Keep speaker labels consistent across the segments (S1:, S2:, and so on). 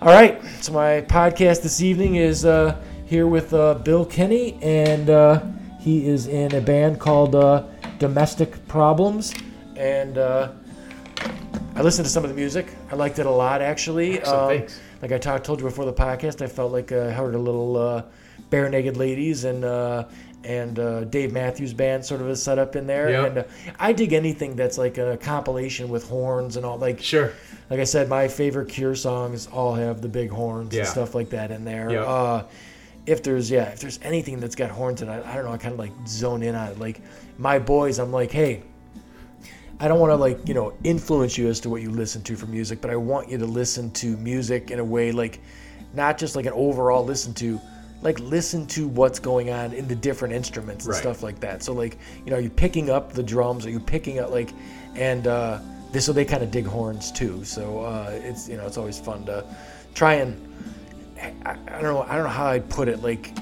S1: All right, so my podcast this evening is uh, here with uh, Bill Kenny, and uh, he is in a band called uh, Domestic Problems. And uh, I listened to some of the music. I liked it a lot, actually.
S2: Thanks.
S1: Like I talked, told you before the podcast, I felt like uh, I heard a little uh, Barenaked Ladies and uh, and uh, Dave Matthews Band sort of a setup in there.
S2: Yep.
S1: And uh, I dig anything that's like a compilation with horns and all. Like
S2: Sure.
S1: like I said, my favorite Cure songs all have the big horns
S2: Yeah.
S1: and stuff like that in there.
S2: Yep.
S1: Uh, if there's yeah, if there's anything that's got horns in it, I don't know. I kind of like zone in on it. Like my boys, I'm like, hey, I don't want to like you know influence you as to what you listen to for music, but I want you to listen to music in a way like not just like an overall listen to. Like listen to what's going on in the different instruments and
S2: Right.
S1: stuff like that. So like you know, are you picking up the drums? Are you picking up like, and uh, this so they kind of dig horns too. So uh, it's you know it's always fun to try and I, I don't know I don't know how I'd put it. Like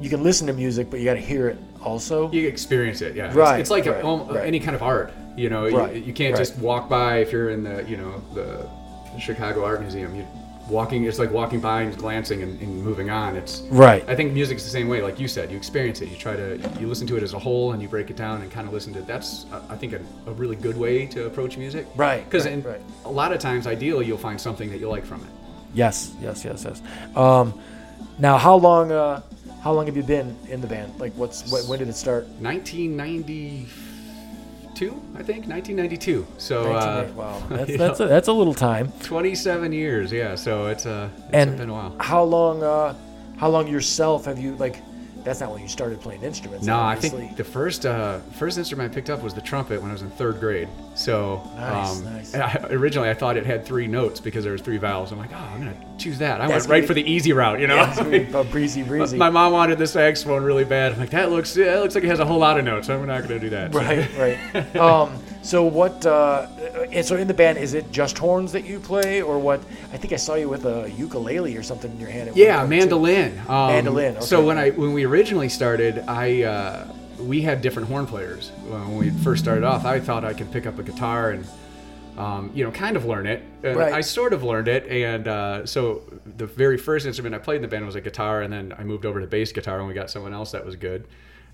S1: you can listen to music, but you got to hear it also.
S2: You experience it, yeah. It's-
S1: Right,
S2: It's, like a- um,
S1: right.
S2: any kind of art. You know, you,
S1: Right,
S2: you can't
S1: right.
S2: just walk by if you're in the, you know, the Chicago Art Museum. You walking, it's like walking by and glancing and, and moving on. It's
S1: Right.
S2: I think music's the same way. Like you said, you experience it. You try to, you listen to it as a whole, and you break it down and kind of listen to. it. That's, uh, I think, a, a really good way to approach music.
S1: Right,
S2: Because
S1: right, right.
S2: a lot of times, ideally, you'll find something that you like from it.
S1: Yes, yes, yes, yes. Um, now, how long? Uh, how long have you been in the band? Like, what's when, when did it start?
S2: 1992, I think, 1992. So, uh,
S1: wow, that's that's
S2: know,
S1: a, that's a little time.
S2: 27 years. Yeah. So it's uh, it's
S1: And
S2: been a while.
S1: how long? Uh, how long yourself have you like? That's not when you started playing instruments.
S2: No, I think the first uh, first instrument I picked up was the trumpet when I was in third grade. So
S1: Nice,
S2: um,
S1: nice.
S2: I, originally I thought it had three notes because there was three vowels. I'm like, oh, I'm gonna choose that. I
S1: That's
S2: went right
S1: gonna
S2: for the easy route, you know.
S1: Yeah, be breezy, breezy.
S2: My mom wanted the saxophone really bad. I'm like, that looks yeah, that looks like it has a whole lot of notes. I'm not gonna do that. So-
S1: Right, right. um, so what? Uh, and so in the band, is it just horns that you play, or what? I think I saw you with a ukulele or something in your hand.
S2: Yeah, mandolin. Um,
S1: Mandolin,
S2: So when I when we originally started, I uh, we had different horn players. Uh, When we first started off, I thought I could pick up a guitar and um, you know kind of learn it. And
S1: Right.
S2: I sort of learned it, and uh, so the very first instrument I played in the band was a guitar, and then I moved over to bass guitar when we got someone else that was good.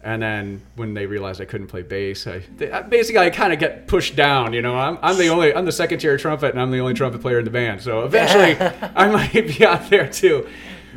S2: And then when they realized I couldn't play bass, I, they, I basically I kind of get pushed down. You know, I'm, I'm the only I'm the second tier trumpet, and I'm the only trumpet player in the band. So eventually, I might be out there too.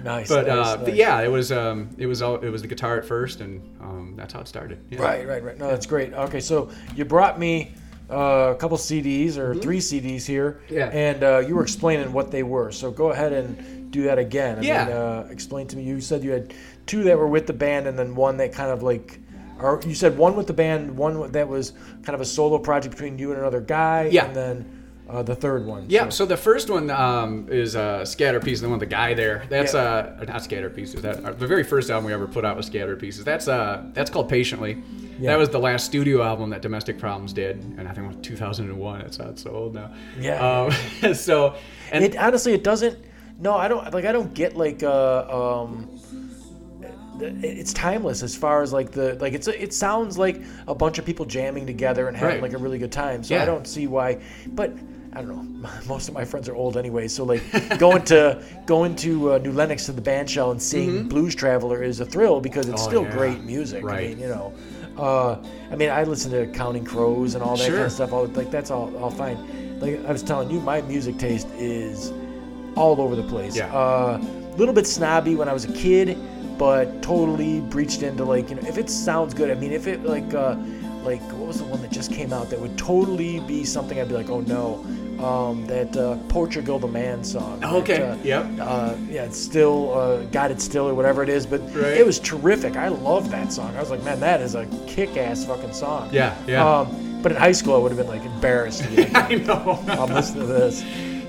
S1: Nice,
S2: But,
S1: nice,
S2: uh, but yeah, it was um, it was all it was the guitar at first, and um, that's how it started. Yeah.
S1: Right, right, right. No, that's great. Okay, so you brought me uh, a couple CDs or three CDs here,
S2: Mm-hmm. Yeah.
S1: and uh, you were explaining what they were. So go ahead and do that again. I
S2: Yeah.
S1: Mean, uh, explain to me. You said you had two that were with the band, and then one that kind of like. Or you said one with the band, one that was kind of a solo project between you and another guy,
S2: Yeah.
S1: and then uh, the third one.
S2: Yeah,
S1: So-
S2: so the first one um, is uh, Scatter Pieces, the one with the guy there. That's
S1: Yeah.
S2: uh, not Scatter Pieces. That uh, the very first album we ever put out was Scatter Pieces. That's uh, that's called Patiently.
S1: Yeah.
S2: That was the last studio album that Domestic Problems did, and I think it was 2001. It's not so old now.
S1: Yeah.
S2: Um, so and
S1: it honestly it doesn't no i don't like i don't get like uh um it's timeless as far as like the like it's it sounds like a bunch of people jamming together and having
S2: Right.
S1: like a really good time so i don't see why but i don't know most of my friends are old anyway so like going to going to uh, new lenox to the band shell and seeing blues traveler is a thrill because it's
S2: Mm-hmm. Oh,
S1: still
S2: yeah.
S1: great music i
S2: Right.
S1: mean you know uh, I mean, I listen to Counting Crows and all that kind of stuff. All, like that's all, all fine. Like I was telling you, my music taste is all over the place.
S2: Yeah.
S1: A little bit snobby when I was a kid, but totally breached into like you know if it sounds good. I mean, if it like uh, like what was the one that just came out that would totally be something I'd be like, oh no, um, that uh, Portugal the Man song. that,
S2: Okay,
S1: uh,
S2: yep.
S1: Uh, yeah, it's still uh, got it still or whatever it is, but
S2: Right.
S1: it was terrific. I love that song. I was like, man, that is a kick-ass fucking song.
S2: Yeah, yeah.
S1: Um, but in high school, I would have been like embarrassed. To be like,
S2: I know.
S1: I'm listening to this.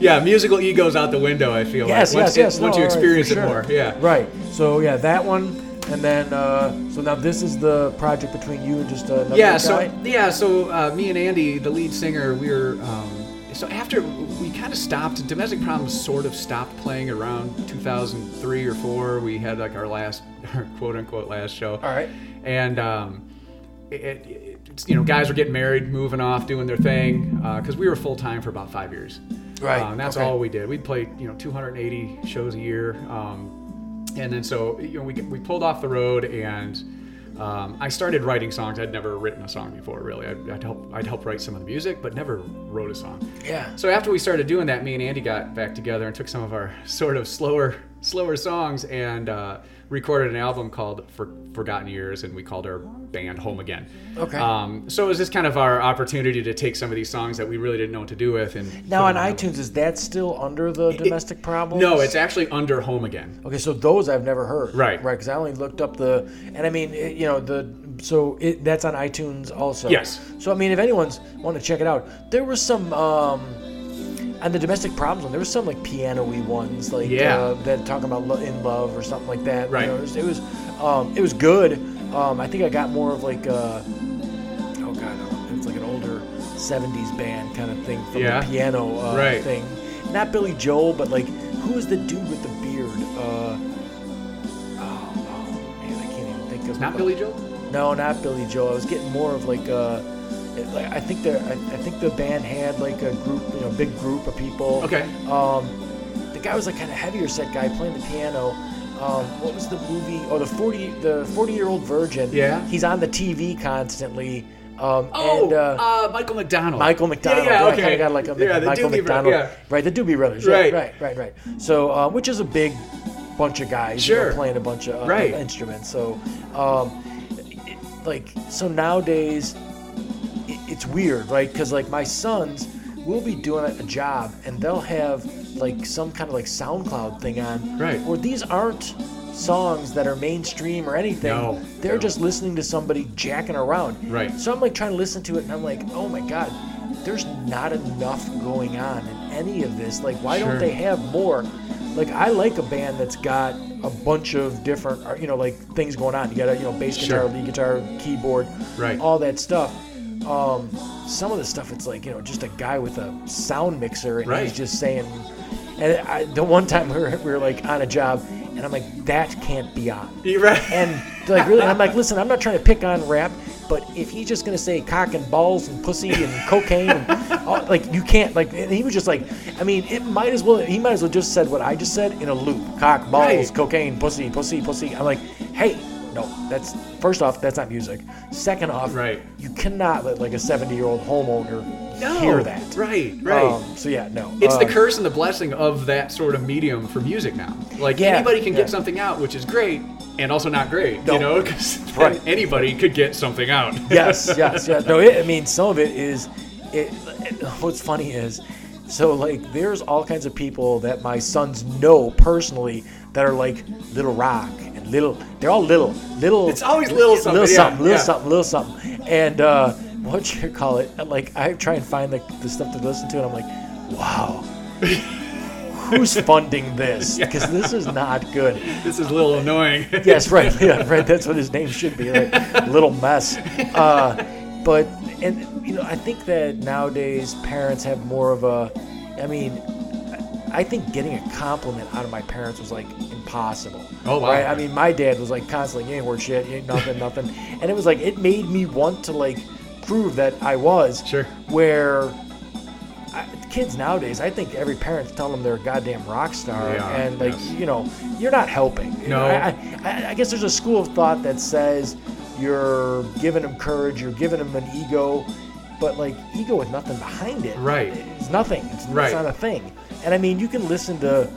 S2: Yeah, musical ego's out the window. I feel
S1: Yes,
S2: like once,
S1: yes.
S2: it- once you experience
S1: for
S2: it
S1: sure.
S2: more. Yeah.
S1: Right. So yeah, that one, and then uh, so now this is the project between you and just another
S2: yeah
S1: guy.
S2: so yeah so uh, me and andy the lead singer we were um, so after we kind of stopped domestic problems sort of stopped playing around 2003 or 4 we had like our last our quote unquote last show
S1: All right.
S2: and um, it, it, you know, guys were getting married, moving off, doing their thing, because we were full time for about five years.
S1: Right,
S2: Um, that's
S1: okay.
S2: all we did. We played, you know, 280 shows a year, um, and then so you know we we pulled off the road and. Um, I started writing songs. I'd never written a song before, really. I'd, I'd help. I'd help write some of the music, but never wrote a song.
S1: Yeah.
S2: So after we started doing that, me and Andy got back together and took some of our sort of slower, slower songs and uh, recorded an album called For, "Forgotten Years," and we called our band "Home Again."
S1: Okay.
S2: Um, so it was just kind of our opportunity to take some of these songs that we really didn't know what to do with and
S1: Now on iTunes, is that still under the domestic problems?
S2: No, it's actually under "Home Again."
S1: Okay, so those I've never heard.
S2: Right.
S1: Right, because I only looked up the, and I mean, it, you know, the so it, that's on iTunes also.
S2: Yes.
S1: So I mean, if anyone's want to check it out, there was some um, on the domestic problems one. There was some like piano-y ones, like
S2: Yeah.
S1: uh, that talking about lo- in love or something like that. You
S2: Right.
S1: know, it was it was, um, it was good. Um, I think I got more of like uh, oh god, I don't know, it was like an older '70s band kind of thing from
S2: Yeah.
S1: the piano uh,
S2: Right.
S1: thing. Not Billy Joel, but like who is the dude with the beard? Uh, oh, oh, man, I can't even think of.
S2: Not Billy Joel.
S1: No, not Billy Joel. I was getting more of like uh it- like I think the I, I think the band had like a group, you know, big group of people.
S2: Okay.
S1: Um, the guy was like kind of heavier set guy playing the piano. Um, what was the movie? Oh, the forty the forty year old virgin.
S2: Yeah.
S1: He's on the TV constantly. Um,
S2: Oh,
S1: and uh,
S2: uh, Michael McDonald.
S1: Michael McDonald.
S2: Yeah, yeah, okay.
S1: kind of got like a
S2: yeah,
S1: Michael
S2: Doobie Bro- yeah.
S1: Right, the Doobie Brothers. Yeah,
S2: Right.
S1: right, right, right. So, uh, which is a big bunch of guys you know, playing a bunch of uh,
S2: Right.
S1: instruments. So, um, it, like, so nowadays, it's weird, right? Because like my sons will be doing a job and they'll have like some kind of like SoundCloud thing on,
S2: Right.
S1: Where these aren't songs that are mainstream or anything.
S2: No,
S1: They're
S2: no.
S1: just listening to somebody jacking around.
S2: Right.
S1: So I'm like trying to listen to it, and I'm like, oh my god, there's not enough going on in any of this. Like, why
S2: Sure.
S1: don't they have more? Like, I like a band that's got a bunch of different, uh, you know, like things going on. You got a, you know, bass guitar,
S2: Sure.
S1: lead guitar, keyboard,
S2: Right.
S1: all that stuff. Um, some of the stuff, it's like, you know, just a guy with a sound mixer, and
S2: Right.
S1: he's just saying. And I, the one time we were, we were like on a job, and I'm like, that can't be on.
S2: You're right.
S1: And like, really? I'm like, listen, I'm not trying to pick on rap, but if he's just gonna say cock and balls and pussy and cocaine, and all, like you can't, like, and he was just like, I mean, it might as well, he might as well just said what I just said in a loop: cock, balls,
S2: Right.
S1: cocaine, pussy, pussy, pussy. I'm like, hey, no, that's first off, that's not music. Second off,
S2: Right.
S1: you cannot let like a 70 year old homeowner
S2: no.
S1: hear that.
S2: Right. Right.
S1: Um, so yeah, no.
S2: It's the
S1: Um,
S2: curse and the blessing of that sort of medium for music now. Like
S1: Yeah,
S2: anybody can
S1: yeah.
S2: get something out, which is great, and also not great.
S1: No.
S2: You know, because
S1: Right.
S2: anybody could get something out.
S1: yes, yes, yes. No, it, I mean, some of it is. It, it- What's funny is, so like, there's all kinds of people that my sons know personally that are like Little Rock Little. They're all little, little.
S2: It's always little something,
S1: little
S2: yeah,
S1: something, little
S2: yeah.
S1: something, little something. And uh, what you call it? Like, I try and find like the stuff to listen to, and I'm like, wow. Who's funding this? Because this is not good.
S2: this is a little annoying.
S1: Yes, right. Yeah, right. That's what his name should be. Like, little mess. Uh, but and you know, I think that nowadays parents have more of a. I mean, I think getting a compliment out of my parents was like impossible.
S2: Oh, wow.
S1: Right? I mean, my dad was like constantly, "You ain't worth shit. You ain't nothing, nothing," and it was like it made me want to like prove that I was.
S2: Sure.
S1: Where I, kids nowadays, I think every parent's telling them they're a goddamn rock star,
S2: are,
S1: and like
S2: yes.
S1: you know, you're not helping.
S2: No.
S1: I, I, I guess there's a school of thought that says you're giving them courage, you're giving them an ego, but like ego with nothing behind it.
S2: Right.
S1: It's nothing. It's,
S2: Right.
S1: it's not a thing. And I mean, you can listen to.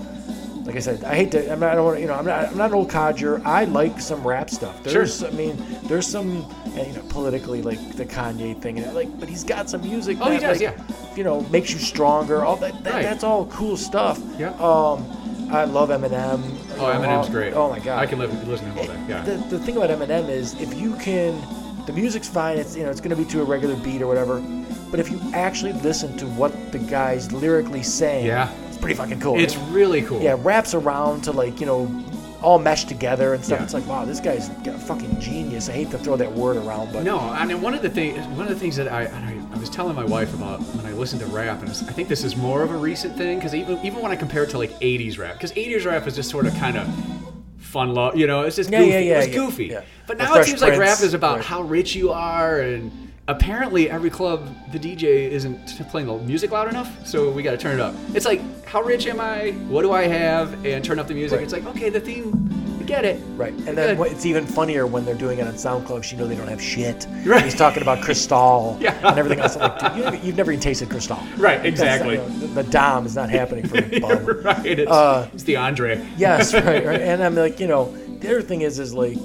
S1: Like I said, I hate to. I'm not, I don't want to. You know, I'm not. I'm not an old codger. I like some rap stuff. There's. I mean, there's some. uh, You know, politically, like the Kanye thing, and like, but he's got some music.
S2: Oh, he
S1: that,
S2: does,
S1: like,
S2: yeah.
S1: You know, makes you stronger. All that. that
S2: Right.
S1: That's all cool stuff.
S2: Yeah.
S1: Um, I love Eminem.
S2: Oh, Eminem's great.
S1: Oh my god.
S2: I can live, listen to him all day. Yeah.
S1: The, the thing about Eminem is if you can, the music's fine. It's you know it's going to be to a regular beat or whatever. But if you actually listen to what the guy's lyrically saying,
S2: Yeah.
S1: It's pretty fucking cool.
S2: It's really cool.
S1: yeah, it wraps around to like you know, all meshed together and stuff.
S2: Yeah.
S1: It's like wow, this guy's got a fucking genius. I hate to throw that word around, but
S2: No, I mean one of the things one of the things that I, I I was telling my wife about when I listened to rap, and I think this is more of a recent thing because even even when I compare it to like '80s rap, because '80s rap is just sort of kind of fun love, you know, it's just
S1: Yeah,
S2: goofy.
S1: yeah, yeah,
S2: it was
S1: yeah,
S2: goofy.
S1: yeah.
S2: But now it seems like rap is about how rich you are and apparently every club the DJ isn't playing the music loud enough, so we got to turn it up. It's like, how rich am I? What do I have? And turn up the music.
S1: Right.
S2: It's like, okay, the theme, we get it.
S1: Right, and
S2: Good.
S1: then what- it's even funnier when they're doing it on SoundCloud. 'cause You know they don't have shit.
S2: Right.
S1: He's talking about Cristal
S2: Yeah.
S1: and everything else. I'm like, dude, you never, you've never even tasted Cristal.
S2: Right,
S1: not-
S2: exactly.
S1: know, the, the Dom is not happening for you,
S2: right. It's,
S1: Uh,
S2: it's the Andre.
S1: Yes, right, right. And I'm like, you know, the other thing is, is like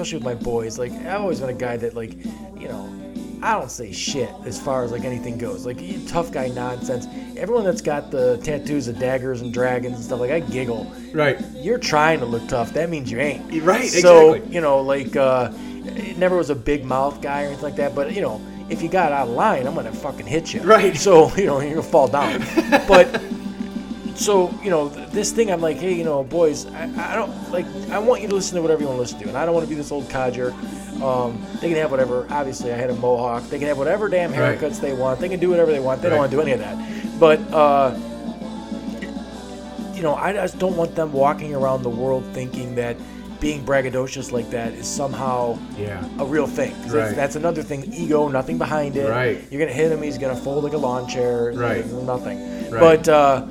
S1: especially with my boys, like I've always been a guy that, like, you know, I don't say shit as far as like anything goes. Like tough guy nonsense. Everyone that's got the tattoos of daggers and dragons and stuff, like I giggle.
S2: Right.
S1: You're trying to look tough. That means you ain't.
S2: Right,
S1: So
S2: exactly.
S1: you know, like, uh, it never was a big mouth guy or anything like that. But you know, if you got out of line, I'm gonna fucking hit you.
S2: Right.
S1: So you know, you're gonna fall down. but so you know th- this thing i'm like hey you know boys I, I don't like i want you to listen to whatever you want to listen to and i don't want to be this old codger um, they can have whatever obviously i had a mohawk they can have whatever damn
S2: Right.
S1: haircuts they want they can do whatever they want they don't want to do any of that but uh, you know i just don't want them walking around the world thinking that being braggadocious like that is somehow
S2: Yeah.
S1: a real thing.
S2: Right.
S1: That's, that's another thing. Ego, nothing behind it.
S2: Right.
S1: You're gonna hit him. He's gonna fold like a lawn chair.
S2: Right.
S1: Nothing.
S2: Right.
S1: But uh,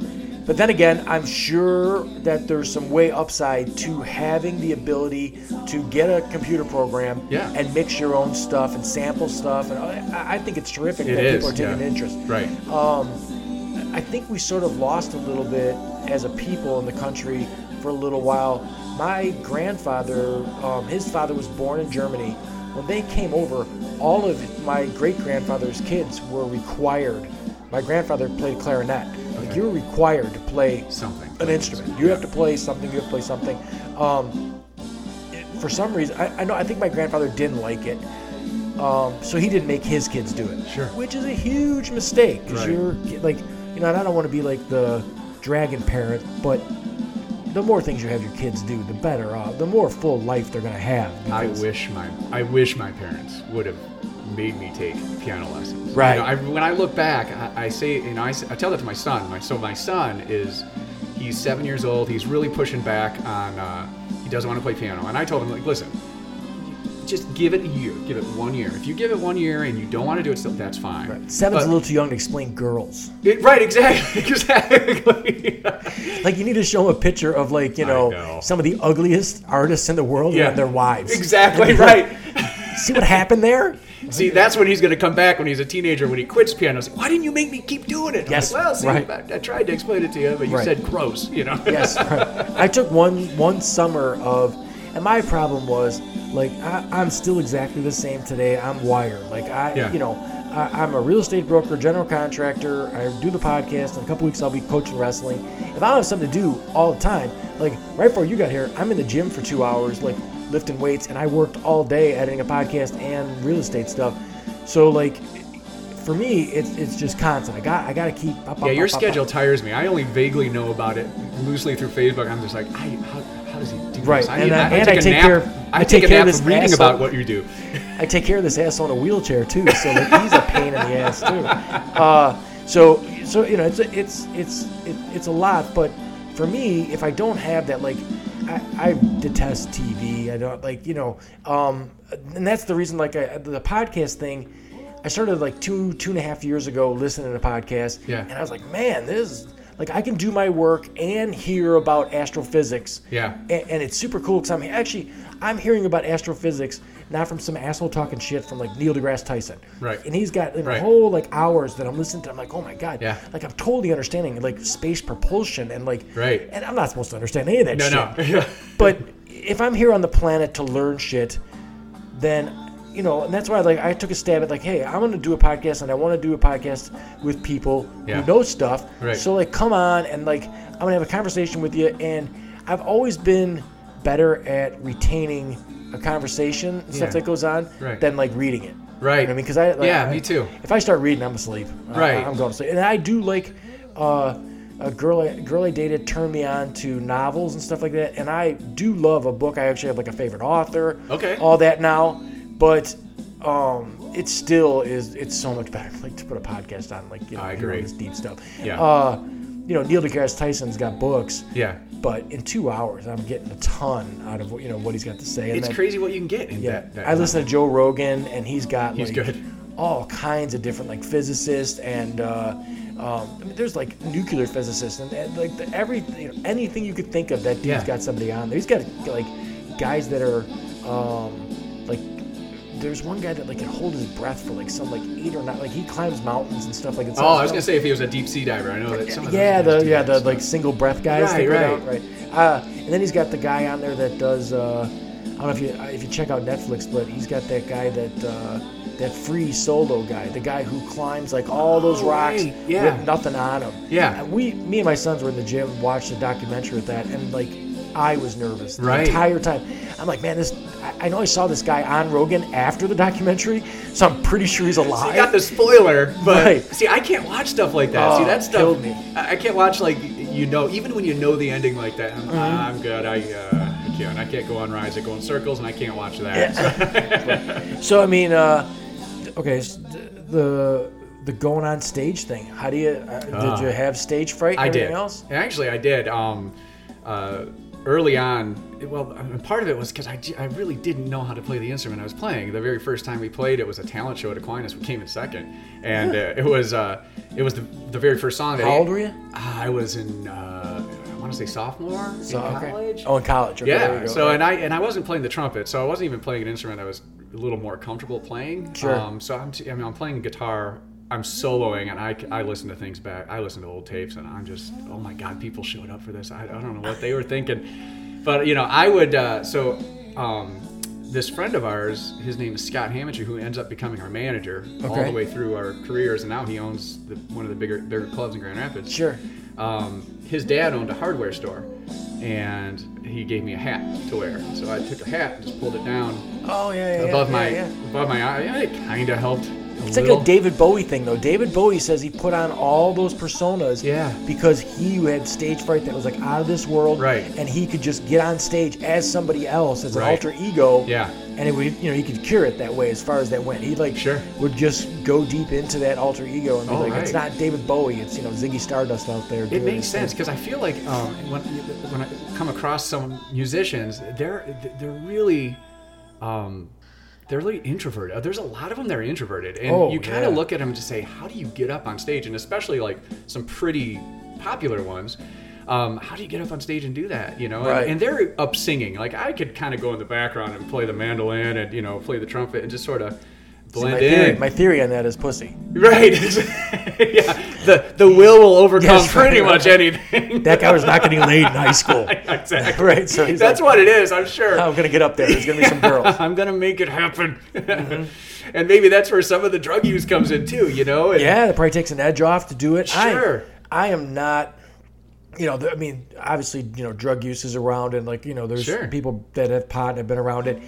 S1: but then again, I'm sure that there's some way upside to having the ability to get a computer program
S2: Yeah.
S1: and mix your own stuff and sample stuff. And I, I think it's terrific
S2: It
S1: that
S2: is,
S1: people are taking
S2: yeah.
S1: interest.
S2: Right.
S1: I think we sort of lost a little bit as a people in the country for a little while. My grandfather, um, his father was born in Germany. When they came over, all of my great grandfather's kids were required. My grandfather played clarinet. Like you're required to play
S2: Something.
S1: an instrument. You have to play something. You have to play something. Um, for some reason, I, I know. I think my grandfather didn't like it, um, so he didn't make his kids do it.
S2: Sure.
S1: Which is a huge mistake because
S2: Right.
S1: you're like, you know, and I don't want to be like the dragon parent, but the more things you have your kids do, the better. Uh, the more full life they're gonna have.
S2: I wish my I wish my parents would have made me take piano lessons.
S1: Right.
S2: You know, I, when I look back, I, I say, you know, I, I tell that to my son. My, so my son is, he's seven years old. He's really pushing back on. Uh, he doesn't want to play piano, and I told him like, listen, just give it a year. Give it one year. If you give it one year and you don't want to do it, still that's fine.
S1: Right. Seven's
S2: But-
S1: a little too young to explain girls.
S2: It- right. Exactly. Exactly.
S1: Like you need to show them a picture of like you know,
S2: know.
S1: some of the ugliest artists in the world
S2: Yeah.
S1: and their wives.
S2: exactly.
S1: And be like,
S2: Right.
S1: See what happened there?
S2: See, that's when he's going to come back when he's a teenager, when he quits piano. Like, why didn't you make me keep doing it? I'm
S1: Yes,
S2: like, well, see,
S1: right.
S2: I, I tried to explain it to you, but you
S1: Right.
S2: said gross, you know?
S1: Yes, right. I took one one summer of, and my problem was like I, I'm still exactly the same today. I'm wired. Like I,
S2: Yeah.
S1: you know, I, I'm a real estate broker, general contractor. I do the podcast. In a couple weeks, I'll be coaching wrestling. If I don't have something to do all the time, like right before you got here, I'm in the gym for two hours, like lifting weights, and I worked all day editing a podcast and real estate stuff. So like. For me, it's it's just constant. I got I got to keep. Up,
S2: Yeah,
S1: up,
S2: your
S1: up,
S2: schedule tires me. I only vaguely know about it loosely through Facebook. I'm just like, I, how, how does he do
S1: Right,
S2: this? I,
S1: and I- and
S2: take
S1: I take care of-
S2: I,
S1: I
S2: take,
S1: take
S2: a
S1: care of this
S2: reading
S1: asshole.
S2: about what you do.
S1: I take care of this asshole in a wheelchair too, so like he's a pain in the ass too. Uh, so so you know it's a, it's it's it, it's a lot, but for me, if I don't have that, like I, I detest TV. I don't like you know, um, and that's the reason. Like I, the podcast thing, I started like two two and a half years ago listening to podcasts,
S2: Yeah.
S1: and I was like, man, this. is Like I can do my work and hear about astrophysics.
S2: Yeah.
S1: And, and it's super cool because I'm actually I'm hearing about astrophysics not from some asshole talking shit from like Neil deGrasse Tyson.
S2: Right.
S1: And he's got know,
S2: Right.
S1: whole like hours that I'm listening to. I'm like, oh my god.
S2: Yeah.
S1: Like I'm totally understanding like space propulsion and like.
S2: Right.
S1: And I'm not supposed to understand any of that
S2: No,
S1: shit.
S2: no.
S1: But if I'm here on the planet to learn shit, then you know, and that's why like I took a stab at like, hey, I'm gonna do a podcast and I want to do a podcast with people
S2: Yeah.
S1: who know stuff.
S2: Right.
S1: So like, come on and like I'm gonna have a conversation with you. And I've always been better at retaining a conversation and
S2: Yeah.
S1: stuff that goes on
S2: Right.
S1: than like reading it.
S2: Right.
S1: You know what I mean, because I like,
S2: Yeah,
S1: I-
S2: me too.
S1: If I start reading, I'm asleep. I-
S2: Right.
S1: I'm going to sleep, and I do like. Uh, a girl, I, girl I dated turned me on to novels and stuff like that, and I do love a book. I actually have like a favorite author.
S2: Okay.
S1: All that now, but um, it still is. It's so much better like to put a podcast on, like you know,
S2: I agree.
S1: this deep stuff.
S2: Yeah.
S1: Uh, you know, Neil deGrasse Tyson's got books,
S2: Yeah.
S1: but in two hours, I'm getting a ton out of what you know what he's got to say. And
S2: It's crazy what you can get in
S1: Yeah,
S2: that. that
S1: I listen to Joe Rogan, and he's got
S2: He's
S1: like
S2: good.
S1: all kinds of different like physicists and. Uh, um, I mean, there's like nuclear physicists and, and like the, every you know, anything you could think of. That dude's
S2: Yeah.
S1: got somebody on there. He's got like guys that are um, there's one guy that like can hold his breath for like some like eight or nine like he climbs mountains and stuff like it's
S2: Oh, I was gonna say if he was a deep sea diver. I know that some of those
S1: yeah the yeah the
S2: stuff.
S1: like single breath guys
S2: Right, right.
S1: down, right uh, and then he's got the guy on there that does uh, I don't know if you if you check out Netflix but he's got that guy that uh, that free solo guy the guy who climbs like all those
S2: Oh,
S1: rocks
S2: right, yeah.
S1: with nothing on him
S2: Yeah.
S1: And we me and my sons were in the gym and watched a documentary with that and like I was nervous the
S2: Right.
S1: entire time I'm like man this I, I know I saw this guy on Rogan after the documentary so I'm pretty sure he's alive
S2: So you got the spoiler, but
S1: Right.
S2: see, I can't watch stuff like that. see,
S1: Oh,
S2: that stuff
S1: killed me.
S2: I I can't watch like you know, even when you know the ending like that. I'm,
S1: Mm-hmm.
S2: I'm good. I uh, I can't. I can't go on rides that go in circles, and I can't watch that.
S1: So I mean, uh, okay, the the going on stage thing. How do you? Uh, did
S2: Ah.
S1: you have stage fright? And
S2: I did.
S1: Else?
S2: Actually, I did. Um, uh, early on, well, part of it was because I really didn't know how to play the instrument I was playing. The very first time we played, it was a talent show at Aquinas. We came in second, and uh, it was uh, it was the, the very first song. That
S1: How
S2: he-
S1: old were you?
S2: I was in uh, I want to say sophomore
S1: So,
S2: in
S1: okay.
S2: college.
S1: Oh, in college. Okay,
S2: Yeah. So and I and I wasn't playing the trumpet, so I wasn't even playing an instrument I was a little more comfortable playing.
S1: Sure.
S2: Um, so I'm t- I mean I'm playing guitar. I'm soloing and I, I listen to things back. I listen to old tapes and I'm just oh my god, people showed up for this. I, I don't know what they were thinking, but you know I would uh, so. Um, this friend of ours, his name is Scott Hamager, who ends up becoming our manager all the way through our careers, and now he owns the, one of the bigger bigger clubs in Grand Rapids
S1: Sure.
S2: um, his dad owned a hardware store and he gave me a hat to wear so i took a hat and just pulled it down
S1: Oh yeah, yeah.
S2: above
S1: yeah,
S2: my
S1: yeah.
S2: above my eye it kind of helped
S1: It's like a David Bowie thing, though. David Bowie says he put on all those personas
S2: Yeah.
S1: because he had stage fright that was like out of this world,
S2: Right.
S1: And he could just get on stage as somebody else, as an
S2: Right.
S1: alter ego,
S2: Yeah.
S1: And it would, you know, he could cure it that way as far as that went. He like
S2: Sure.
S1: would just go deep into that alter ego and be
S2: Oh,
S1: like, it's not David Bowie, it's you know Ziggy Stardust out there.
S2: it makes sense because I feel like um, when when I come across some musicians, they're they're really um, they're really introverted. There's a lot of them that are introverted, and
S1: Oh,
S2: you kind of
S1: yeah.
S2: look at them to say, how do you get up on stage? And especially like some pretty popular ones. Um, how do you get up on stage and do that? You know,
S1: Right.
S2: and, and they're up singing. Like I could kind of go in the background and play the mandolin and you know play the trumpet and just sort of blend
S1: my, theory, my theory on that is pussy.
S2: right? yeah. The the will will overcome
S1: Yes,
S2: pretty
S1: right,
S2: much anything.
S1: That guy was not getting laid in high school.
S2: exactly.
S1: Right, so he's
S2: That's
S1: like,
S2: what it is. I'm sure.
S1: I'm gonna get up there. There's gonna be some girls.
S2: I'm gonna make it happen. Mm-hmm. and maybe that's where some of the drug use comes in too. You know? And-
S1: Yeah, it probably takes an edge off to do it.
S2: Sure.
S1: I, I am not. You know, I mean, obviously, you know, drug use is around, and like, you know, there's
S2: Sure.
S1: people that have pot and have been around it.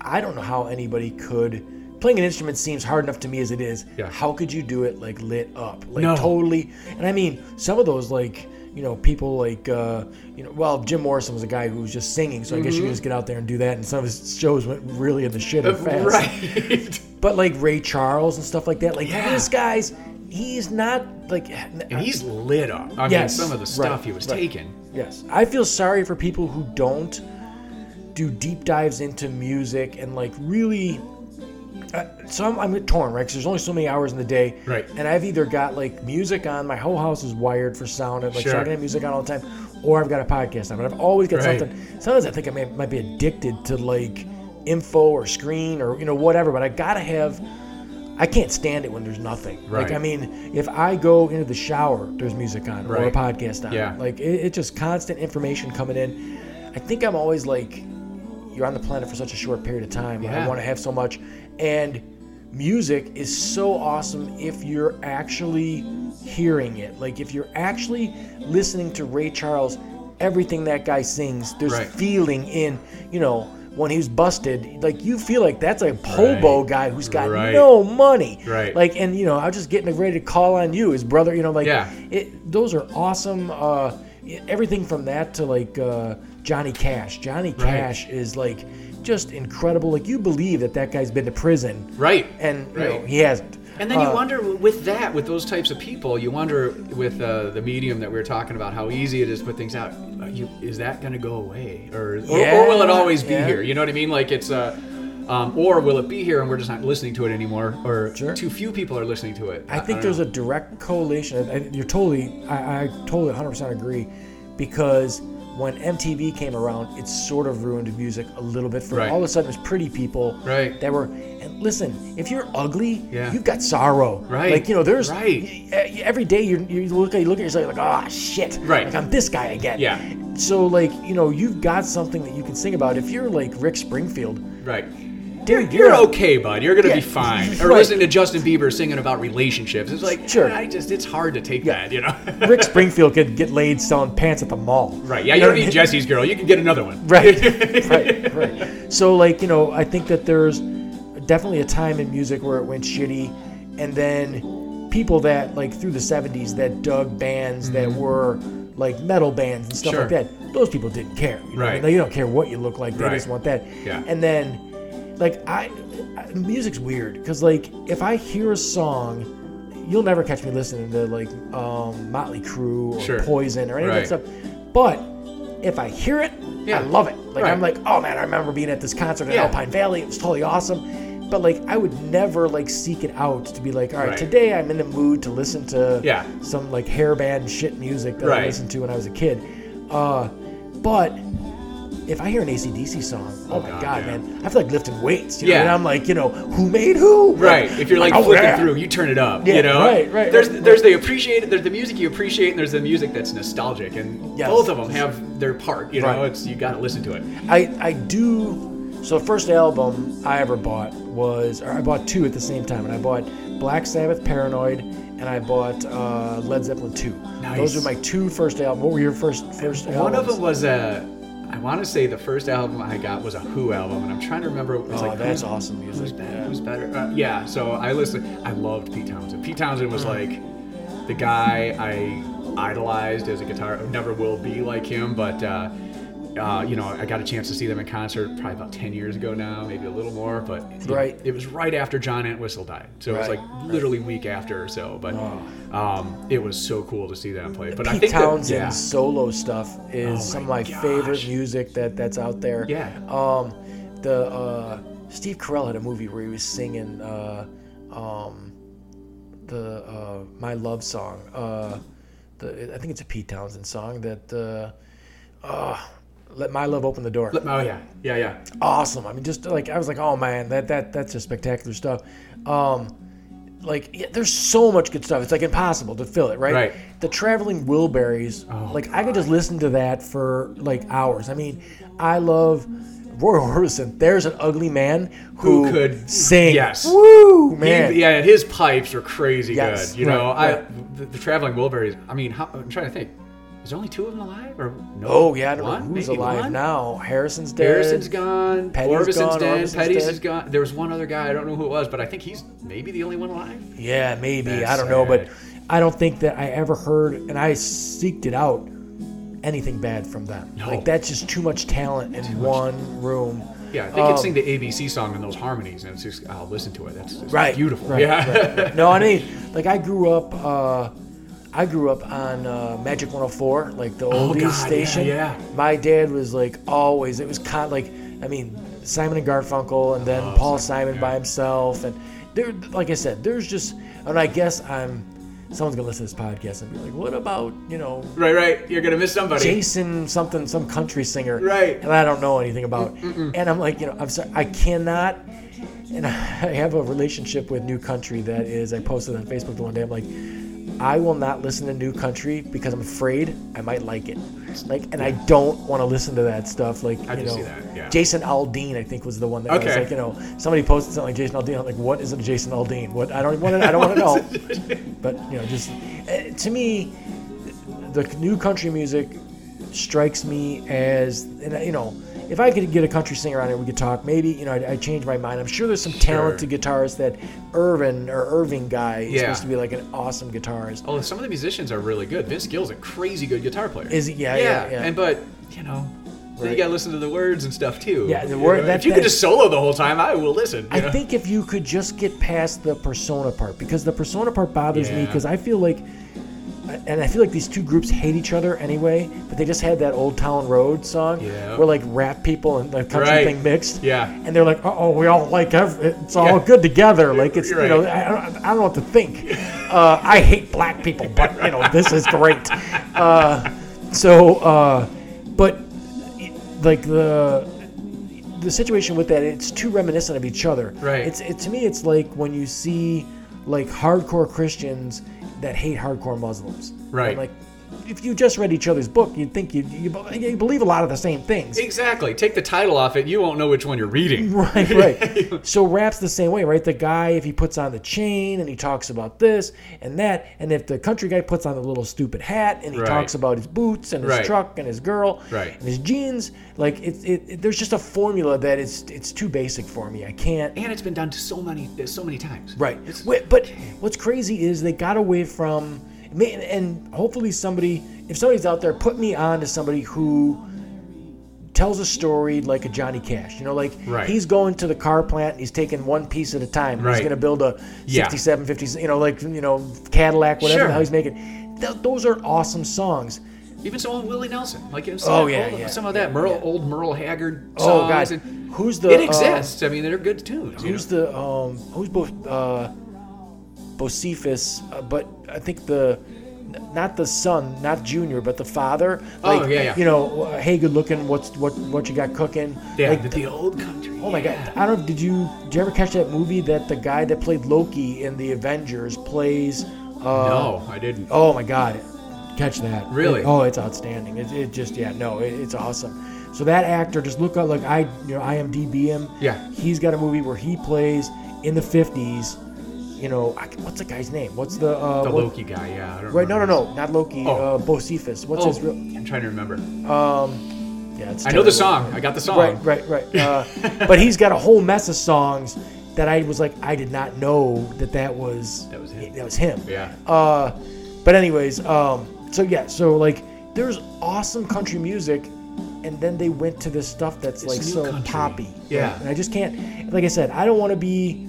S1: I don't know how anybody could. Playing an instrument seems hard enough to me as it is.
S2: Yeah.
S1: How could you do it like lit up, like
S2: No.
S1: totally? And I mean, some of those like. You know, people like, uh, you know, well, Jim Morrison was a guy who was just singing, so I guess you could just get out there and do that. And some of his shows went really in the shit and fast.
S2: Right.
S1: But like Ray Charles and stuff like that, like
S2: Yeah.
S1: this guy's, he's not like.
S2: and he's lit up. I
S1: Yes,
S2: mean, some of the stuff
S1: right,
S2: he was
S1: right.
S2: taking.
S1: Yes, I feel sorry for people who don't do deep dives into music and like really. Uh, so I'm, I'm torn, right? Because there's only so many hours in the day,
S2: Right.
S1: And I've either got like music on, my whole house is wired for sound, and like so I
S2: Sure.
S1: can have music on all the time, or I've got a podcast on. But I've always got
S2: Right.
S1: something. Sometimes I think I may, might be addicted to like info or screen or you know whatever, but I gotta have. I can't stand it when there's nothing. Like
S2: Right.
S1: I mean, if I go into the shower, there's music on or a podcast on.
S2: Yeah.
S1: Like it, it's just constant information coming in. I think I'm always like, you're on the planet for such a short period of time.
S2: Yeah.
S1: I want to have so much, and music is so awesome if you're actually hearing it. Like if you're actually listening to Ray Charles, everything that guy sings, there's
S2: Right.
S1: feeling in, you know. When he's busted, like you feel like that's a hobo
S2: Right.
S1: guy who's got
S2: Right.
S1: no money.
S2: Right.
S1: Like, and you know, I was just getting ready to call on you, his brother. You know, like,
S2: Yeah.
S1: it, those are awesome. Uh, everything from that to like uh, Johnny Cash. Johnny
S2: Right.
S1: Cash is like just incredible. Like you believe that that guy's been to prison,
S2: Right.
S1: and you know he hasn't.
S2: And then you
S1: Uh,
S2: wonder with that, with those types of people, you wonder with uh, the medium that we were talking about, how easy it is to put things out. You, is that going to go away, or, or,
S1: Yeah,
S2: or will it always be
S1: yeah.
S2: here? You know what I mean? Like it's uh, um, or will it be here and we're just not listening to it anymore, or
S1: Sure.
S2: too few people are listening to it?
S1: I think there's a direct correlation. and You're totally, I, I totally 100% agree, because when MTV came around, it sort of ruined music a little bit. For
S2: Right.
S1: all of a sudden, it was pretty people
S2: Right.
S1: that were. And listen, if you're ugly,
S2: Yeah.
S1: you've got sorrow.
S2: Right.
S1: Like you know, there's
S2: Right.
S1: every day you you look at you look at yourself like, ah, shit.
S2: Right.
S1: Like I'm this guy again.
S2: Yeah.
S1: So like you know, you've got something that you can sing about. If you're like Rick Springfield,
S2: right.
S1: Dude,
S2: You're
S1: a-
S2: okay, bud. You're gonna
S1: Yeah,
S2: be fine. Or
S1: right.
S2: listening to Justin Bieber singing about relationships. It's like,
S1: Sure.
S2: I just, it's hard to take
S1: Yeah.
S2: that, you know.
S1: Rick Springfield could get laid selling pants at the mall.
S2: right? Yeah,
S1: You
S2: don't need? Jesse's girl. You can get another one.
S1: right right right so like you know i think that there's definitely a time in music where it went shitty and then people that like through the 70s that dug bands that were like metal bands and stuff
S2: Mm-hmm. Sure.
S1: like that those people didn't care you know?
S2: Right.
S1: they don't care what you look like they
S2: Right.
S1: just want that
S2: Yeah.
S1: and then like i, I music's weird because like if i hear a song you'll never catch me listening to like um, motley crue or
S2: Sure.
S1: poison or any
S2: Right.
S1: of that stuff but if i hear it
S2: Yeah.
S1: i love it like
S2: Right.
S1: i'm like oh man i remember being at this concert in
S2: Yeah.
S1: alpine valley it was totally awesome but like i would never like seek it out to be like all right,
S2: Right.
S1: today i'm in the mood to listen to
S2: Yeah.
S1: some like hair band shit music that i listened to when i was a kid uh, but if I hear an ACDC song, oh,
S2: Oh,
S1: my
S2: God,
S1: god,
S2: yeah.
S1: man, I feel like lifting weights. You know?
S2: Yeah.
S1: And I'm like, you know, who made who?
S2: Right. If you're like
S1: oh,
S2: flipping
S1: yeah.
S2: through, you turn it up.
S1: Yeah,
S2: you know.
S1: right, right,
S2: There's
S1: right,
S2: there's the appreciate there's the music you appreciate and there's the music that's nostalgic and
S1: Yes.
S2: both of them have their part. You know,
S1: Right.
S2: it's you got to listen to it.
S1: I I do. So the first album I ever bought was, or I bought two at the same time, and I bought Black Sabbath Paranoid, and I bought uh, Led Zeppelin two.
S2: Nice.
S1: Those are my two first albums. What were your first first albums?
S2: One of them was a. I want to say the first album I got was a Who album, and I'm trying to remember. It was
S1: Oh,
S2: like
S1: that's
S2: who's-
S1: awesome
S2: Who's
S1: music.
S2: better?
S1: Yeah.
S2: Who's better? Uh, yeah. So I listened. I loved Pete Townshend. Pete
S1: Townshend
S2: was like the guy I idolized as a guitar. Never will be like him, but. Uh, uh, you know, I got a chance to see them in concert probably about 10 years ago now, maybe a little more, but know,
S1: Right.
S2: it was right after John Entwistle died. So it was
S1: Right,
S2: like literally week after or so, but
S1: Oh.
S2: um, it was so cool to see them play. But I
S1: Pete
S2: think that-
S1: Townshend's
S2: yeah.
S1: solo stuff is
S2: Oh
S1: some of
S2: my
S1: my favorite music that that's out there.
S2: Yeah.
S1: Um, the uh, Steve Carell had a movie where he was singing uh, um, the uh, My Love song. Uh, the I think it's a Pete Townshend song that. Uh, uh, let my love open the door.
S2: Oh yeah, yeah, yeah.
S1: awesome. I mean, just like I was like, oh man, that that that's just spectacular stuff. Um, like yeah, there's so much good stuff. It's like impossible to fill it, right?
S2: Right.
S1: The traveling Wilburys,
S2: Oh,
S1: like I could just listen to that for like hours. I mean, I love Roy Orbison. There's an ugly man who,
S2: Who could-
S1: sing.
S2: yes.
S1: Woo,
S2: He-
S1: man.
S2: yeah, his pipes are crazy
S1: Yes,
S2: good. You know,
S1: right,
S2: I the, the traveling Wilburys. I mean, how, I'm trying to think. Is there only two of them alive, or no?
S1: Oh yeah, I don't
S2: one?
S1: know who's alive
S2: one?
S1: now. Harrison's dead.
S2: Harrison's gone.
S1: Petty's gone,
S2: dead.
S1: Orbison's
S2: Petty's
S1: dead.
S2: is gone. There was one other guy. I don't know who it was, but I think he's maybe the only one alive.
S1: Yeah, maybe.
S2: That's
S1: I don't know, but. I don't think that I ever heard, and I seeked it out, anything bad from them.
S2: No.
S1: Like that's just too much talent in one room.
S2: Yeah, they
S1: Um,
S2: can sing the ABC song in those harmonies, and it's just I'll listen to it. That's just
S1: Right,
S2: beautiful.
S1: right,
S2: yeah.
S1: No, I mean, like I grew up. Uh, I grew up on uh, Magic 104, like the oldies
S2: Oh, God,
S1: station.
S2: yeah.
S1: My dad was like always. It was kind of like, I mean, Simon and Garfunkel, and then
S2: Oh,
S1: Paul
S2: Simon,
S1: Simon by himself, and there. Like I said, there's just, and I guess I'm. Someone's gonna listen to this podcast and be like, "What about you know
S2: right, right. You're gonna miss somebody.
S1: Jason something, some country singer,
S2: Right.
S1: And I don't know anything about. Mm, mm, mm. And I'm like, you know, I'm sorry, I cannot. And I have a relationship with New Country that is. I posted on Facebook the one day. I'm like, I will not listen to New Country because I'm afraid I might like it. Like, and I don't want to listen to that stuff. Like,
S2: I
S1: you
S2: can
S1: know,
S2: see that, yeah.
S1: Jason Aldean, I think, was the one that was like, you know, somebody posted something like Jason Aldean. I'm like, what is a Jason Aldean? What I don't want to. I don't want to know. but you know, just uh, to me, the new country music strikes me as, and you know, if I could get a country singer on here, we could talk. Maybe you know, I, I change my mind. I'm sure there's some talented guitarists that Irvin or Irving guy is
S2: Yeah.
S1: supposed to be like an awesome guitarist.
S2: Oh, some of the musicians are really good. Vince Gill's a crazy good guitar player.
S1: Is he? Yeah, yeah, yeah.
S2: And but you know, Then you gotta listen to the words and stuff too.
S1: Yeah, the
S2: You know,
S1: that-
S2: if you
S1: that-
S2: could just solo the whole time, I will listen.
S1: I
S2: know?
S1: think if you could just get past the persona part, because the persona part bothers me, because I feel like, and I feel like these two groups hate each other anyway, but they just had that Old Town Road song
S2: Yeah.
S1: where like rap people and the country
S2: Right.
S1: thing mixed.
S2: Yeah.
S1: And they're like, oh, we all like, it's all
S2: Yeah.
S1: good together. Like it's,
S2: You're
S1: you know,
S2: right.
S1: I don't, I don't know what to think. Uh, I hate black people, but you know, this is great. Uh, so, uh, but like the the situation with that, it's too reminiscent of each other.
S2: Right.
S1: It's it to me, it's like when you see like hardcore Christians that hate hardcore Muslims.
S2: Right.
S1: Like, if you just read each other's book, you'd think you you, you believe a lot of the same things.
S2: Exactly. Take the title off it, you won't know which one you're reading.
S1: Right, right. so rap's the same way, right? The guy, if he puts on the chain and he talks about this and that, and if the country guy puts on the little stupid hat and he
S2: Right.
S1: talks about his boots and his
S2: Right.
S1: truck and his girl
S2: Right.
S1: and his jeans, like it, it, it, there's just a formula that it's it's too basic for me. I can't.
S2: And it's been done so many, so many times.
S1: Right.
S2: It's,
S1: But what's crazy is they got away from, and hopefully somebody, if somebody's out there, put me on to somebody who tells a story like a Johnny Cash. You know, like
S2: Right.
S1: he's going to the car plant and he's taking one piece at a time.
S2: Right.
S1: He's going to build a
S2: Yeah.
S1: 50, you know, like, you know, Cadillac, whatever
S2: Sure.
S1: the hell he's making. Th- those are awesome songs.
S2: even some of Willie Nelson, like you
S1: Oh,
S2: some,
S1: yeah,
S2: all-
S1: yeah,
S2: some of that
S1: yeah,
S2: Merle,
S1: yeah.
S2: old Merle Haggard
S1: Oh,
S2: songs.
S1: God.
S2: and
S1: Who's the,
S2: it
S1: uh,
S2: exists. I mean, they're good tunes. you
S1: Who's
S2: know?
S1: the um? Who's both uh, Bocephus? Uh, but I think the not the son, not Junior, but the father.
S2: Oh,
S1: Like,
S2: yeah, yeah.
S1: You know, uh, hey, good looking. What's what? What you got cooking?
S2: yeah,
S1: Like,
S2: the, the old country.
S1: oh my
S2: yeah.
S1: God! I don't. know, Did you? Did you ever catch that movie that the guy that played Loki in the Avengers plays? Uh,
S2: No, I didn't.
S1: Oh my God! Catch that.
S2: Really?
S1: It- oh, it's outstanding. It, it just yeah no, it, it's awesome. So that actor, just look up like I you know IMDb him.
S2: Yeah.
S1: He's got a movie where he plays in the fifties. You know, I, what's the guy's name? What's the uh,
S2: The
S1: what-
S2: Loki guy, yeah. I don't
S1: Right? No, no, no, not Loki.
S2: Oh.
S1: Uh, Bocephus. What's
S2: his-
S1: his real?
S2: Oh, I'm trying to remember.
S1: Um, yeah, it's
S2: I know the song. I got the song.
S1: Right, right, right. Uh, but he's got a whole mess of songs that I was like, I did not know that that was
S2: That was him.
S1: That was him.
S2: Yeah.
S1: Uh, but anyways, um, so yeah, so like there's awesome country music, and then they went to this stuff that's
S2: This
S1: like so
S2: country.
S1: poppy.
S2: Yeah.
S1: And I just can't. Like I said, I don't want to be.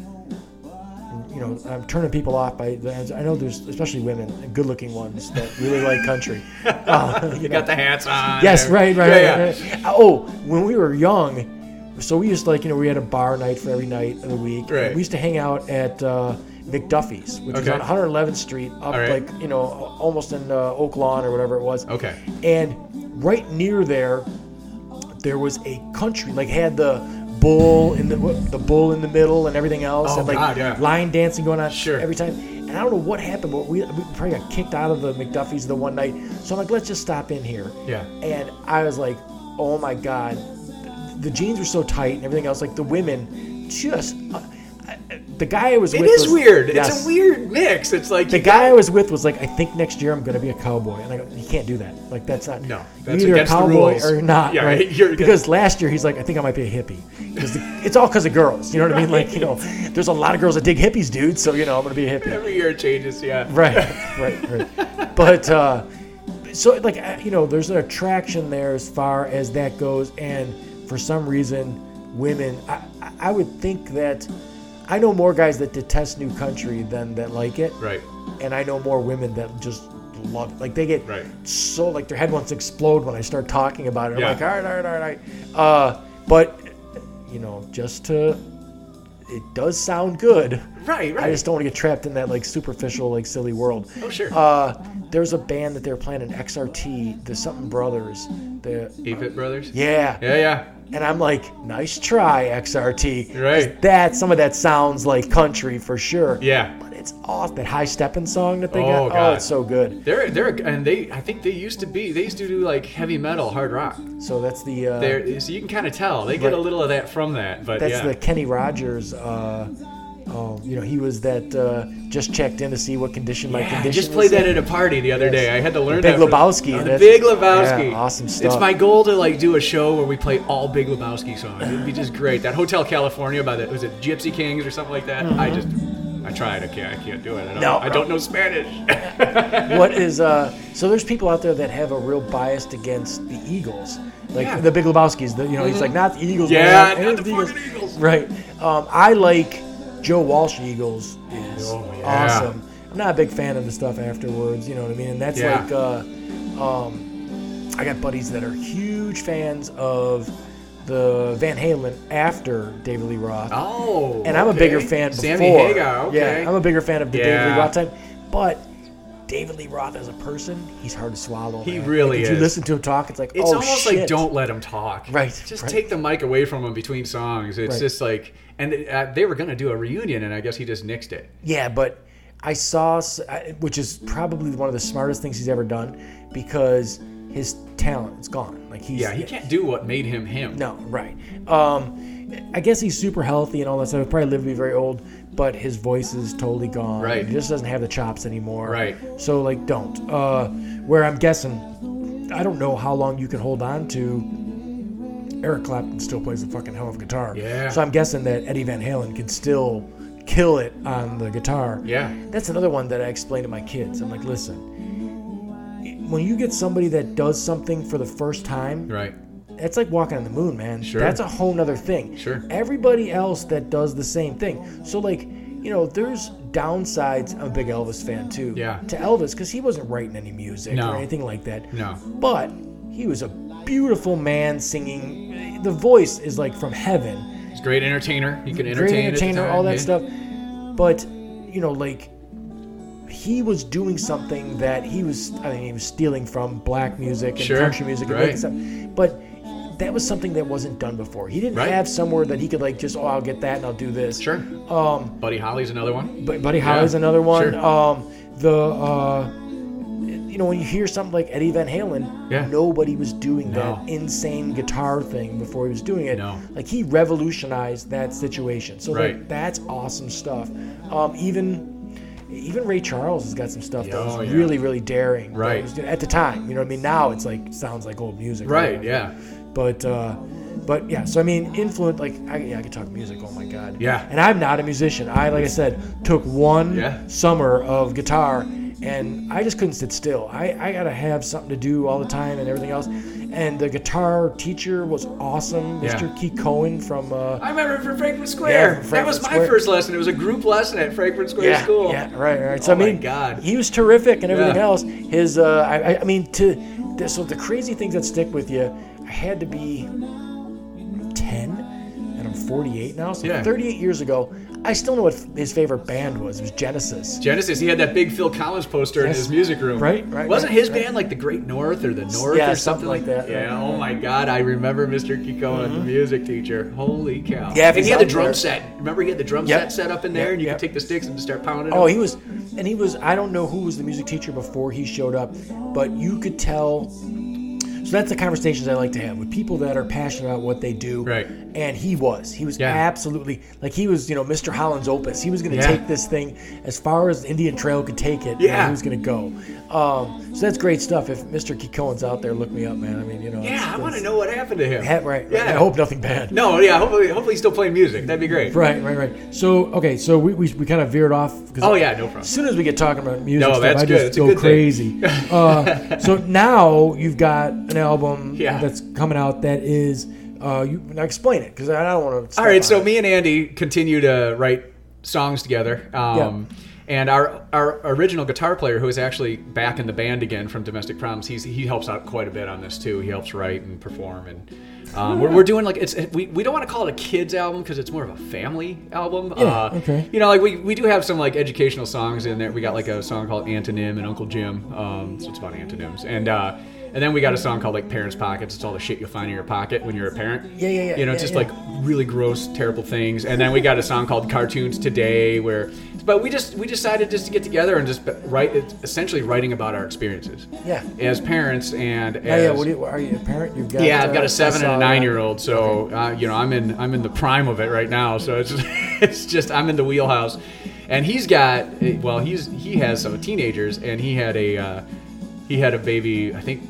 S1: You know, I'm turning people off by. I know there's especially women, good-looking ones that really like country. Uh,
S2: You got the hats on.
S1: Yes, right, right,
S2: yeah,
S1: right,
S2: yeah.
S1: right. Oh, when we were young, so we used to like you know we had a bar night for every night of the week.
S2: Right.
S1: We used to hang out at uh, McDuffie's, which is
S2: Okay.
S1: on 111th Street, up
S2: right.
S1: like you know almost in uh, Oak Lawn or whatever it was.
S2: Okay.
S1: And right near there, there was a country like had the bull in the the bull in the middle and everything else,
S2: Oh,
S1: and like
S2: God, yeah.
S1: line dancing going on
S2: Sure.
S1: every time. And I don't know what happened, but we, we probably got kicked out of the McDuffie's the one night. So I'm like, let's just stop in here.
S2: Yeah.
S1: And I was like, oh my god, the jeans were so tight and everything else. Like the women, just uh, the guy I was
S2: It
S1: with.
S2: is
S1: was-
S2: weird.
S1: Yes.
S2: It's a weird mix. It's like
S1: The guy I was with was like, I think next year I'm gonna be a cowboy, and I go, you can't do that. Like that's not.
S2: No,
S1: you're
S2: that's
S1: either a cowboy or you're not.
S2: Yeah,
S1: right?
S2: you're-
S1: because last year he's like, I think I might be a hippie. Because it's all because of girls. You know what I mean? Like you know, there's a lot of girls that dig hippies, dude. So you know, I'm gonna be a hippie.
S2: Every year it changes. Yeah.
S1: Right, right, right. But uh, so like uh, you know, there's an attraction there as far as that goes, and for some reason, women. I- I would think that I know more guys that detest new country than that like it,
S2: Right.
S1: and I know more women that just love it. Like they get
S2: Right.
S1: so like their head wants to explode when I start talking about it.
S2: Yeah.
S1: I'm like, all right, all right, all right. Uh, but you know, just to. It does sound good.
S2: Right. Right.
S1: I just don't want to get trapped in that like superficial, like silly world.
S2: Oh, sure.
S1: Uh, there's a band that they're playing in XRT, the something brothers. The
S2: Avett Brothers.
S1: yeah.
S2: Yeah. Yeah.
S1: And I'm like, nice try, XRT.
S2: Right.
S1: That some of that sounds like country for sure.
S2: Yeah.
S1: But it's awesome. That high stepping song that they
S2: Oh,
S1: got. Oh, it's so good.
S2: They're they're and they I think they used to be they used to do like heavy metal hard rock.
S1: So that's the uh,
S2: so you can kind of tell they get a little of that from that. But
S1: that's
S2: yeah.
S1: the Kenny Rogers. Uh, oh, you know, he was that. Uh, just checked in to see what condition my
S2: yeah, I
S1: condition.
S2: just
S1: was
S2: played that
S1: in.
S2: at a party the other
S1: Yes.
S2: day. I had to learn
S1: Big
S2: that.
S1: Lebowski,
S2: Oh, the Big Lebowski.
S1: yeah, awesome
S2: It's my goal to like do a show where we play all Big Lebowski songs. It'd be just great. That Hotel California by the was it Gypsy Kings or something like that. I just I tried. I can't. I can't do it. I don't,
S1: No,
S2: I don't know Spanish.
S1: what is uh so there's people out there that have a real bias against the Eagles. Like
S2: Yeah.
S1: the Big Lebowski's, the, you know, he's like not the Eagles.
S2: Yeah,
S1: man,
S2: not
S1: it's
S2: the fucking Eagles.
S1: Right. Um, I like Joe Walsh Eagles is
S2: Oh, yeah.
S1: awesome. I'm not a big fan of the stuff afterwards, you know what I mean? And that's
S2: Yeah.
S1: like uh um I got buddies that are huge fans of the Van Halen after David Lee Roth.
S2: oh.
S1: And I'm a bigger fan before.
S2: Sammy Hagar. Okay.
S1: Yeah, I'm a bigger fan of the David Lee Roth time. But David Lee Roth as a person, he's hard to swallow.
S2: He
S1: man.
S2: really
S1: like, If you listen to him talk, it's like,
S2: It's
S1: oh
S2: almost
S1: shit.
S2: like don't let him talk.
S1: Right,
S2: Just
S1: right.
S2: take the mic away from him between songs. It's
S1: Right.
S2: just like, and uh, they were gonna do a reunion, and I guess he just nixed it.
S1: Yeah, but I saw, which is probably one of the smartest things he's ever done, because his talent is gone. Like he's
S2: Yeah, he can't do what made him him.
S1: No, right. Um, I guess he's super healthy and all that stuff. He'll probably live to be very old, but his voice is totally gone.
S2: Right.
S1: He just doesn't have the chops anymore.
S2: Right.
S1: So like, don't. Uh, where I'm guessing, I don't know how long you can hold on to. Eric Clapton still plays a fucking hell of a guitar.
S2: Yeah.
S1: So I'm guessing that Eddie Van Halen can still kill it on the guitar.
S2: Yeah.
S1: That's another one that I explain to my kids. I'm like, listen, when you get somebody that does something for the first time,
S2: Right.
S1: It's like walking on the moon, man.
S2: Sure.
S1: That's a whole nother thing.
S2: Sure.
S1: Everybody else that does the same thing. So like, you know, there's downsides. I'm a big Elvis fan too.
S2: Yeah.
S1: To Elvis because he wasn't writing any music
S2: No.
S1: or anything like that.
S2: No.
S1: But he was a beautiful man singing. The voice is like from heaven.
S2: He's a great entertainer. He can entertain.
S1: Great entertainer, all that
S2: yeah.
S1: stuff. But you know, like he was doing something that he was. I mean, he was stealing from black music and
S2: Sure,
S1: country music and
S2: right.
S1: stuff. But that was something that wasn't done before. He didn't
S2: Right.
S1: have somewhere that he could like just, oh, I'll get that and I'll do this.
S2: Sure. Um, Buddy Holly's another one.
S1: But Buddy Holly's another one.
S2: sure.
S1: Um, the uh, you know when you hear something like Eddie Van Halen,
S2: Yeah.
S1: nobody was doing
S2: No.
S1: that insane guitar thing before he was doing it.
S2: No.
S1: Like he revolutionized that situation. So
S2: Right.
S1: like that's awesome stuff. Um, even even Ray Charles has got some stuff that was
S2: Oh, yeah.
S1: really really daring.
S2: Right.
S1: was- at the time, you know what I mean. Now it's like sounds like old music. or
S2: Right. Yeah.
S1: But uh, but yeah, so I mean, influence like I, yeah, I could talk music. Oh my god.
S2: Yeah.
S1: And I'm not a musician. I like I said took one
S2: Yeah.
S1: summer of guitar, and I just couldn't sit still. I I gotta have something to do all the time and everything else. And the guitar teacher was awesome,
S2: Yeah.
S1: Mr. Keith Cohen from. Uh,
S2: I remember from Frankfurt
S1: Yeah,
S2: Square.
S1: from
S2: that was
S1: Frankfurt
S2: my
S1: Square.
S2: first lesson. It was a group lesson at Frankfurt Square
S1: yeah,
S2: School.
S1: yeah, right, right. So
S2: Oh
S1: I
S2: my
S1: mean,
S2: God.
S1: he was terrific and everything
S2: Yeah.
S1: else. His, uh, I, I- I mean, to this, so the crazy things that stick with you. I had to be ten, and I'm 48 now. So
S2: Yeah.
S1: 38 years ago, I still know what his favorite band was. It was Genesis.
S2: Genesis, he had that big Phil Collins poster in his music room.
S1: Right, right,
S2: Wasn't
S1: right,
S2: his
S1: right.
S2: band like the Great North or the North
S1: Yeah,
S2: or
S1: something
S2: something,
S1: like that,
S2: Yeah.
S1: right.
S2: Oh my God, I remember Mr. Kiko, the music teacher. Holy cow.
S1: Mm-hmm. Yeah, if
S2: and he had the drum
S1: there-
S2: set. Remember, he had the drum
S1: Yep.
S2: set set up in there,
S1: Yep,
S2: and you
S1: yep.
S2: could take the sticks and just start pounding.
S1: Oh,
S2: them.
S1: he was, and he was. I don't know who was the music teacher before he showed up, but you could tell. So that's the conversations I like to have with people that are passionate about what they do.
S2: Right.
S1: And he was. He was
S2: Yeah.
S1: absolutely like he was. You know, Mr. Holland's opus. He was going to
S2: Yeah.
S1: take this thing as far as Indian Trail could take it.
S2: Yeah.
S1: And he was going to go. Um, so that's great stuff. If Mr. Kikoan's out there, look me up, man. I mean, you know.
S2: Yeah,
S1: it's-
S2: I want to know what happened to him.
S1: Ha- right, right.
S2: Yeah.
S1: I hope nothing bad.
S2: No, yeah. Hopefully, hopefully he's still playing music. That'd be great.
S1: Right, right, right. So okay, so we, we, we kind of veered off.
S2: Oh yeah, no problem.
S1: As soon as we get talking about music
S2: No,
S1: stuff,
S2: that's
S1: I just
S2: a
S1: go crazy. uh, so now you've got an album
S2: Yeah.
S1: that's coming out that is. Uh, you now explain it because I don't want to.
S2: All right, so me and Andy continue to write songs together. Um, And our, our original guitar player, who is actually back in the band again from Domestic Problems, he's, he helps out quite a bit on this too. He helps write and perform, and um, we're, we're doing like it's we, we don't want to call it a kids album because it's more of a family album.
S1: Yeah,
S2: uh,
S1: okay.
S2: You know, like we, we do have some like educational songs in there. We got like a song called Antonym and Uncle Jim, um, so it's about antonyms, and uh, and then we got a song called like Parents Pockets. It's all the shit you'll find in your pocket when you're a parent.
S1: Yeah, yeah, yeah,
S2: You know,
S1: yeah,
S2: just
S1: yeah.
S2: like really gross, terrible things. And then we got a song called Cartoons Today, where, but we just we decided just to get together and just write, it's essentially writing about our experiences
S1: Yeah.
S2: as parents and as
S1: Yeah, yeah. What do you, are you a parent? You've got.
S2: yeah, I've got
S1: uh,
S2: a seven and a
S1: that.
S2: nine year old, so uh, you know I'm in I'm in the prime of it right now. So it's just, it's just I'm in the wheelhouse, and he's got well he's he has some teenagers, and he had a uh, he had a baby. I think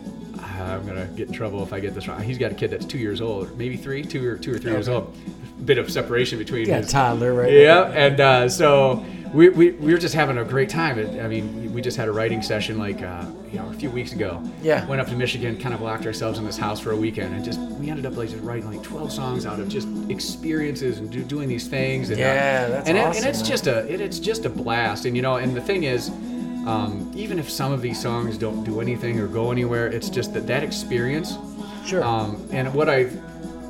S2: I'm gonna get in trouble if I get this wrong. He's got a kid that's two years old, maybe three, two or two or three years old. Bit of separation between
S1: Yeah,
S2: his
S1: toddler, right?
S2: yeah, and uh, so we, we, we were just having a great time. It, I mean, we- just had a writing session like uh, you know a few weeks ago.
S1: Yeah.
S2: Went up to Michigan, kind of locked ourselves in this house for a weekend, and just we ended up like just writing like 12 songs out of just experiences and do, doing these things. And, uh,
S1: Yeah, that's
S2: and, it-
S1: awesome,
S2: and it's
S1: man.
S2: just a it, it's just a blast. And you know, and the thing is. Um, even if some of these songs don't do anything or go anywhere, it's just that that experience
S1: Sure.
S2: um, and what I've,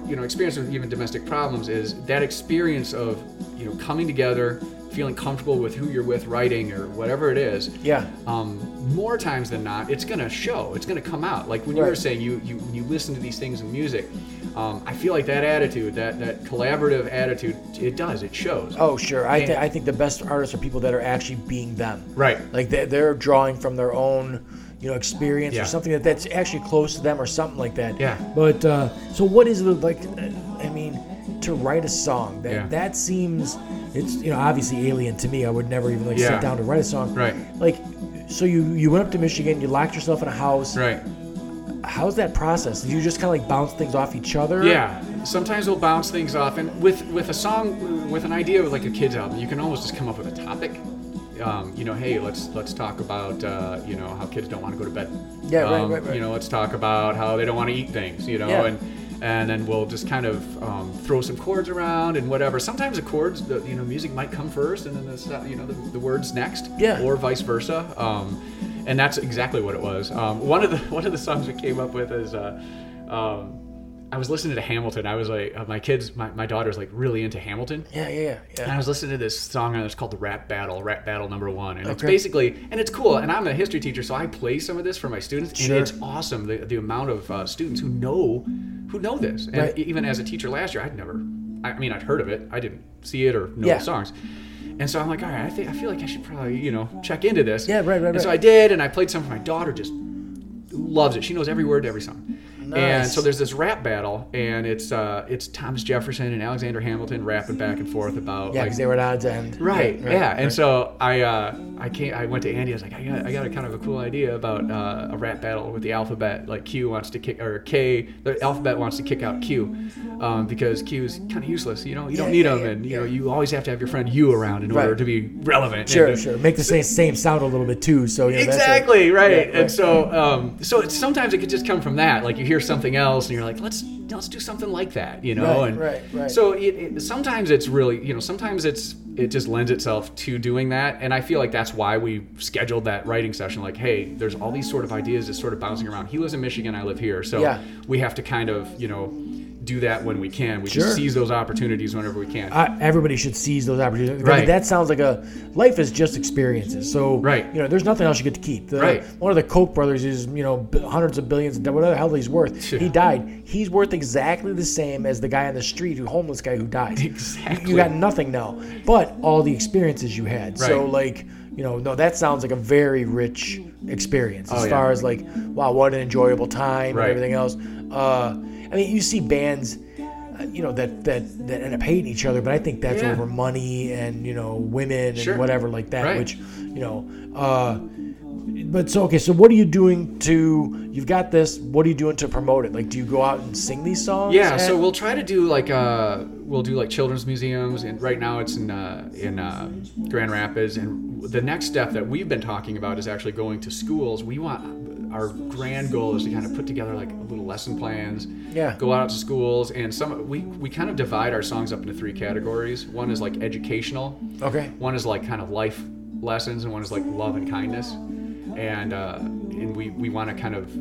S2: you know, experienced with even domestic problems is that experience of, you know, coming together, feeling comfortable with who you're with, writing or whatever it is.
S1: Yeah.
S2: Um, more times than not, it's gonna show. It's gonna come out. Like when you were saying, you you you listen to these things in music. Um, I feel like that attitude, that that collaborative attitude, it does. It shows.
S1: Oh, sure. I, th- I think the best artists are people that are actually being them.
S2: Right.
S1: Like they're, they're drawing from their own, you know, experience
S2: Yeah.
S1: or something that that's actually close to them or something like that.
S2: Yeah.
S1: But uh, so what is it like? I mean, to write a song that
S2: Yeah.
S1: that seems it's you know obviously alien to me. I would never even like
S2: Yeah.
S1: sit down to write a song.
S2: Right.
S1: Like, so you you went up to Michigan, you locked yourself in a house.
S2: Right.
S1: How's that process? Do you just kind of like bounce things off each other?
S2: Yeah, sometimes we'll bounce things off, and with with a song, with an idea of like a kids album, you can almost just come up with a topic. Um, you know, hey, let's let's talk about uh, you know how kids don't want to go to bed.
S1: Yeah, right,
S2: Um,
S1: right, right.
S2: You know, let's talk about how they don't want to eat things. You know,
S1: Yeah.
S2: and and then we'll just kind of um, throw some chords around and whatever. Sometimes the chords, the you know, music might come first, and then the you know the, the words next.
S1: Yeah.
S2: Or vice versa. Um, and that's exactly what it was. Um, one of the one of the songs we came up with is. Uh, um, I was listening to Hamilton. I was like, uh, my kids, my, my daughter's like really into Hamilton.
S1: Yeah, yeah, yeah.
S2: And I was listening to this song and it's called the Rap Battle, Rap Battle number one. And it's basically, and it's cool. And I'm a history teacher, so I play some of this for my students.
S1: Sure.
S2: And it's awesome, the, the amount of uh, students who know who know this. And
S1: Right.
S2: even as a teacher last year, I'd never, I mean, I'd heard of it. I didn't see it or know
S1: Yeah.
S2: the songs. And so I'm like, all right, I think I feel like I should probably, you know, check into this.
S1: Yeah, right, right,
S2: And so. I did, and I played some for my daughter. Just loves it. She knows every word to every song. And so there's this rap battle, and it's uh, it's Thomas Jefferson and Alexander Hamilton rapping back and forth about
S1: Yeah,
S2: like
S1: they were at odds end.
S2: Right.
S1: right,
S2: yeah. And
S1: right.
S2: so I uh, I came I went to Andy. I was like, I got I got a kind of a cool idea about uh, a rap battle with the alphabet. Like Q wants to kick or K. The alphabet wants to kick out Q um, because Q is kind of useless. You know, you don't need
S1: yeah,
S2: him,
S1: yeah,
S2: and you know, you always have to have your friend U around in order to be relevant.
S1: Sure,
S2: And,
S1: sure. Make the same same sound a little bit too. So you know, that's a-
S2: Exactly right.
S1: Yeah,
S2: and
S1: right.
S2: so, um, so it's, sometimes it could just come from that. Like you hear something else, and you're like, let's let's do something like that, you know.
S1: Right,
S2: and
S1: right, right.
S2: So it, it, sometimes it's really, you know, sometimes it's it just lends itself to doing that, and I feel like that's why we scheduled that writing session. Like, hey, there's all these sort of ideas just sort of bouncing around. He lives in Michigan, I live here, so
S1: Yeah.
S2: we have to kind of, you know. Do that when we can. We
S1: Sure.
S2: just seize those opportunities whenever we can.
S1: I, everybody should seize those opportunities.
S2: Right.
S1: that sounds like a life is just experiences. So
S2: Right.
S1: you know, there's nothing else you get to keep. The,
S2: Right.
S1: One of the Koch brothers is you know hundreds of billions, whatever the hell he's worth.
S2: Yeah.
S1: He died. He's worth exactly the same as the guy on the street, who homeless guy who died. You-
S2: Exactly.
S1: You got nothing now, but all the experiences you had.
S2: Right.
S1: So like. You know, no, that sounds like a very rich experience as
S2: Oh, yeah.
S1: far as like, wow, what an enjoyable time
S2: Right.
S1: and everything else. Uh, I mean, you see bands, uh, you know, that that that end up hating each other, but I think that's
S2: Yeah.
S1: over money and you know women
S2: Sure.
S1: and whatever like that.
S2: Right.
S1: Which you know, uh, but so okay. So what are you doing to? You've got this. What are you doing to promote it? Like, do you go out and sing these songs?
S2: Yeah,
S1: at-
S2: so we'll try to do like uh we'll do like children's museums and right now it's in uh in uh, Grand Rapids and the next step that we've been talking about is actually going to schools. We want our grand goal is to kind of put together like little lesson plans.
S1: Yeah.
S2: Go out to schools and some we we kind of divide our songs up into three categories. One is like educational,
S1: okay.
S2: one is like kind of life lessons and one is like love and kindness. And uh and we we want to kind of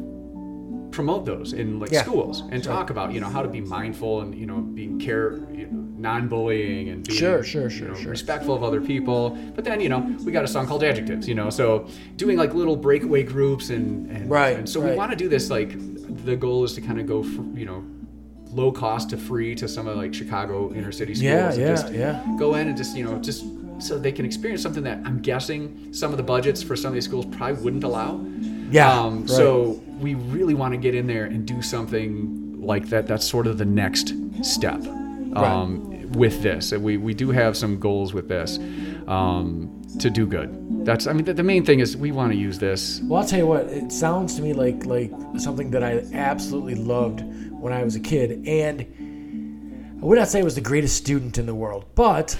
S2: promote those in like
S1: Yeah.
S2: schools and talk about you know how to be mindful and you know being care you know, non-bullying and being
S1: Sure, sure,
S2: you
S1: sure,
S2: know,
S1: sure.
S2: respectful of other people but then you know we got a song called adjectives you know so doing like little breakaway groups and and,
S1: Right,
S2: and so
S1: right.
S2: we want to do this like the goal is to kind of go for, you know low cost to free to some of like chicago inner city schools
S1: Yeah, yeah,
S2: just
S1: yeah.
S2: go in and just you know just so they can experience something that i'm guessing some of the budgets for some of these schools probably wouldn't allow
S1: Yeah.
S2: um,
S1: right.
S2: So we really want to get in there and do something like that. That's sort of the next step um, with this. And we, we do have some goals with this um, to do good. That's I mean the, the main thing is we want to use this.
S1: Well, I'll tell you what. It sounds to me like like something that I absolutely loved when I was a kid, and I would not say I was the greatest student in the world, but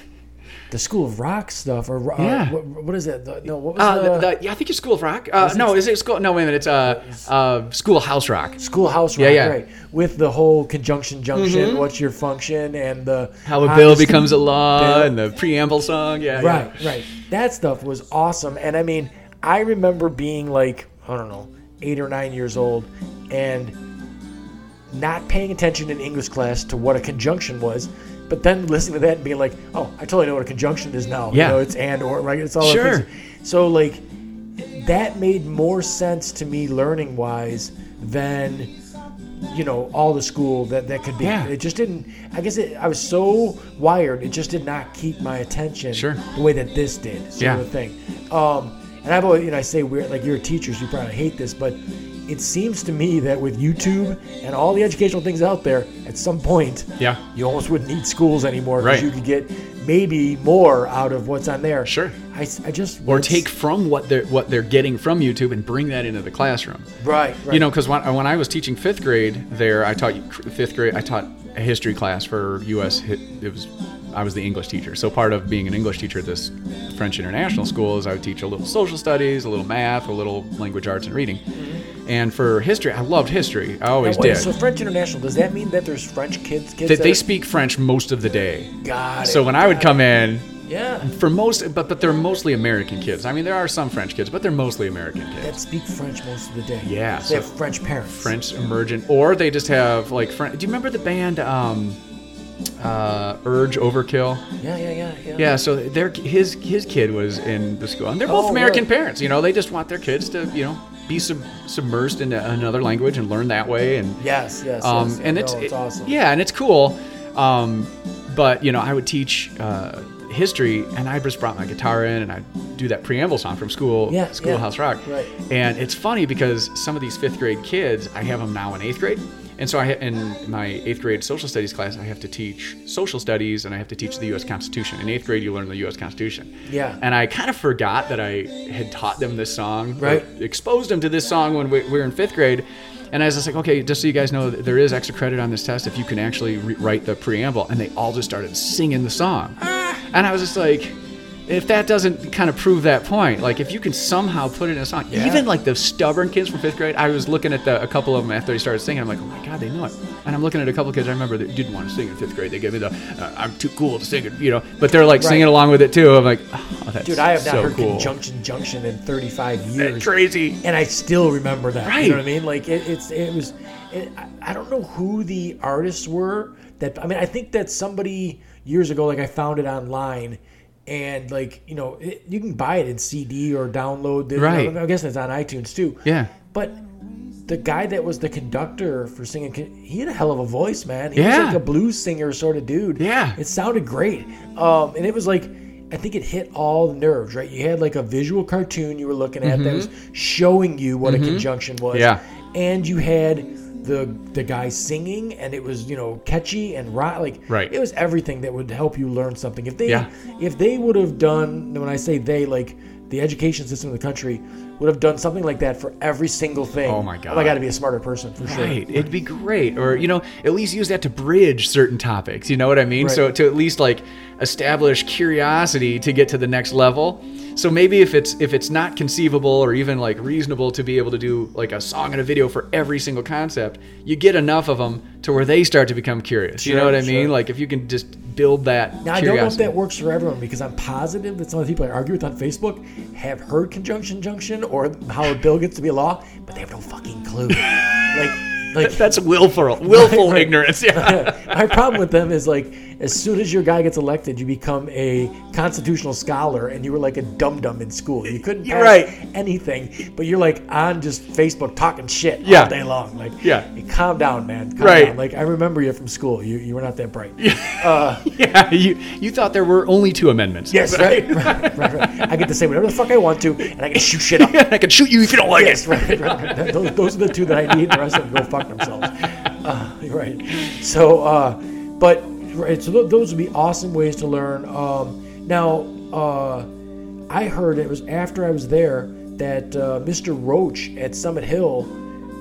S1: the School of Rock stuff, or uh,
S2: Yeah.
S1: what, what is it? The- no, what was
S2: Uh,
S1: the,
S2: the, the- yeah, I think it's School of Rock. Uh, no, is it School? No, wait a minute. It's uh, uh, Schoolhouse Rock.
S1: Schoolhouse Rock?
S2: Yeah, yeah.
S1: Right, with the whole conjunction junction. What's your function and the
S2: How a
S1: I'm
S2: bill becomes a law
S1: Bill.
S2: and the preamble song. Yeah, yeah.
S1: Right, right. That stuff was awesome. And I mean, I remember being like, I don't know, eight or nine years old and not paying attention in English class to what a conjunction was, but then listening to that and being like, oh, I totally know what a conjunction is now.
S2: Yeah.
S1: You know, it's and or, right? It's all
S2: Sure.
S1: So, like, that made more sense to me learning wise than you know all the school that that could be
S2: Yeah.
S1: it just didn't i guess it, i was so wired it just did not keep my attention
S2: Sure.
S1: the way that this did sort
S2: Yeah.
S1: of thing um and i've always you know i say we're like you're teachers you probably hate this but it seems to me that with youtube and all the educational things out there at some point
S2: Yeah.
S1: you almost wouldn't need schools anymore because
S2: Right.
S1: you could get maybe more out of what's on there
S2: Sure.
S1: I, I just
S2: Or take from what they're what they're getting from YouTube and bring that into the classroom.
S1: right, right
S2: You know, because when, when I was teaching fifth grade there, I taught fifth grade. I taught a history class for U.S. It was I was the English teacher. So part of being an English teacher at this French international school is I would teach a little social studies, a little math, a little language arts and reading. And for history, I loved history. I always
S1: Now, wait,
S2: did.
S1: so french international does that mean that there's french kids kids
S2: that
S1: that
S2: they
S1: are-
S2: speak French most of the day.
S1: it,
S2: So when I would come in,
S1: yeah
S2: for most, but but they're mostly American kids. I mean, there are some French kids, but they're mostly American kids.
S1: that speak French most of the day.
S2: Yeah,
S1: they
S2: so-
S1: have French parents.
S2: French emergent, or they just have like French. Do you remember the band um, uh, Urge Overkill?
S1: Yeah, yeah, yeah, yeah.
S2: Yeah, so their his his kid was in the school, and they're both
S1: Oh,
S2: American
S1: really?
S2: parents. You know, they just want their kids to you know be sub- submersed into another language and learn that way. And
S1: Yes, yes,
S2: um,
S1: yes.
S2: and
S1: No,
S2: it's,
S1: it's awesome.
S2: Yeah, and it's cool. Um, but you know, I would teach uh, history, and I just brought my guitar in, and I'd do that preamble song from school,
S1: Yeah,
S2: Schoolhouse
S1: yeah,
S2: Rock.
S1: right.
S2: And it's funny because some of these fifth grade kids, I have them now in eighth grade. And so I, in my eighth grade social studies class, I have to teach social studies and I have to teach the U.S. Constitution. In eighth grade, you learn the U.S. Constitution.
S1: Yeah.
S2: And I kind of forgot that I had taught them this song,
S1: Right.
S2: exposed them to this song when we, we were in fifth grade. And I was just like, okay, just so you guys know, there is extra credit on this test if you can actually re- write the preamble. And they all just started singing the song. Ah. And I was just like, if that doesn't kind of prove that point, like if you can somehow put it in a song,
S1: Yeah.
S2: even like the stubborn kids from fifth grade, I was looking at the, a couple of them after they started singing. I'm like, oh my god, they know it. And I'm looking at a couple of kids I remember that didn't want to sing in fifth grade. They gave me the, uh, I'm too cool to sing it, you know. But they're like
S1: Right.
S2: singing along with it too. I'm like, oh, that's
S1: Dude, I have not
S2: so
S1: heard
S2: cool.
S1: conjunction junction in 35
S2: That's
S1: years,
S2: crazy.
S1: and I still remember that.
S2: Right.
S1: You know what I mean? Like it, it's it was. It, I don't know who the artists were. That I mean, I think that somebody years ago, like I found it online. And like you know, it, you can buy it in CD or download. The,
S2: Right.
S1: I guess it's on iTunes too.
S2: Yeah.
S1: But the guy that was the conductor for singing, he had a hell of a voice, man. He
S2: Yeah.
S1: was like a blues singer sort of dude.
S2: Yeah.
S1: It sounded great. Um, and it was like, I think it hit all the nerves, right? You had like a visual cartoon you were looking at that was showing you what a conjunction was.
S2: Mm-hmm. Yeah.
S1: And you had the the guy singing and it was, you know, catchy and right like
S2: Right.
S1: it was everything that would help you learn something. If they
S2: Yeah.
S1: if they would have done when I say they like the education system of the country would have done something like that for every single thing.
S2: Oh my god!
S1: I got to be a smarter person for sure.
S2: Right. It'd be great. Or, you know, at least use that to bridge certain topics. You know what I mean?
S1: Right.
S2: So to at least like establish curiosity to get to the next level. So maybe if it's if it's not conceivable or even like reasonable to be able to do like a song and a video for every single concept, you get enough of them to where they start to become curious. you know what I mean? Like if you can just build that
S1: Now I don't know if that works for everyone because I'm positive that some of the people I argue with on Facebook have heard conjunction junction or how a bill gets to be a law, but they have no fucking clue. like, like
S2: That's willful, willful
S1: right.
S2: ignorance. Yeah.
S1: my problem with them is like as soon as your guy gets elected, you become a constitutional scholar, and you were like a dum dum in school. You couldn't pass
S2: right.
S1: anything, but you're like on just Facebook talking shit
S2: Yeah.
S1: all day long. Like,
S2: Yeah.
S1: hey, calm down, man. Calm
S2: Right.
S1: Down. Like I remember you from school. You you were not that bright.
S2: yeah. Uh, yeah. You you thought there were only two amendments.
S1: Yes, right, right, right, right. I get to say whatever the fuck I want to, and I can shoot shit up.
S2: I can shoot you if you don't like
S1: Yes,
S2: it.
S1: right, right, right. Those, those are the two that I need. The rest of them go fuck themselves. Uh, right. So, uh, but right, so th- those would be awesome ways to learn. Um, now, uh, I heard it was after I was there that uh, Mr. Roach at Summit Hill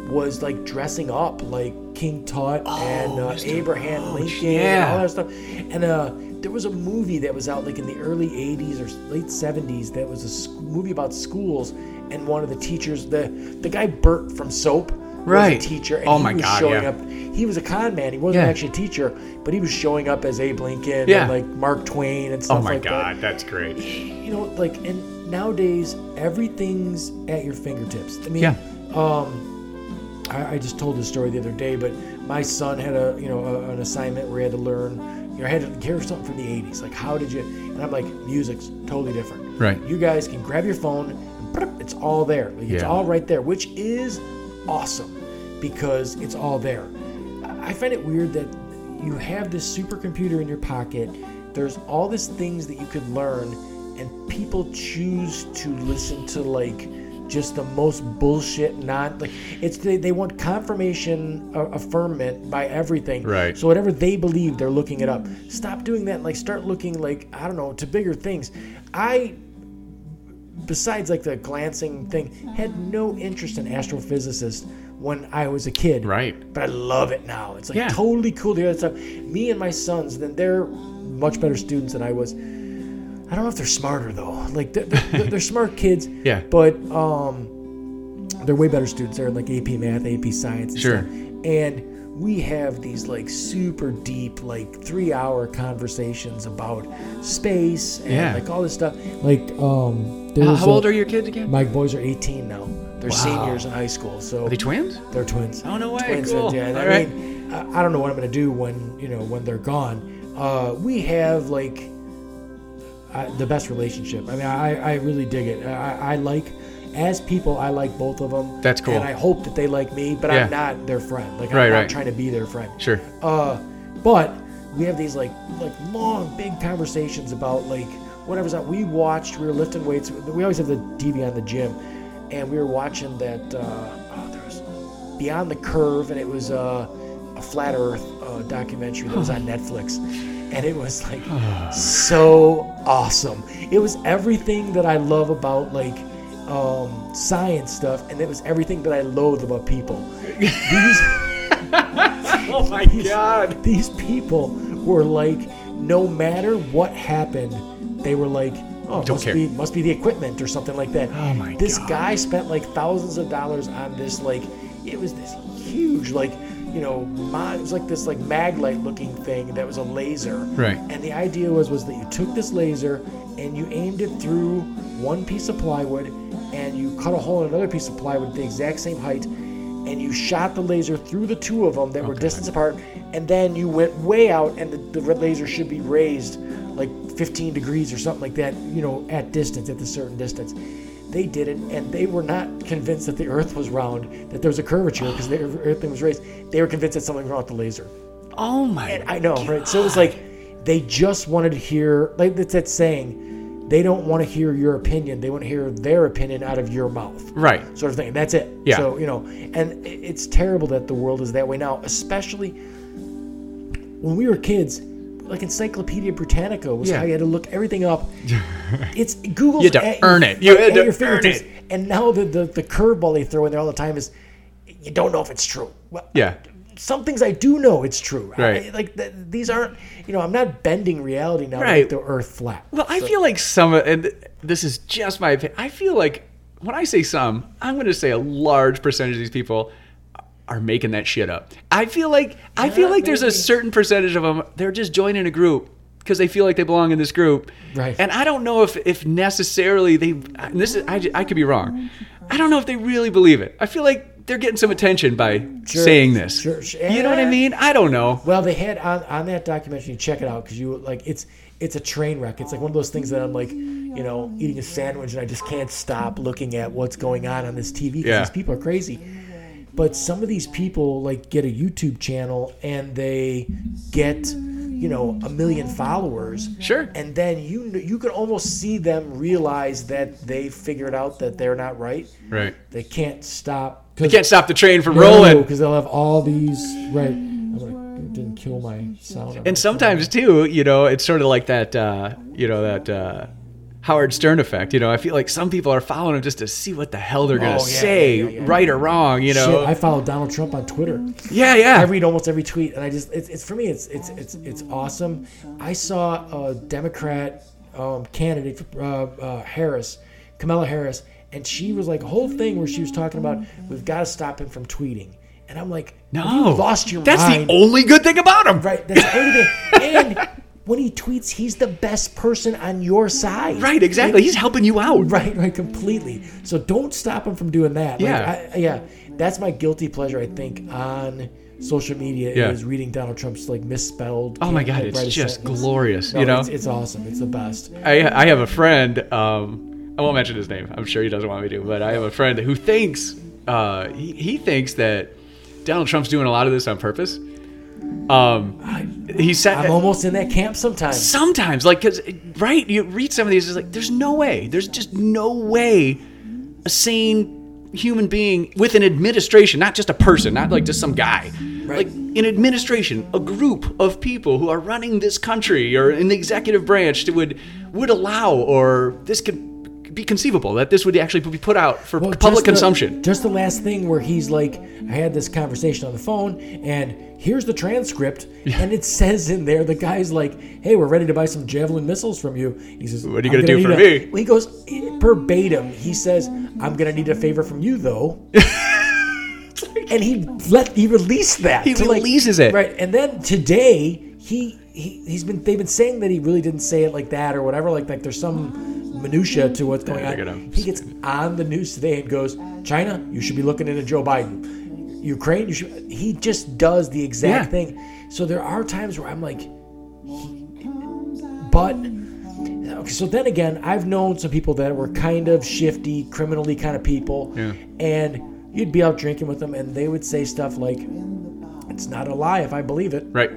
S1: was like dressing up like King Tut and uh, Abraham
S2: Roach,
S1: Lincoln and all that stuff. And uh, there was a movie that was out like in the early 80s or late 70s that was a sc- movie about schools and one of the teachers the the guy Bert from Soap
S2: Right.
S1: was a teacher and
S2: Oh
S1: he
S2: my
S1: was
S2: God,
S1: showing
S2: yeah.
S1: up he was a con man he wasn't
S2: Yeah.
S1: actually a teacher but he was showing up as Abe Lincoln
S2: Yeah.
S1: and like Mark Twain and stuff like that.
S2: Oh my
S1: like that
S2: god, that's great.
S1: you know, like, and nowadays everything's at your fingertips. I mean,
S2: Yeah.
S1: um, I, I just told this story the other day, but my son had a, you know, a, an assignment where he had to learn, you know, I had to hear something from the '80s. Like, how did you? And I'm like, music's totally different.
S2: Right.
S1: You guys can grab your phone, and it's all there. Like, It's
S2: Yeah.
S1: all right there, which is awesome because it's all there. I find it weird that you have this supercomputer in your pocket. There's all these things that you could learn, and people choose to listen to like just the most bullshit. Not like it's they, they want confirmation, uh, affirmment by everything.
S2: Right.
S1: So whatever they believe, they're looking it up. Stop doing that. And like start looking like I don't know to bigger things. I besides like the glancing thing, had no interest in astrophysicists when I was a kid.
S2: Right.
S1: But I love it now. It's like
S2: Yeah.
S1: totally cool to hear that stuff. Me and my sons, then they're much better students than I was. I don't know if they're smarter though. Like they're, they're, they're smart kids.
S2: Yeah.
S1: But um, they're way better students. They're in like AP Math, AP Science. And
S2: Sure.
S1: Stuff. And we have these like super deep, like three hour conversations about space and
S2: Yeah.
S1: like all this stuff. Like um,
S2: How,
S1: there's
S2: how
S1: a-
S2: old are your kids again?
S1: my boys are 18 now. They're
S2: Wow.
S1: seniors in high school, so
S2: Are they twins?
S1: they're twins.
S2: Oh, no way.
S1: Twins,
S2: Cool.
S1: Yeah,
S2: All
S1: I
S2: right.
S1: mean, I, I don't know what I'm gonna do when you know when they're gone. Uh, we have like uh, the best relationship. I mean, I, I really dig it. I, I like. As people, I like both of them.
S2: That's cool.
S1: And I hope that they like me, but
S2: Yeah.
S1: I'm not their friend. Like I'm
S2: Right,
S1: not
S2: right.
S1: trying to be their friend.
S2: Sure.
S1: Uh, but we have these like like long, big conversations about like whatever's on. We watched. We were lifting weights. We always have the TV on the gym, and we were watching that. Uh, oh, there was Beyond the Curve, and it was uh, a flat Earth uh, documentary that was on Netflix, and it was like so awesome. It was everything that I love about like. Um, science stuff, and it was everything that I loathe about people. These
S2: Oh my god.
S1: these people were like, no matter what happened, they were like, oh,
S2: Don't
S1: must
S2: care.
S1: be must be the equipment or something like that.
S2: Oh my
S1: this
S2: God.
S1: guy spent like thousands of dollars on this like, it was this huge like, you know, it was like this like maglite looking thing that was a laser.
S2: Right.
S1: And the idea was was that you took this laser and you aimed it through one piece of plywood and you cut a hole in another piece of plywood the exact same height and you shot the laser through the two of them that were distance apart and then you went way out and the, the red laser should be raised like 15 degrees or something like that you know at distance at a certain distance they did it and they were not convinced that the earth was round that there was a curvature because the everything was raised they were convinced that something wrong with the laser
S2: Oh my.
S1: and I know, right? So it was like they just wanted to hear, like it's that saying, they don't want to hear your opinion. They want to hear their opinion out of your mouth,
S2: Right.
S1: sort of thing. That's it.
S2: Yeah.
S1: So, you know, and it's terrible that the world is that way now, especially when we were kids. Like Encyclopedia Britannica was
S2: Yeah.
S1: how you had to look everything up. It's Google.
S2: You had to
S1: at
S2: earn it. You had to
S1: your
S2: earn it.
S1: And now the, the, the curveball they throw in there all the time is you don't know if it's true. Well,
S2: Yeah.
S1: some things I do know it's true.
S2: Right.
S1: I- like th- these aren't, you know, I'm not bending reality now to
S2: Right.
S1: make the Earth flat.
S2: Well, I feel like some, of- and this is just my opinion. I feel like when I say some, I'm going to say a large percentage of these people are making that shit up. I feel like I feel
S1: Yeah,
S2: like there's a certain percentage of them they're just joining a group because they feel like they belong in this group.
S1: Right.
S2: And I don't know if if necessarily they. This is I, I could be wrong. I don't know if they really believe it. I feel like they're getting some attention by
S1: Sure,
S2: saying this.
S1: sure, sure.
S2: You know what I mean? I don't know.
S1: Well, they had on, on that documentary. Check it out because you like it's it's a train wreck. It's like one of those things that I'm like, you know, eating a sandwich and I just can't stop looking at what's going on on this TV because
S2: Yeah.
S1: these people are crazy. But some of these people like get a YouTube channel and they get, you know, a million followers.
S2: Sure.
S1: And then you you can almost see them realize that they figured out that they're not right.
S2: Right.
S1: They can't stop.
S2: they can't stop the train from
S1: No,
S2: rolling.
S1: because they'll have all these right. It didn't kill my sound. my
S2: and sometimes too, you know, it's sort of like that, uh, you know, that uh, Howard Stern effect. You know, I feel like some people are following him just to see what the hell they're gonna
S1: Oh, yeah,
S2: say,
S1: yeah, yeah, yeah.
S2: right or wrong. You know,
S1: Shit, I follow Donald Trump on Twitter.
S2: yeah, yeah.
S1: I read almost every tweet, and I just it's, it's for me it's it's it's it's awesome. I saw a Democrat um, candidate uh, uh, Harris, Kamala Harris, and she was like a whole thing where she was talking about we've got to stop him from tweeting, and I'm like,
S2: no,
S1: you lost your
S2: That's
S1: mind.
S2: That's the only good thing about him.
S1: right. That's the only thing. And when he tweets, he's the best person on your side.
S2: Right, exactly. He's helping you out.
S1: Right, right, completely. So don't stop him from doing that. Like,
S2: Yeah.
S1: I, yeah. That's my guilty pleasure. I think on social media
S2: Yeah.
S1: is reading Donald Trump's like misspelled.
S2: Oh my god, it's just
S1: sentence.
S2: glorious.
S1: No,
S2: you know,
S1: it's, it's awesome. It's the best.
S2: I I have a friend. Um, I won't mention his name. I'm sure he doesn't want me to, but I have a friend who thinks uh, he, he thinks that Donald Trump's doing a lot of this on purpose. Um, he said
S1: I'm almost in that camp sometimes.
S2: sometimes, like, cause right, you read some of these, it's like there's no way, there's just no way a sane human being with an administration, not just a person, not like just some guy,
S1: Right.
S2: like an administration, a group of people who are running this country or in the executive branch that would would allow or this could be conceivable that this would actually be put out for
S1: Well,
S2: public
S1: just the-
S2: consumption.
S1: just the last thing where he's like, I had this conversation on the phone, and here's the transcript, and it says in there, the guy's like, "Hey, we're ready to buy some javelin missiles from you." He says,
S2: What are you
S1: "I'm
S2: gonna do for
S1: a-"
S2: me?
S1: He goes eh, verbatim. He says, "I'm gonna need a favor from you, though." and he let he released that.
S2: He
S1: to, like-
S2: releases it.
S1: right, and then today he. He, he's been they've been saying that he really didn't say it like that or whatever like like there's some minutia to what's going
S2: Yeah,
S1: on he gets on the news today and goes, China, you should be looking into Joe Biden. Ukraine, you should. He just does the exact
S2: Yeah.
S1: thing. So there are times where I'm like, but. Okay, so then again, I've known some people that were kind of shifty, criminally kind of people,
S2: Yeah.
S1: and you'd be out drinking with them, and they would say stuff like, "It's not a lie if I believe it."
S2: Right,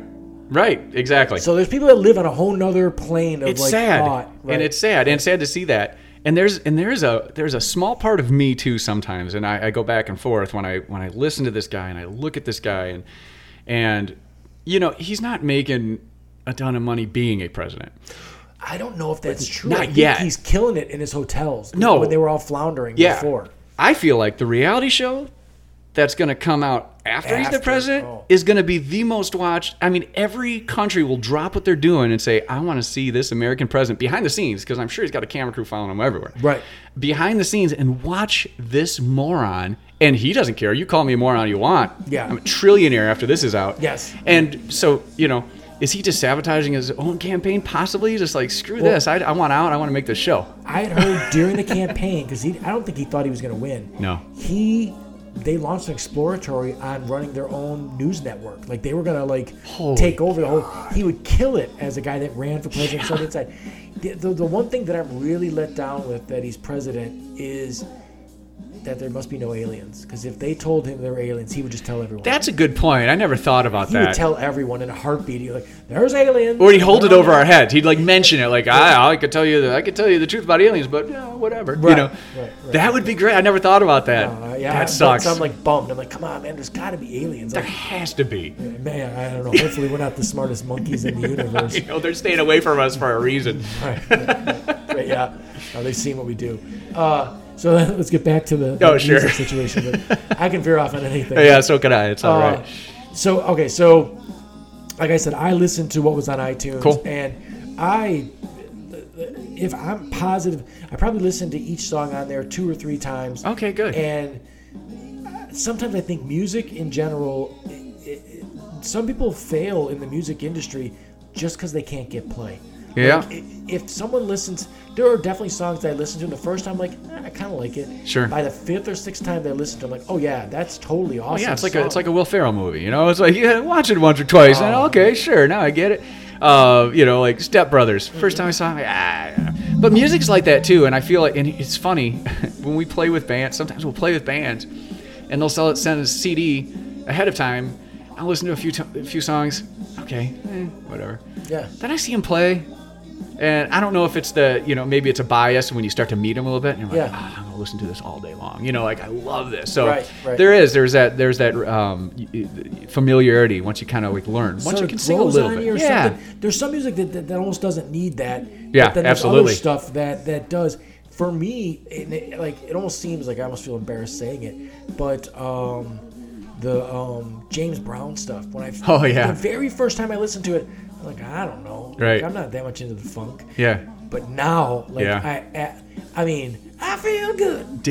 S2: right, exactly.
S1: So there's people that live on a whole nother plane of
S2: it's
S1: like
S2: sad
S1: thought, right?
S2: and it's sad and it's sad to see that and there's and there's a there's a small part of me too sometimes and I, I go back and forth when i when i listen to this guy and i look at this guy and and you know he's not making a ton of money being a president
S1: I don't know if that's true.
S2: Not yet.
S1: He's killing it in his hotels.
S2: No.
S1: when they were all floundering
S2: yeah
S1: before.
S2: i feel like the reality show that's going to come out after, he's the president
S1: oh.
S2: is going to be the most watched i mean every country will drop what they're doing and say i want to see this american president behind the scenes because i'm sure he's got a camera crew following him everywhere
S1: Right.
S2: behind the scenes and watch this moron. And he doesn't care. You call me a moron you want.
S1: Yeah.
S2: I'm a trillionaire after this is out.
S1: Yes.
S2: And so, you know, is he just sabotaging his own campaign? Possibly. Just like, screw this. I, I want out. I want to make this show.
S1: I had heard during the campaign because he, I don't think he thought he was going to win.
S2: No.
S1: he they launched an exploratory on running their own news network. Like they were going to like
S2: Holy
S1: take over the whole. He would kill it as a guy that ran for president. So inside, the, the the one thing that I'm really let down with that he's president is that there must be no aliens. Because if they told him there were aliens, he would just tell everyone.
S2: That's a good point. I never thought about that.
S1: he would tell everyone in a heartbeat. He'd like, "There's aliens."
S2: or he'd hold it over our heads. He'd like mention it, like I, I could tell you, the, I could tell you the truth about aliens, but yeah, whatever. You know,
S1: right, right.
S2: that would be great. I never thought about that.
S1: Uh, yeah,
S2: that sucks.
S1: I'm like bummed. I'm like, come on, man. There's got to be aliens.
S2: there
S1: Like,
S2: has to be.
S1: man, I don't know. Hopefully, we're not the smartest monkeys in the universe.
S2: You know, they're staying away from us for a reason.
S1: right, right, right, yeah, uh, they've seen what we do. Uh, so let's get back to the, the
S2: Oh, sure.
S1: music situation. But I can veer off on anything.
S2: Yeah, so can I. It's all
S1: Uh,
S2: right.
S1: So okay, so like I said, I listened to what was on iTunes,
S2: Cool.
S1: and I, if I'm positive, I probably listened to each song on there two or three times.
S2: Okay, good.
S1: And sometimes I think music in general, i i some people fail in the music industry just because they can't get play.
S2: Yeah.
S1: Like, if someone listens, there are definitely songs that I listen to the first time, like eh, I kind of like it.
S2: Sure.
S1: By the fifth or sixth time that I listen to, it, I'm like, oh yeah, that's totally awesome.
S2: Oh, yeah, it's like
S1: song.
S2: a, it's like a Will Ferrell movie. You know, it's like yeah, watch it once or twice, and
S1: Oh.
S2: okay, sure, now I get it. Uh, you know, like Step Brothers. First time I saw, it, ah. But music's like that too, and I feel like, and it's funny when we play with bands. Sometimes we'll play with bands, and they'll sell it, send us a CD ahead of time. I'll listen to a few t- a few songs. Okay, eh, whatever.
S1: yeah.
S2: Then I see them play, And I don't know if it's the, you know, maybe it's a bias when you start to meet them a little bit, and you're like,
S1: Yeah.
S2: ah, I'm gonna listen to this all day long. You know, like I love this. So
S1: Right, right.
S2: there is, there's that, there's that um, familiarity once you kind of like learn, once
S1: sort
S2: you can sing a little bit. yeah,
S1: something. There's some music that, that, that almost doesn't need that.
S2: Yeah,
S1: but then there's
S2: absolutely.
S1: Other stuff that that does. For me, it, it- like it almost seems like I almost feel embarrassed saying it, but um, the um, James Brown stuff. When I
S2: Oh, yeah.
S1: the very first time I listened to it, like I don't know, Like,
S2: Right.
S1: I'm not that much into the funk.
S2: yeah,
S1: But now, like
S2: Yeah.
S1: I, I, I mean, I feel good.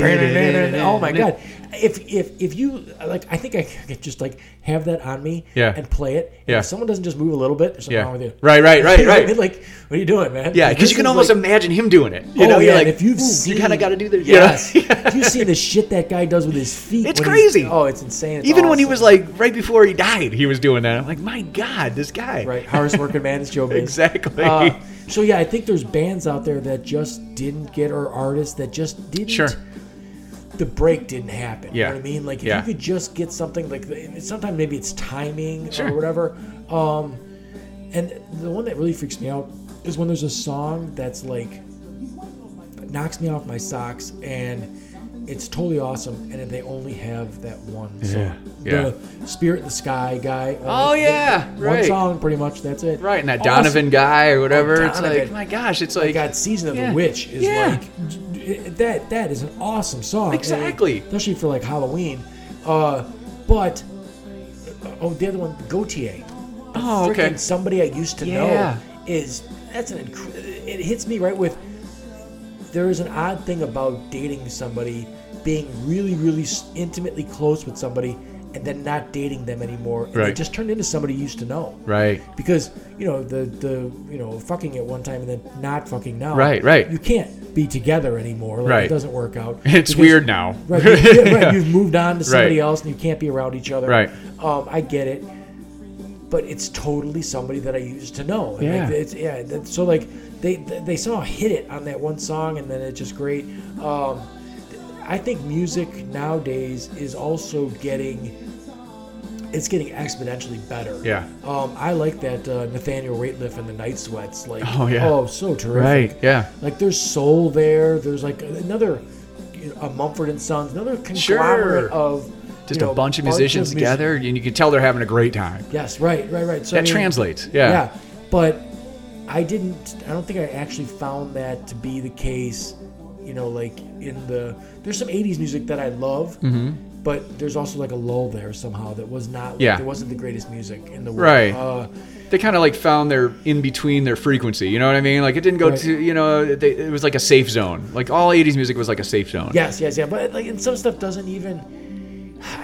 S1: Oh my god! If if if you like, I think I could just like have that on me.
S2: Yeah.
S1: And play it. And
S2: Yeah.
S1: If someone doesn't just move a little bit, there's something
S2: yeah.
S1: wong with you.
S2: Right, right, right,
S1: what I
S2: right.
S1: mean? Like, what are you doing, man?
S2: Yeah, because you can almost
S1: like-
S2: imagine him doing it. You
S1: oh
S2: know,
S1: yeah,
S2: like,
S1: if you've seen,
S2: you kind of got to do know?
S1: Yes, if you've seen the shit that guy does with his feet.
S2: It's crazy.
S1: Oh, it's insane. It's
S2: Even when he was like right before he died, he was doing that. I'm like, my God, this guy.
S1: right, hardest working man is Joe.
S2: Exactly.
S1: Uh, so yeah, I think there's bands out there that just didn't get, or artists that just didn't.
S2: Sure.
S1: The break didn't happen. You
S2: Yeah.
S1: know what I mean? Like if
S2: Yeah.
S1: you could just get something like sometimes maybe it's timing
S2: Sure.
S1: or whatever. Um, and the one that really freaks me out is when there's a song that's like knocks me off my socks and it's totally awesome and they only have that one song.
S2: yeah.
S1: The Spirit in the Sky guy.
S2: Oh, yeah,
S1: One
S2: right.
S1: song pretty much, that's it.
S2: Right, and that
S1: Awesome.
S2: Donovan guy or whatever.
S1: Oh,
S2: it's like, my gosh, it's
S1: My
S2: like,
S1: God, Season of
S2: Yeah.
S1: the Witch is
S2: Yeah.
S1: like that. That is an awesome song,
S2: Exactly.
S1: And especially for like Halloween. Uh, but oh, the other one, Gotye.
S2: Oh, okay.
S1: Somebody I used to
S2: Yeah.
S1: know is that's an. Inc- it hits me right with. There is an odd thing about dating somebody, being really, really intimately close with somebody, and then not dating them anymore. And They just turned into somebody you used to know
S2: right.
S1: because you know the the you know fucking at one time and then not fucking now.
S2: Right, right.
S1: You can't be together anymore. Like,
S2: Right.
S1: It doesn't work out.
S2: It's
S1: Because-
S2: weird now.
S1: Right, you, yeah, right.
S2: Yeah.
S1: You've moved on to somebody
S2: Right.
S1: else and you can't be around each other.
S2: Right.
S1: Um, I get it, but it's totally somebody that I used to know. And,
S2: Yeah.
S1: Like, it's, yeah. So like they they somehow hit it on that one song and then it's just great. Um, I think music nowadays is also getting it's getting exponentially better.
S2: Yeah.
S1: Um, I like that uh, Nathaniel Rateliff and the Night Sweats. Like,
S2: Oh, yeah.
S1: oh, so terrific.
S2: Right, yeah.
S1: Like, there's soul there. There's like another, a Mumford and Sons, another conglomerate
S2: Sure.
S1: of
S2: Just
S1: know,
S2: a bunch of musicians
S1: mus-
S2: together, and you can tell they're having a great time.
S1: Yes, right, right, right. So I
S2: That
S1: mean,
S2: translates. Yeah.
S1: Yeah, but I didn't. I don't think I actually found that to be the case. You know, like in the there's some '80s music that I love, but there's also like a lull there somehow that was not. Like,
S2: Mm-hmm. Yeah.
S1: there wasn't the greatest music in the world.
S2: Right.
S1: Uh,
S2: They kind of like found their in between their frequency. You know what I mean? Like it didn't go
S1: Right.
S2: to you know they, it was like a safe zone. Like all '80s music was like a safe zone.
S1: Yes, yes, yeah. But like, and some stuff doesn't even.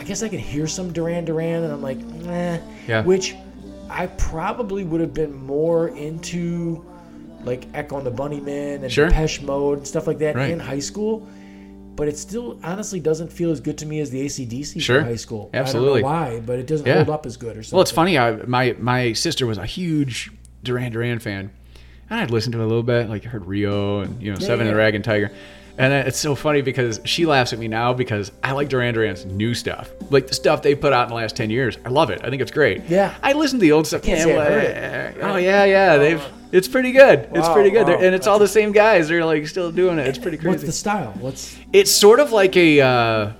S1: I guess I can hear some Duran Duran, and I'm like, eh.
S2: Yeah.
S1: Which I probably would have been more into, like Echo and the Bunnymen and
S2: Sure.
S1: Depeche Mode and stuff like that
S2: Right.
S1: in high school. But it still honestly doesn't feel as good to me as the ACDC
S2: Sure.
S1: high school.
S2: Absolutely.
S1: I don't know why, but it doesn't
S2: Yeah.
S1: hold up as good or something.
S2: Well, it's funny. I, my my sister was a huge Duran Duran fan, and I'd listened to it a little bit. Like I heard Rio and you know
S1: Yeah,
S2: Seven and the
S1: yeah.
S2: Ragged Tiger, and it's so funny because she laughs at me now because I like Duran Duran's new stuff, like the stuff they put out in the last ten years. I love it. I think it's great.
S1: Yeah.
S2: I listen to the old stuff.
S1: can't
S2: Yeah, well. Oh yeah, yeah. They've it's pretty good. It's pretty good,
S1: wow.
S2: and it's all the same guys. They're like still doing it. It's pretty crazy.
S1: What's the style? What's
S2: It's sort of like a. Uh,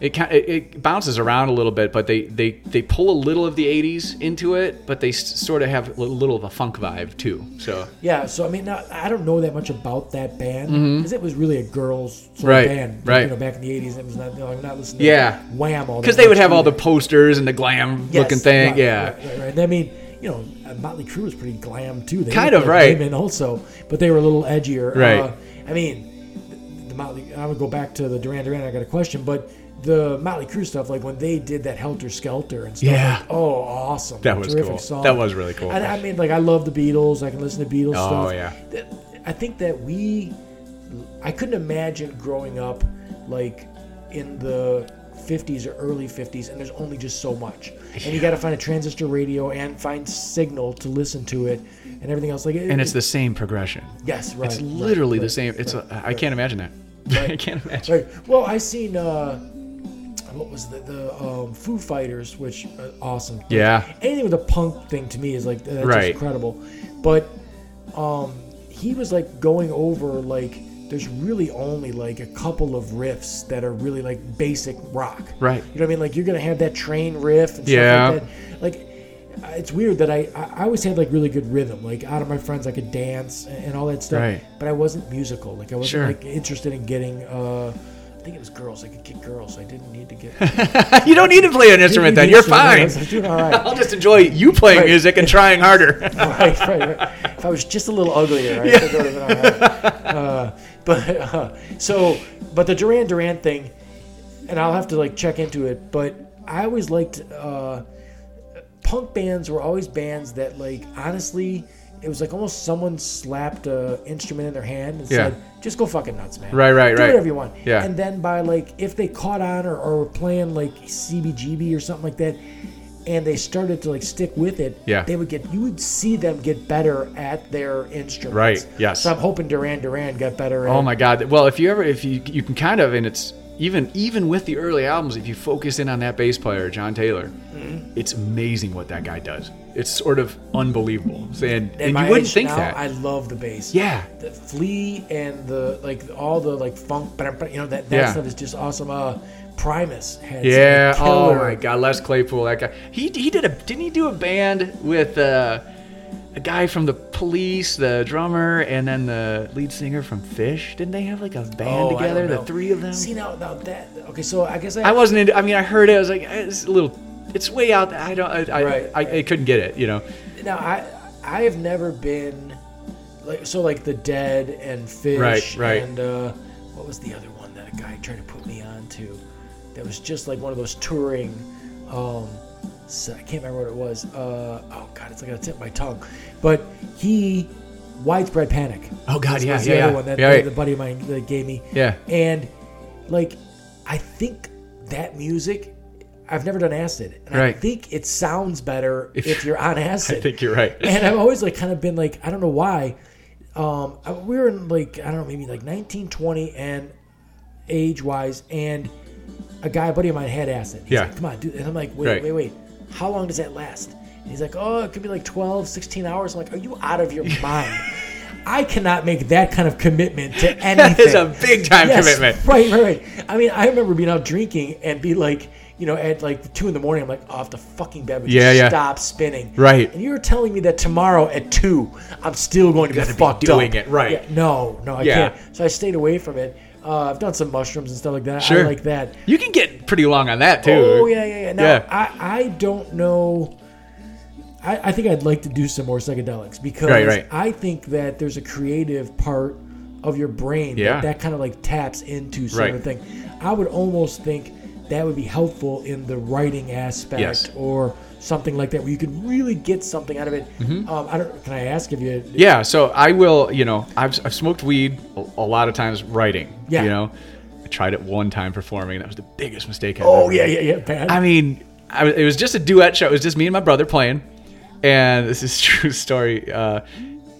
S2: it, it it bounces around a little bit, but they, they, they pull a little of the '80s into it, but they sort of have a little of a funk vibe too. So
S1: Yeah, so I mean, now, I don't know that much about that band because it was really a girls sort
S2: Mm-hmm. Right,
S1: of band,
S2: right.
S1: You know, back in the '80s, it was not. You know, I'm not listening. To
S2: Yeah.
S1: Wham all
S2: because they would have all the posters and the glam
S1: Yes,
S2: looking thing,
S1: right,
S2: yeah.
S1: right, right, right. I mean, you know, uh, Motley Crue was pretty glam too. They
S2: Kind of, right.
S1: Women also, but they were a little edgier.
S2: Right.
S1: Uh, I mean, the, the Motley. I would go back to the Duran Duran. I got a question, but. The Motley Crue stuff, like when they did that Helter Skelter and stuff,
S2: Yeah.
S1: like, oh, awesome!
S2: That was
S1: Terrific
S2: cool.
S1: Song.
S2: That was really cool.
S1: And I mean, like, I love the Beatles. I can listen to Beatles
S2: Oh,
S1: stuff.
S2: yeah.
S1: I think that we, I couldn't imagine growing up like in the 50s or early 50s, and there's only just so much. And you got to find a transistor radio and find signal to listen to it and everything else. Like, it,
S2: And it's
S1: it-
S2: the same progression.
S1: yes, right.
S2: It's
S1: right,
S2: literally the same. It's
S1: right,
S2: a, I can't imagine that. I can't imagine.
S1: Right. Well, I seen uh, what was the the um, Foo Fighters, which uh, awesome.
S2: Yeah.
S1: Anything with a punk thing to me is like that's
S2: Right.
S1: just incredible. But um, he was like going over like there's really only like a couple of riffs that are really like basic rock.
S2: Right.
S1: You know what I mean? Like you're gonna have that train riff and
S2: Yeah.
S1: stuff like that. Like it's weird that I, I always had like really good rhythm. Like out of my friends I could dance and, all that stuff.
S2: Right.
S1: But I wasn't musical. Like I wasn't
S2: Sure.
S1: like interested in getting uh I think it was girls. I could get girls. So I didn't need to get
S2: you don't need to play an instrument then. You're fine.
S1: Was doing all right.
S2: I'll just enjoy you playing
S1: Right.
S2: music and trying harder.
S1: right, right, right. If I was just a little uglier, I think it would have been all right. Uh, but uh, so, but the Duran Duran thing, and I'll have to like check into it. But I always liked uh, punk bands were always bands that like honestly. It was like almost someone slapped a instrument in their hand and
S2: Yeah.
S1: said, "Just go fucking nuts, man.
S2: Right, right, right.
S1: Do
S2: right.
S1: whatever you want."
S2: Yeah.
S1: And then by like, if they caught on or, or were playing like CBGB or something like that, and they started to like stick with it,
S2: Yeah.
S1: they would get you would see them get better at their instruments.
S2: Right, yes.
S1: So I'm hoping Duran Duran got better.
S2: Oh my God! Well, if you ever, if you, you can kind of, and it's even even with the early albums, if you focus in on that bass player, John Taylor,
S1: Mm-hmm.
S2: it's amazing what that guy does. It's sort of unbelievable, and, and you wouldn't think
S1: now,
S2: that.
S1: I love the bass.
S2: yeah,
S1: The Flea and the like all the like funk, you know that that
S2: Yeah.
S1: stuff is just awesome. Uh, Primus had
S2: yeah. Oh my God, Les Claypool, that guy. He he did a didn't he do a band with uh, a guy from the Police, the drummer, and then the lead singer from Phish? Didn't they have like a band
S1: Oh,
S2: together? The three of them.
S1: See now, now that okay. So I guess I,
S2: I wasn't into. I mean, I heard it. I was like, it's a little. It's way out. there. I don't. I, I,
S1: Right.
S2: I, I couldn't get it. You know.
S1: now I I have never been like so like the Dead and Phish
S2: Right, right.
S1: and uh, what was the other one that a guy tried to put me on to that was just like one of those touring um so I can't remember what it was uh oh god it's like on the tip of my tongue but he widespread panic
S2: Oh, God, yeah,
S1: was the
S2: yeah,
S1: other
S2: yeah.
S1: one that
S2: Yeah,
S1: the,
S2: right.
S1: the buddy of mine that gave me
S2: Yeah.
S1: and like I think that music I've never done acid and I think it sounds better
S2: If-
S1: if, you're on acid
S2: I think you're right.
S1: and I've always like kind of been like I don't know why. Um, I- we were in like I don't know maybe like 19, 20 and age wise, and a guy, a buddy of mine, had acid. He's
S2: Yeah.
S1: like, come on, dude. And I'm like, wait,
S2: Right.
S1: wait, wait. How long does that last? And he's like, oh, it could be like 12, 16 hours. I'm like, are you out of your mind? I cannot make that kind of commitment to anything.
S2: That is a big time
S1: Yes,
S2: commitment.
S1: Right, right, right. I mean, I remember being out drinking and be like, you know, at like two in the morning, I'm like, off the fucking bed,
S2: Yeah, yeah.
S1: stop spinning.
S2: Right.
S1: And you're telling me that tomorrow at two, I'm still going to be
S2: gotta be doing
S1: up.
S2: it, right.
S1: Yeah, no, no, I
S2: Yeah.
S1: can't. So I stayed away from it. Uh, I've done some mushrooms and stuff like that.
S2: Sure.
S1: I like that.
S2: You can get pretty long on that too.
S1: Oh yeah, yeah, yeah. Now
S2: Yeah.
S1: I, I don't know. I, I think I'd like to do some more psychedelics because
S2: Right, right.
S1: I think that there's a creative part of your brain
S2: Yeah.
S1: that, that kind of like taps into sort
S2: Right.
S1: of thing. I would almost think that would be helpful in the writing aspect
S2: Yes.
S1: or something like that where you could really get something out of it.
S2: Mm-hmm.
S1: Um, I don't. Can I ask if you?
S2: Yeah, so I will, you know, I've, I've smoked weed a, a lot of times writing.
S1: Yeah.
S2: You know, I tried it one time performing. And that was the biggest mistake I've
S1: Oh
S2: ever
S1: yeah, yeah, yeah. Bad.
S2: I mean, I, it was just a duet show. It was just me and my brother playing. And this is a true story. Uh,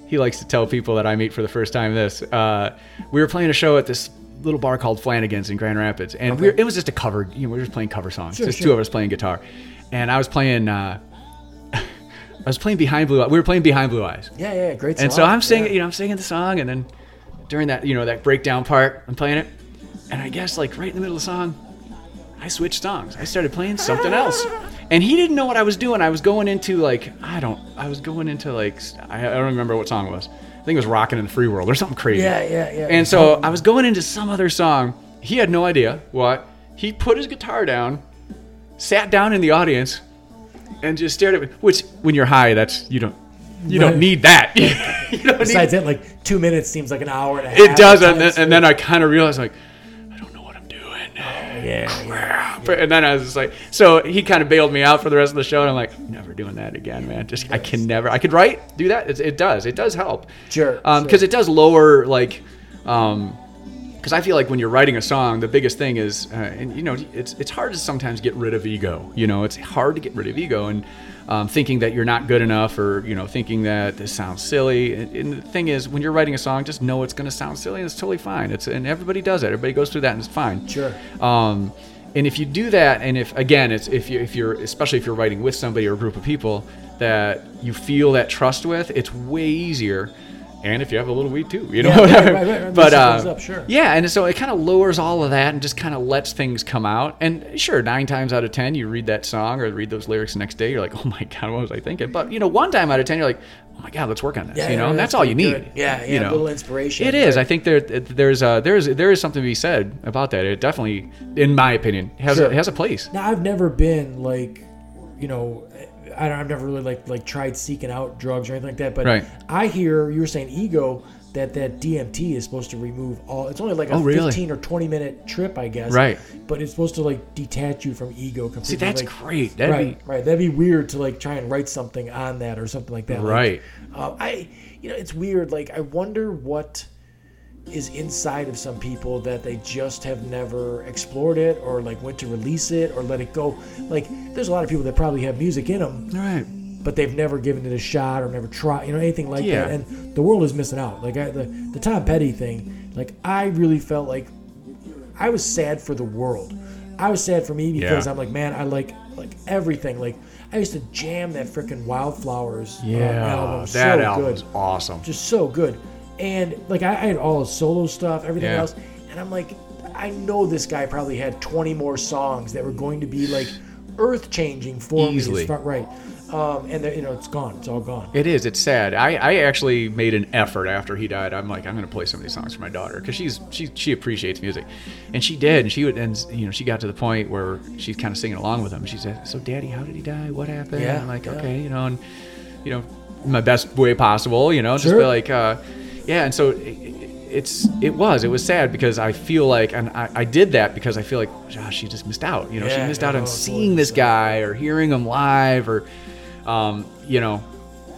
S2: he likes to tell people that I meet for the first time this. Uh, we were playing a show at this little bar called Flanagan's in Grand Rapids. And we were, it was just a cover, you know, we were just playing cover songs.
S1: Sure,
S2: just
S1: sure.
S2: two of us playing guitar. And I was playing, uh, I was playing Behind Blue Eyes. We were playing Behind Blue Eyes.
S1: yeah, yeah, great.
S2: And so. I'm singing,
S1: Yeah.
S2: you know, I'm singing the song, and then during that, you know, that breakdown part, I'm playing it, and I guess like right in the middle of the song, I switched songs. I started playing something else, and he didn't know what I was doing. I was going into like I don't, I was going into like I I don't remember what song it was. I think it was "Rockin' in the Free World" or something crazy.
S1: Yeah, yeah, yeah.
S2: And so I was going into some other song. He had no idea what. He put his guitar down, sat down in the audience, and just stared at me. Which, when you're high, that's you don't you don't need that. you don't need
S1: Besides that, like two minutes seems like an hour and a half.
S2: it does, and then, and then I kind of realized like, I don't know what I'm doing.
S1: yeah, yeah.
S2: But- And then I was just like, so he kind of bailed me out for the rest of the show, and I'm like, never doing that again, man. Just I can never. I could write, do that. It, it does. It does help.
S1: Sure,
S2: Um,
S1: sure.
S2: because it does lower like, um, because I feel like when you're writing a song, the biggest thing is, uh, and you know, it's it's hard to sometimes get rid of ego. You know, it's hard to get rid of ego and um, thinking that you're not good enough, or you know, thinking that this sounds silly. And, and the thing is, when you're writing a song, just know it's going to sound silly, and it's totally fine. It's and everybody does it. Everybody goes through that, and it's fine.
S1: Sure.
S2: Um, and if you do that, and if again, it's if you if you're especially if you're writing with somebody or a group of people that you feel that trust with, it's way easier and if you have a little weed too, you know.
S1: Yeah,
S2: whatever.
S1: right, right, right.
S2: But uh,
S1: up, sure.
S2: yeah, and so it kind of lowers all of that and just kind of lets things come out. And sure, nine times out of ten, you read that song or read those lyrics the next day, you're like, oh my god, what was I thinking? But you know, one time out of ten, you're like, oh my god, let's work on this.
S1: Yeah,
S2: you know,
S1: yeah,
S2: and
S1: that's
S2: that's all you
S1: pretty
S2: need.
S1: good. Yeah, yeah,
S2: you
S1: a
S2: know.
S1: little inspiration,
S2: It is. I think there there's uh there's there is something to be said about that. It definitely, in my opinion, has
S1: Sure.
S2: a, has a place.
S1: Now I've never been like, you know, I don't, I've never really like like tried seeking out drugs or anything like that. But
S2: Right.
S1: I hear you were saying ego that that DMT is supposed to remove all. It's only like a
S2: Oh, really?
S1: 15 or 20 minute trip, I guess.
S2: Right.
S1: But it's supposed to like detach you from ego completely.
S2: See, that's
S1: like,
S2: great. That'd
S1: right,
S2: be
S1: right. That'd be weird to like try and write something on that or something like that. Like,
S2: Right.
S1: uh, I, you know, it's weird. Like, I wonder what is inside of some people that they just have never explored it or like went to release it or let it go. Like, there's a lot of people that probably have music in them,
S2: right.
S1: but they've never given it a shot or never tried, you know, anything like
S2: Yeah.
S1: that. And the world is missing out. Like, I, the the Tom Petty thing, like, I really felt like I was sad for the world. I was sad for me because
S2: Yeah.
S1: I'm like, man, I like like everything. Like, I used to jam that freaking Wildflowers uh,
S2: Yeah,
S1: album.
S2: that
S1: so
S2: album's
S1: good
S2: awesome.
S1: just so good. And like I, I had all his solo stuff, everything
S2: Yeah.
S1: else, and I'm like, I know this guy probably had 20 more songs that were going to be like earth changing for
S2: Easily.
S1: me. As right, um, and they're- you know it's gone. It's all gone.
S2: It is. It's sad. I, I actually made an effort after he died. I'm like, I'm gonna play some of these songs for my daughter because she's she she appreciates music, and she did. And she would and you know she got to the point where she's kind of singing along with him. She said, "So, Daddy, how did he die? What happened?"
S1: Yeah,
S2: I'm like,
S1: yeah.
S2: okay, you know, and you know, in my best way possible. You know, just
S1: Sure.
S2: be like, uh, yeah. And so. It, it's it was it was sad because I feel like and I, I did that because I feel like gosh she just missed out you know she
S1: Yeah,
S2: missed out on seeing this guy or hearing him live or um, you know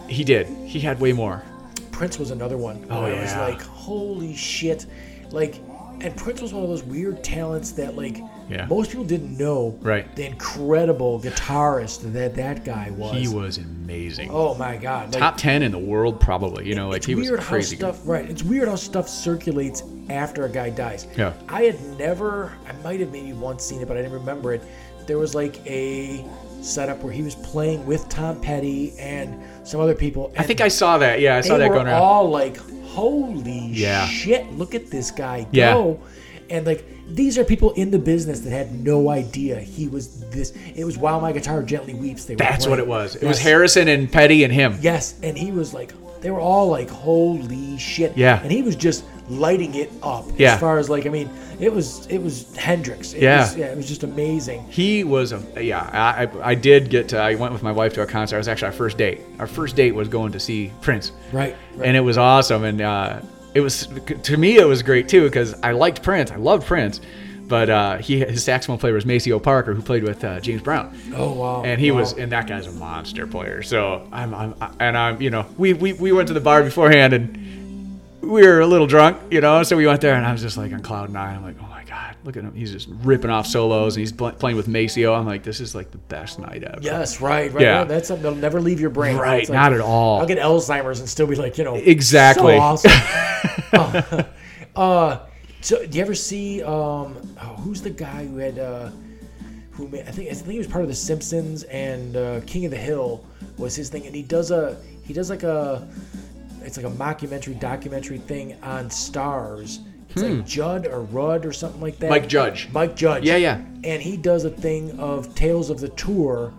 S2: he did. He had way more.
S1: Prince was another one.
S2: Oh,
S1: where It was like holy shit, like. And Prince was one of those weird talents that, like,
S2: Yeah.
S1: most people didn't know
S2: Right.
S1: the incredible guitarist that that guy was.
S2: He was amazing.
S1: Oh my god! Like,
S2: Top ten in the world, probably. You know, like he was
S1: weird
S2: crazy.
S1: how stuff right. It's weird how stuff circulates after a guy dies.
S2: Yeah.
S1: I had never. I might have maybe once seen it, but I didn't remember it. There was like a setup where he was playing with Tom Petty and some other people.
S2: I think I saw that. Yeah, I saw that going around.
S1: all like, "Holy
S2: Yeah.
S1: shit! Look at this guy
S2: Yeah.
S1: go!" And like these are people in the business that had no idea he was this. It was while my guitar gently weeps. They were
S2: That's what it was. It was Harrison and Petty and him.
S1: Yes, and he was like, they were all like, "Holy shit!"
S2: Yeah.
S1: and he was just lighting it up.
S2: Yeah.
S1: As far as like, I mean, it was it was Hendrix. It
S2: Yeah.
S1: was, yeah, it was just amazing.
S2: He was a yeah. I, I I did get to. I went with my wife to a concert. It was actually our first date. Our first date was going to see Prince.
S1: Right. right.
S2: and it was awesome and uh, it was to me it was great too because i liked prince. I loved prince. But uh, he his saxophone player was maceo parker who played with uh, james brown.
S1: Oh wow.
S2: and he
S1: wow.
S2: was and that guy's a monster player. So i'm, I'm and i'm you know we, we we went to the bar beforehand and we were a little drunk you know so we went there and i was just like on cloud nine. I'm like oh god look at him he's just ripping off solos and he's pl- playing with maceo i'm like this is like the best night ever
S1: Yes, right, right.
S2: Yeah.
S1: That's something that'll never leave your brain.
S2: Right,
S1: like,
S2: not at all.
S1: I'll get Alzheimer's and still be like, you know,
S2: Exactly.
S1: So awesome. uh, uh, so, do you ever see? Um, oh, who's the guy who had? Uh, who made, I think I think he was part of the Simpsons and uh, King of the Hill was his thing, and he does a he does like a it's like a mockumentary documentary thing on Stars. It's like Judd or Rudd or something like that.
S2: Hmm. Mike Judge.
S1: Mike Judge.
S2: Yeah, yeah.
S1: And he does a thing of Tales of the Tour.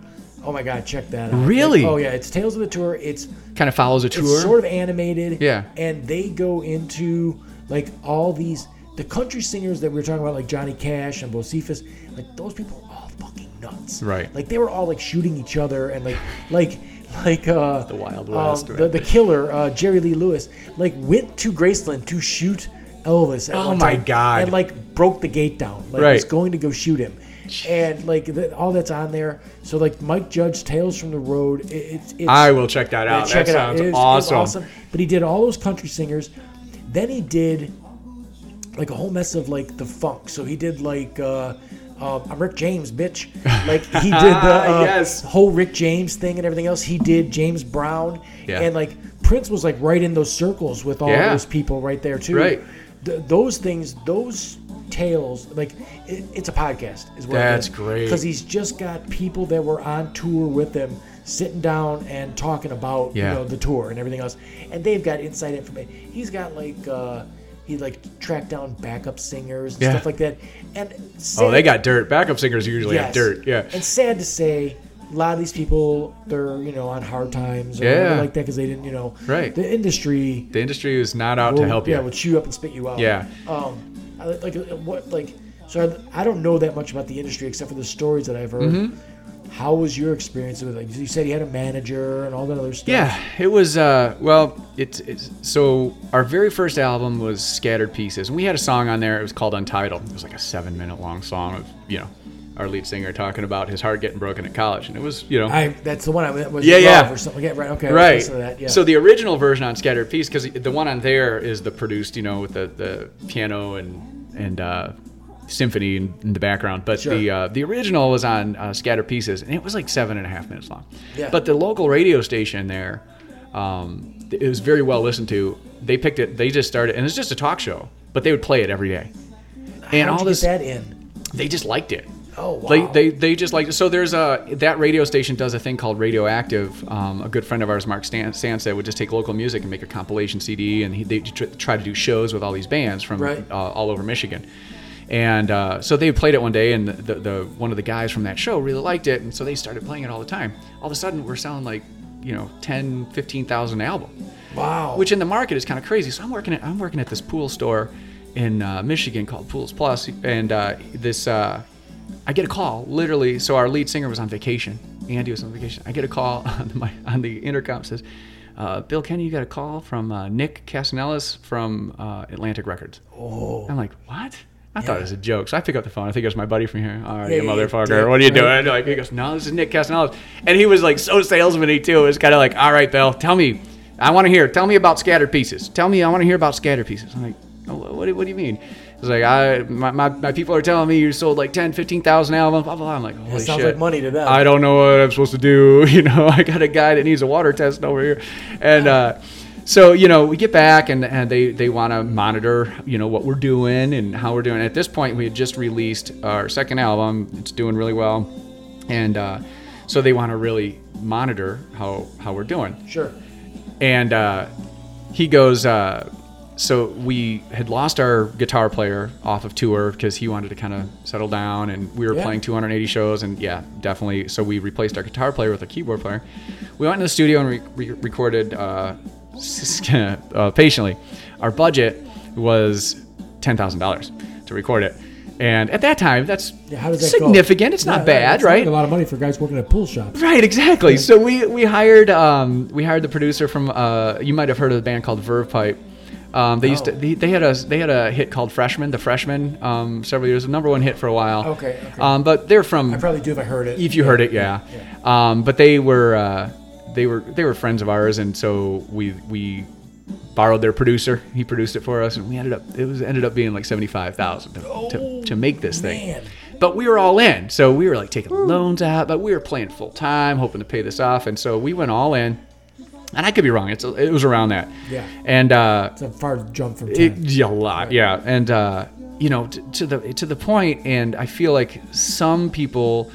S1: Oh my God, check that out.
S2: Really?
S1: oh yeah, it's Tales of the Tour. It's
S2: kind of follows a tour
S1: it's sort of animated.
S2: Yeah.
S1: And they go into like all these the country singers that we were talking about, like Johnny Cash and Bocephus. Like those people are all fucking nuts.
S2: Right.
S1: Like they were all like shooting each other and like like like uh
S2: The Wild West,
S1: the, the killer uh, Jerry Lee Lewis like went to Graceland to shoot Elvis. At
S2: Oh
S1: one
S2: my
S1: time
S2: God.
S1: And like broke the gate down. Like
S2: Right.
S1: was going to go shoot him. And like the, all that's on there. So like Mike Judge, Tales from the Road. It, it's, it's
S2: I will check that
S1: yeah,
S2: out.
S1: check
S2: that
S1: it out.
S2: sounds
S1: It is- it's
S2: awesome.
S1: But he did all those country singers. Then he did like a whole mess of like the funk. So he did like uh, uh, I'm Rick James, bitch. Like he did the uh,
S2: Yes.
S1: whole Rick James thing and everything else. He did James Brown.
S2: Yeah.
S1: And like Prince was like right in those circles with all
S2: Yeah.
S1: those people right there too.
S2: Right.
S1: Th- those things, those tales, like it, it's a podcast. Is what
S2: That's great.
S1: Because he's just got people that were on tour with him sitting down and talking about
S2: Yeah.
S1: you know the tour and everything else, and they've got inside information. He's got like uh, he like tracked down backup singers and
S2: Yeah.
S1: stuff like that. And
S2: Oh, they got dirt. Backup singers usually have dirt. Yeah.
S1: And sad to say, a lot of these people they're you know on hard times or
S2: Yeah.
S1: like that because they didn't you know
S2: Right.
S1: the industry
S2: The industry is not out
S1: will,
S2: to help you.
S1: yeah will chew up and spit you out.
S2: Yeah.
S1: Um, I, like uh, what like so I, I don't know that much about the industry except for the stories that I've heard.
S2: Mm-hmm.
S1: How was your experience with it? Like you said, you had a manager and all that other stuff.
S2: Yeah, it was. Uh, well, it's, it's so our very first album was Scattered Pieces, and we had a song on there. It was called Untitled. It was like a seven-minute long song of you know our lead singer talking about his heart getting broken at college, and it was you know
S1: I that's the one I was
S2: Yeah, yeah.
S1: or something. Yeah, right. Okay,
S2: right.
S1: that. Yeah.
S2: So the original version on Scattered Piece, because the one on there is the produced, you know, with the, the piano and and uh, symphony in, in the background. But
S1: Sure.
S2: the uh, the original was on uh, Scattered Pieces, and it was like seven and a half minutes long.
S1: Yeah.
S2: But the local radio station there, um, it was very well listened to. They picked it. They just started, and it's just a talk show, but they would play it every day. And
S1: How'd
S2: all this,
S1: that in?
S2: they just liked it.
S1: Oh wow.
S2: They, they, they just like so there's a that radio station does a thing called radioactive um, a good friend of ours mark Stan, Stanstead would just take local music and make a compilation cd and he, they tr- try to do shows with all these bands from
S1: Right.
S2: uh, all over michigan and uh, so they played it one day and the, the one of the guys from that show really liked it and so they started playing it all the time all of a sudden we're selling like you know 10 15000 album
S1: wow.
S2: which in the market is kind of crazy. So I'm working at I'm working at this pool store in uh, Michigan called Pools Plus, and uh, this uh, I get a call literally. So our lead singer was on vacation. Andy was on vacation. I get a call on my on the intercom says, uh, "Bill Kenny, you got a call from uh, Nick Casanellis from uh, Atlantic Records."
S1: oh.
S2: I'm like, "What?" I thought it was a joke, so I pick up the phone. I think it was my buddy from here. All right,
S1: Yeah,
S2: you
S1: yeah, yeah,
S2: motherfucker, what are you doing? Like he goes, no, this is Nick Casanellis, and he was like so salesman-y too. It was kind of like, all right, Bill, tell me, I want to hear. Tell me about Scattered Pieces. Tell me, I want to hear about Scattered Pieces. I'm like, oh, what, what do you mean? It's like I my, my, my people are telling me you sold like 10, 15,000 albums. Blah blah. blah. I'm like, holy
S1: It sounds
S2: shit.
S1: like money to them.
S2: I don't know what I'm supposed to do. You know, I got a guy that needs a water test over here, and uh, so you know, we get back and, and they they want to monitor, you know, what we're doing and how we're doing. At this point, we had just released our second album. It's doing really well, and uh, so they want to really monitor how how we're doing
S1: Sure.
S2: and uh, he goes uh, so we had lost our guitar player off of tour because he wanted to kind of settle down and we were
S1: Yeah.
S2: playing 280 shows and yeah definitely so we replaced our guitar player with a keyboard player we went in the studio and re- re- recorded uh, uh, patiently our budget was $10000 to record it and at that time that's
S1: Yeah, how does that go?
S2: significant it's
S1: Yeah,
S2: not
S1: yeah,
S2: bad
S1: it's
S2: right
S1: a lot of money for guys working at pool shops.
S2: Right, exactly. So we we hired um, we hired the producer from uh, you might have heard of the band called Verve Pipe. Um, they used to
S1: Oh.
S2: they, they had a they had a hit called Freshman, the Freshman, um, several years, number one hit for a while.
S1: Okay, okay.
S2: Um, but they're from
S1: I probably do if I heard it.
S2: if you heard it, yeah. Um, but they were uh, they were they were friends of ours, and so we we borrowed their producer. He produced it for us, and we ended up it was ended up being like seventy five thousand to, to to make this thing. But we were all in, so we were like taking loans out, but we were playing full time, hoping to pay this off, and so we went all in. And I could be wrong; it's it was around that.
S1: Yeah.
S2: And uh,
S1: It's a far jump from
S2: it, yeah, a lot, yeah, and uh, you know, t- to the to the point, and I feel like some people,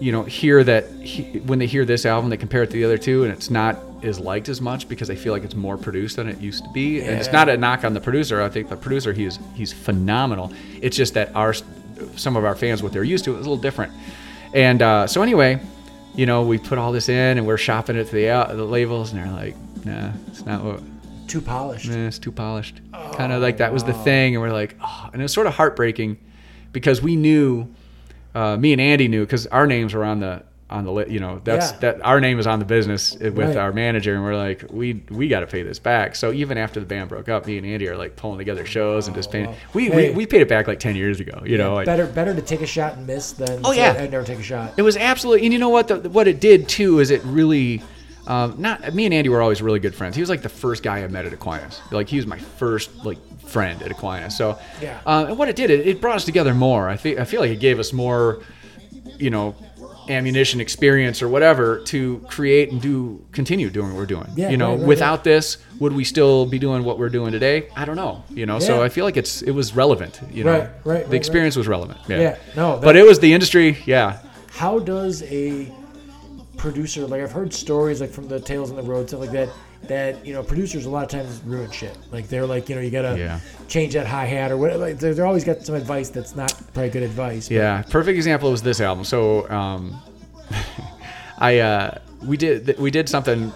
S2: you know, hear that he, when they hear this album, they compare it to the other two, and it's not as liked as much because they feel like it's more produced than it used to be. Yeah. And it's not a knock on the producer. I think the producer he's he's phenomenal. It's just that our some of our fans what they're used to is a little different. And uh, so anyway, you know, we put all this in, and we're shopping it to the out the labels, and they're like, nah, it's not what
S1: Too polished.
S2: Eh, it's too polished. kind of like that was the thing, and we're like, oh, and it was sort of heartbreaking because we knew, uh, me and Andy knew, because our names were on the on the li- you know that's
S1: Yeah.
S2: that our name is on the business with
S1: Right.
S2: our manager, and we're like, we we got to pay this back. So even after the band broke up, me and Andy are like pulling together shows and just paying.
S1: wow.
S2: We,
S1: Hey.
S2: we we paid it back like ten years ago. You know, like-
S1: better better to take a shot and miss than
S2: Oh, yeah.
S1: never take a shot.
S2: it was absolutely, and you know what? The, what it did too is it really, um, not me and Andy were always really good friends. He was like the first guy I met at Aquinas. Like he was my first like friend at Aquinas. So,
S1: Yeah.
S2: uh, and what it did, it, it brought us together more. I feel I feel like it gave us more, you know, ammunition, experience, or whatever to create and do continue doing what we're doing.
S1: Yeah,
S2: you know,
S1: right, right,
S2: without this, would we still be doing what we're doing today? I don't know. You know, so I feel like it's it was relevant. You know,
S1: Right, right, right,
S2: The experience was relevant. Yeah.
S1: Yeah, no,
S2: but it was the industry. Yeah.
S1: How does a producer, like I've heard stories like from the Tales on the Road stuff like that. That you know, producers a lot of times ruin shit. Like they're like, you know, you gotta
S2: Yeah.
S1: change that hi hat or whatever. Like, they're, they're always got some advice that's not probably good advice. but-
S2: Yeah, perfect example was this album. So, um, I uh, we did we did something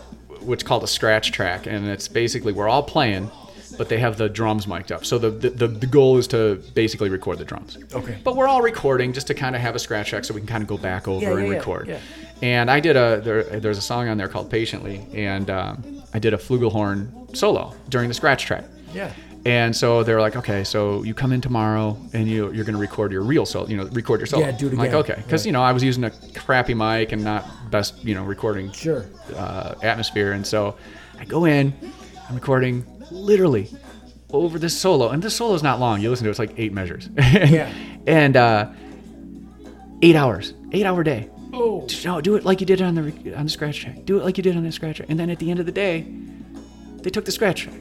S2: which called a scratch track, and it's basically we're all playing, but they have the drums mic'd up. So the the, the, goal is to basically record the drums.
S1: Okay.
S2: But we're all recording just to kind of have a scratch track, so we can kind of go back over
S1: Yeah, yeah,
S2: and
S1: yeah,
S2: record.
S1: yeah.
S2: And I did a there, there's a song on there called Patiently, and um, I did a flugelhorn solo during the scratch track.
S1: Yeah.
S2: And so they're like, okay, so you come in tomorrow and you you're gonna record your real solo, you know, record your solo.
S1: Yeah, do it
S2: I'm like, okay, because
S1: Right.
S2: you know I was using a crappy mic and not best, you know, recording
S1: Sure.
S2: uh, atmosphere, and so I go in, I'm recording literally over this solo, and this solo is not long. You listen to it, it's like eight measures.
S1: Yeah.
S2: and uh, eight hours, eight hour day.
S1: Oh.
S2: No, do it like you did on the on the scratch track. Do it like you did on the scratch track. And then at the end of the day, they took the scratch track.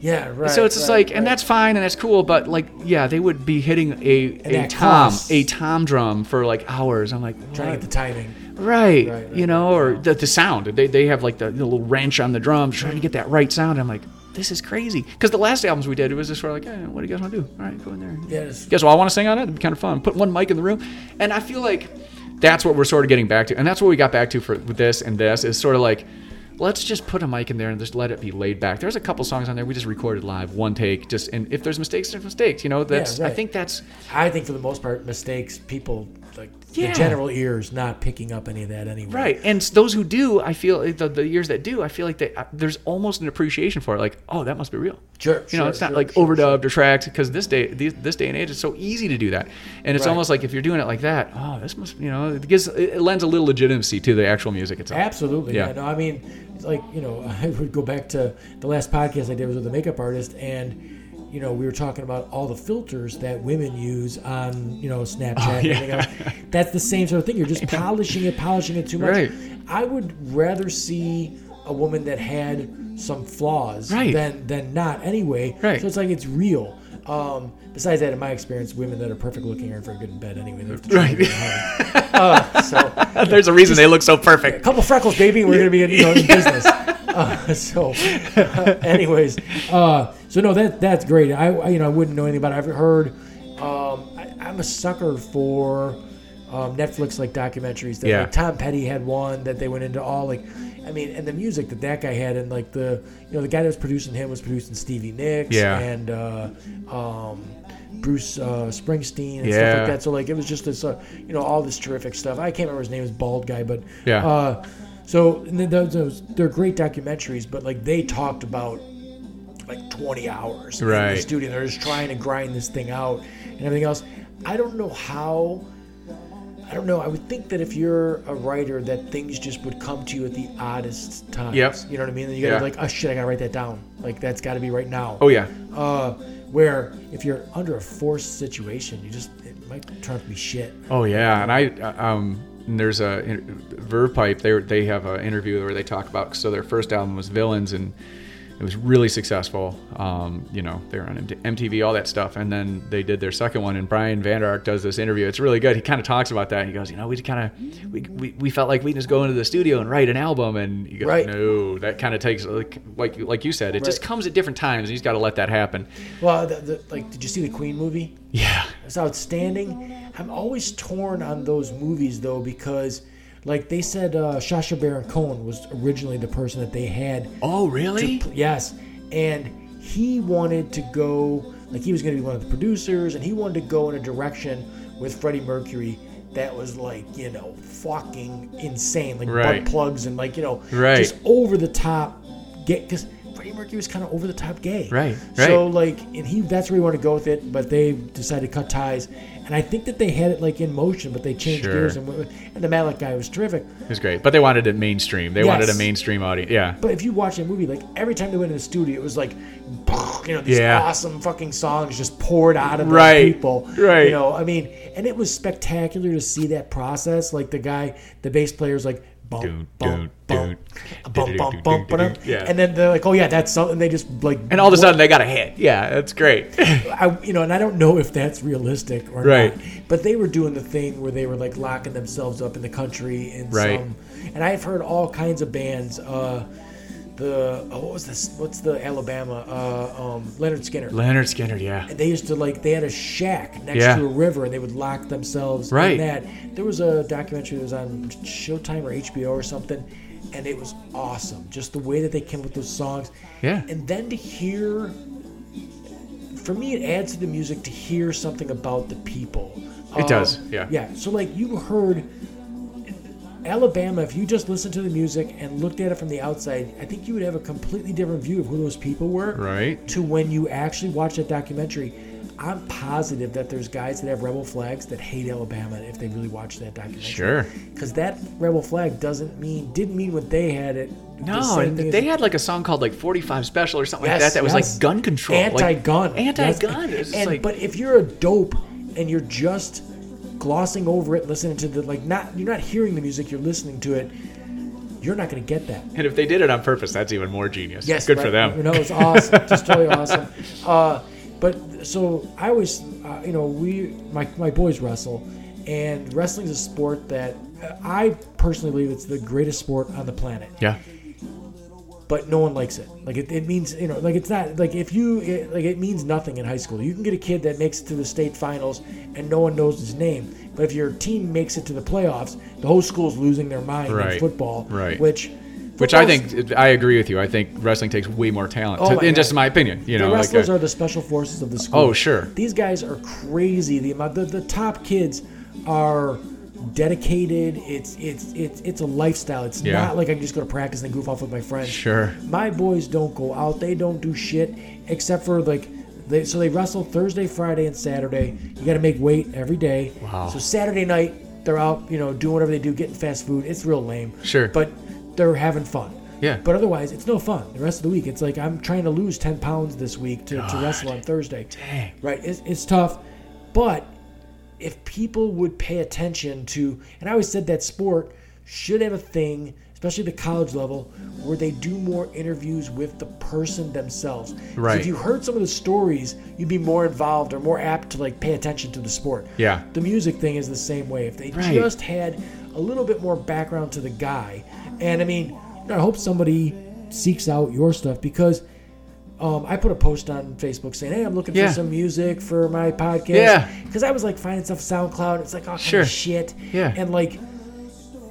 S1: Yeah. Right.
S2: So it's just
S1: right,
S2: like, and that's fine and that's cool, but like, yeah, they would be hitting a, a tom,
S1: costs.
S2: a tom drum for like hours. I'm like,
S1: trying to get the timing.
S2: right,
S1: Right, right,
S2: you know, or the, the sound. They, they have like the, the little wrench on the drums trying to get that right sound. I'm like, this is crazy. Because the last albums we did, it was just sort of like, hey, what do you guys want to do? All right, go in there.
S1: It's-
S2: You guys all want to sing on it? It'd be kind of fun. Put one mic in the room. And I feel like that's what we're sort of getting back to. And that's what we got back to for this and this is sort of like, let's just put a mic in there and just let it be laid back. There's a couple songs on there we just recorded live, one take, just and if there's mistakes, there's mistakes. You know, that's I
S1: right.
S2: think that's
S1: I think for the most part, mistakes, people like
S2: Yeah.
S1: the general ears not picking up any of that anyway.
S2: right. And those who do, I feel the, the years that do, I feel like they, uh, there's almost an appreciation for it. Like, oh, that must be real.
S1: Sure.
S2: You know,
S1: sure,
S2: it's not
S1: sure,
S2: like
S1: sure,
S2: overdubbed or tracked because this day, these, this day and age, it's so easy to do that. And it's
S1: Right.
S2: almost like if you're doing it like that, oh, this must, you know, it gives, it lends a little legitimacy to the actual music itself.
S1: Absolutely.
S2: Yeah.
S1: Yeah. No, I mean, it's like you know, I would go back to the last podcast I did was with a makeup artist, and you know, we were talking about all the filters that women use on you know Snapchat. and
S2: yeah.
S1: That's the same sort of thing. You're just polishing it, polishing it too much.
S2: Right.
S1: I would rather see a woman that had some flaws
S2: Right.
S1: than than not anyway.
S2: Right.
S1: So it's like it's real. Um, besides that, in my experience, women that are perfect looking aren't very good in bed anyway. They have to
S2: Right.
S1: Uh, so
S2: There's a reason they look so perfect.
S1: a couple freckles, baby, we're gonna be in, you know, in business. Uh, so, anyways, uh, so no, that that's great. I, I you know I wouldn't know anything about. it. I've heard. Um, I, I'm a sucker for um, Netflix like documentaries. That
S2: Yeah.
S1: like Tom Petty had one that they went into all like. I mean, and the music that that guy had, and like the you know the guy that was producing him was producing Stevie Nicks
S2: Yeah.
S1: and uh, um, Bruce uh, Springsteen and stuff like that. So like it was just this, uh, you know, all this terrific stuff. I can't remember his name, is bald guy, but
S2: Yeah.
S1: Uh, so and then those, those they're great documentaries, but like they talked about like 20 hours
S2: right.
S1: in the studio. They're just trying to grind this thing out and everything else. I don't know how. I don't know. I would think that if you're a writer, that things just would come to you at the oddest times.
S2: Yep.
S1: You know what I mean? And you gotta
S2: Yeah.
S1: like, oh shit, I gotta write that down. Like that's got to be right now.
S2: Oh yeah,
S1: Uh, where if you're under a forced situation, you just it might turn out to be shit.
S2: oh yeah. And I um, and there's a Verve Pipe. They they have an interview where they talk about so their first album was Villains and it was really successful. Um, you know, they were on MTV, all that stuff, and then they did their second one. And Brian Vander Ark does this interview. It's really good. He kind of talks about that. He goes, you know, we kind of we, we, we felt like we just go into the studio and write an album, and you go,
S1: Right.
S2: no, that kind of takes like like like you said, it just comes at different times, and he's got to let that happen.
S1: Well, the, the, like, did you see the Queen movie?
S2: Yeah.
S1: It's outstanding. I'm always torn on those movies though because, like they said, uh, Sacha Baron Cohen was originally the person that they had.
S2: Oh really?
S1: To, yes, and he wanted to go like he was going to be one of the producers, and he wanted to go in a direction with Freddie Mercury that was like you know fucking insane, like
S2: Right.
S1: butt plugs and like you know
S2: Right.
S1: just over the top. Get because Freddie Mercury was kind of over the top gay.
S2: Right,
S1: So like, and he that's where he wanted to go with it, but they decided to cut ties. And I think that they had it like in motion, but they changed
S2: Sure.
S1: gears. And, and the Malek guy was terrific.
S2: It was great, but they wanted it mainstream. They wanted a mainstream audience. Yeah.
S1: But if you watch that movie, like every time they went in the studio, it was like, you know, these
S2: Yeah.
S1: awesome fucking songs just poured out of the
S2: Right,
S1: people.
S2: right.
S1: You know, I mean, and it was spectacular to see that process. Like the guy, the bass player's like, bump, bump, bump,
S2: yeah.
S1: and then they're like, oh yeah, that's something. They just like,
S2: And all of a sudden they got a hit. Yeah, that's great.
S1: I, you know, and I don't know if that's realistic or
S2: Right.
S1: not. But they were doing the thing where they were like locking themselves up in the country in
S2: Right.
S1: some, and I've heard all kinds of bands. Uh, the oh, what was this? What's the Alabama? Uh, um, Lynyrd Skynyrd.
S2: Lynyrd Skynyrd, yeah.
S1: And they used to like they had a shack next
S2: Yeah.
S1: to a river, and they would lock themselves
S2: Right.
S1: in that. There was a documentary that was on Showtime or HBO or something, and it was awesome. Just the way that they came with those songs.
S2: Yeah.
S1: And then to hear, for me, it adds to the music to hear something about the people.
S2: It does, yeah.
S1: Yeah. So like you heard Alabama, if you just listened to the music and looked at it from the outside, I think you would have a completely different view of who those people were.
S2: Right.
S1: To when you actually watch that documentary, I'm positive that there's guys that have rebel flags that hate Alabama if they really watch that documentary.
S2: Sure.
S1: Because that rebel flag doesn't mean didn't mean what they had it.
S2: No,
S1: same
S2: and they had like a song called like 45 Special or something like
S1: Yes,
S2: that that was like gun control.
S1: anti-gun,
S2: anti-gun.
S1: Yes. And
S2: like,
S1: but if you're a dope and you're just glossing over it, listening to the like not you're not hearing the music, you're listening to it. You're not going to get that.
S2: and if they did it on purpose, that's even more genius.
S1: Yes,
S2: Good
S1: right.
S2: for them.
S1: You know, it's awesome, just totally awesome. Uh, but so I always, uh, you know, we my my boys wrestle, and wrestling is a sport that uh, I personally believe it's the greatest sport on the planet.
S2: Yeah.
S1: But no one likes it. Like it, it means you know, like it's not like if you it, like it means nothing in high school. You can get a kid that makes it to the state finals and no one knows his name, but if your team makes it to the playoffs, the whole school's losing their mind in football.
S2: Right.
S1: Which,
S2: Which I think I agree with you. I think wrestling takes way more talent,
S1: Oh
S2: to, in
S1: God.
S2: just my opinion. You
S1: the
S2: know, like
S1: wrestlers
S2: uh,
S1: are the special forces of the school.
S2: Oh, sure.
S1: These guys are crazy. The amount the, the top kids are dedicated. It's it's it's it's a lifestyle. It's
S2: Yeah.
S1: not like I can just go to practice and goof off with my friends.
S2: Sure.
S1: My boys don't go out. They don't do shit except for like they so they wrestle Thursday, Friday, and Saturday. You got to make weight every day.
S2: Wow.
S1: So Saturday night they're out, you know, doing whatever they do, getting fast food. It's real lame.
S2: Sure.
S1: But they're having fun.
S2: Yeah.
S1: But otherwise, it's no fun. The rest of the week, it's like I'm trying to lose 10 pounds this week to, to wrestle on Thursday.
S2: Dang.
S1: Right? It's, it's tough. But if people would pay attention to, and I always said that sport should have a thing, especially the college level, where they do more interviews with the person themselves.
S2: Right.
S1: If you heard some of the stories, you'd be more involved or more apt to like pay attention to the sport.
S2: Yeah.
S1: The music thing is the same way. If they
S2: Right.
S1: just had a little bit more background to the guy, and I mean, I hope somebody seeks out your stuff because um, I put a post on Facebook saying, "Hey, I'm looking
S2: Yeah.
S1: for some music for my podcast."
S2: Yeah.
S1: Because I was like finding stuff SoundCloud. It's like all kind of shit.
S2: Yeah.
S1: And like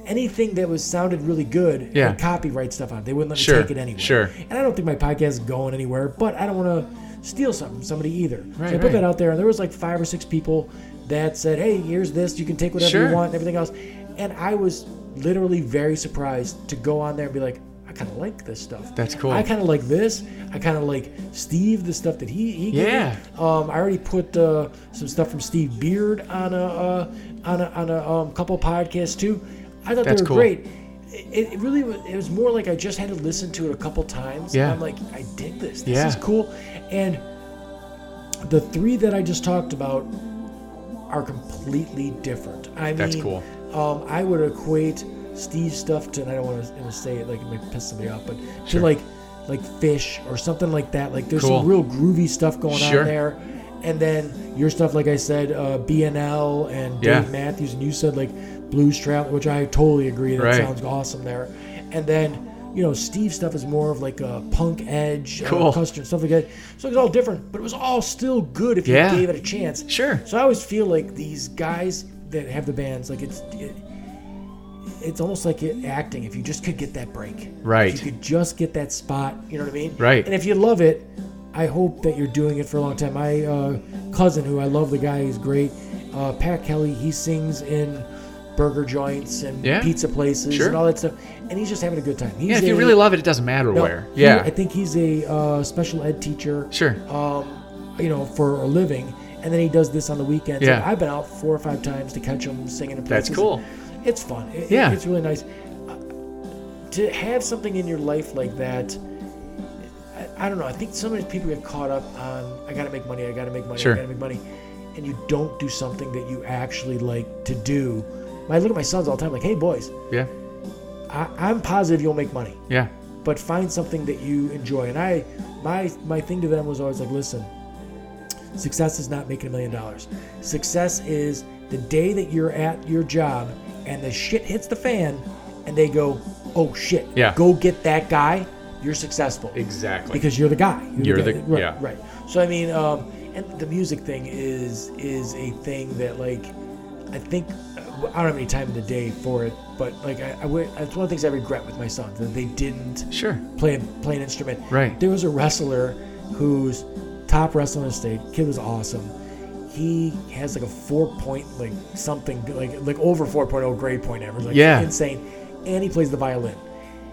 S1: anything that was sounded really good,
S2: Yeah.
S1: copyright stuff on. it. They wouldn't let me
S2: Sure.
S1: take it anywhere.
S2: Sure.
S1: And I don't think my podcast is going anywhere, but I don't want to steal something from somebody either.
S2: Right,
S1: so I put
S2: right.
S1: that out there, and there was like five or six people that said, "Hey, here's this. You can take whatever
S2: Sure.
S1: you want, and everything else." And I was literally very surprised to go on there and be like, "I kind of like this stuff.
S2: That's cool.
S1: I kind of like this. I kind of like Steve, the stuff that he he gave.
S2: Yeah.
S1: Um, I already put uh, some stuff from Steve Beard on a uh, on a on a um, couple podcasts too. I thought
S2: That's
S1: they were
S2: cool.
S1: great. It, it really was. It was more like I just had to listen to it a couple times.
S2: Yeah.
S1: And I'm like, I dig this. This
S2: Yeah.
S1: is cool. And the three that I just talked about are completely different. I mean
S2: That's
S1: mean,
S2: cool.
S1: Um, I would equate Steve's stuff to, and I don't want to say it like it might piss somebody off, but
S2: Sure.
S1: to like like Phish or something like that. Like there's
S2: Cool.
S1: some real groovy stuff going
S2: Sure.
S1: on there. And then your stuff, like I said, uh, BNL and
S2: Yeah.
S1: Dave Matthews, and you said like Blues Travel, which I totally agree. That
S2: Right.
S1: sounds awesome there. And then you know Steve's stuff is more of like a punk edge,
S2: Cool.
S1: uh, custom stuff like that. So it's all different, but it was all still good if
S2: Yeah.
S1: you gave it a chance.
S2: Sure.
S1: So I always feel like these guys that have the bands, like it's it, it's almost like it, acting. If you just could get that break,
S2: Right.
S1: If you could just get that spot, you know what I mean?
S2: Right.
S1: And if you love it, I hope that you're doing it for a long time. My uh, cousin, who I love, the guy, he's great. Uh, Pat Kelly, he sings in burger joints and
S2: Yeah.
S1: pizza places
S2: Sure.
S1: and all that stuff, and he's just having a good time. He's
S2: Yeah, if you
S1: a-
S2: really love it, it doesn't matter
S1: no,
S2: where.
S1: he-
S2: Yeah.
S1: I think he's a uh, special ed teacher
S2: Sure.
S1: um, you know, for a living, and then he does this on the weekends.
S2: Yeah.
S1: And I've been out four or five times to catch him singing. In places.
S2: That's cool.
S1: It's fun. It-
S2: Yeah.
S1: it's really nice Uh, to have something in your life like that. I, I don't know. I think so many people get caught up on I got to make money. I got to make money.
S2: Sure.
S1: I got to make money, and you don't do something that you actually like to do. I look at my sons all the time, like, "Hey, boys,
S2: Yeah.
S1: I, I'm positive you'll make money."
S2: Yeah.
S1: but find something that you enjoy. And I, my my thing to them was always like, listen, success is not making a million dollars. Success is the day that you're at your job and the shit hits the fan, and they go, "Oh shit,
S2: Yeah.
S1: go get that guy." You're successful
S2: Exactly.
S1: because you're the guy.
S2: You're the-
S1: guy. right,
S2: yeah.
S1: right. So I mean, um, and the music thing is is a thing that like I think I don't have any time in the day for it, but like I, I would, it's one of the things I regret with my sons that they didn't
S2: sure.
S1: play play an instrument.
S2: Right.
S1: There was a wrestler who's top wrestler in the state. Kid was awesome. He has like a four point like something like like over 4.0 grade point average. Like
S2: Yeah.
S1: insane. And he plays the violin.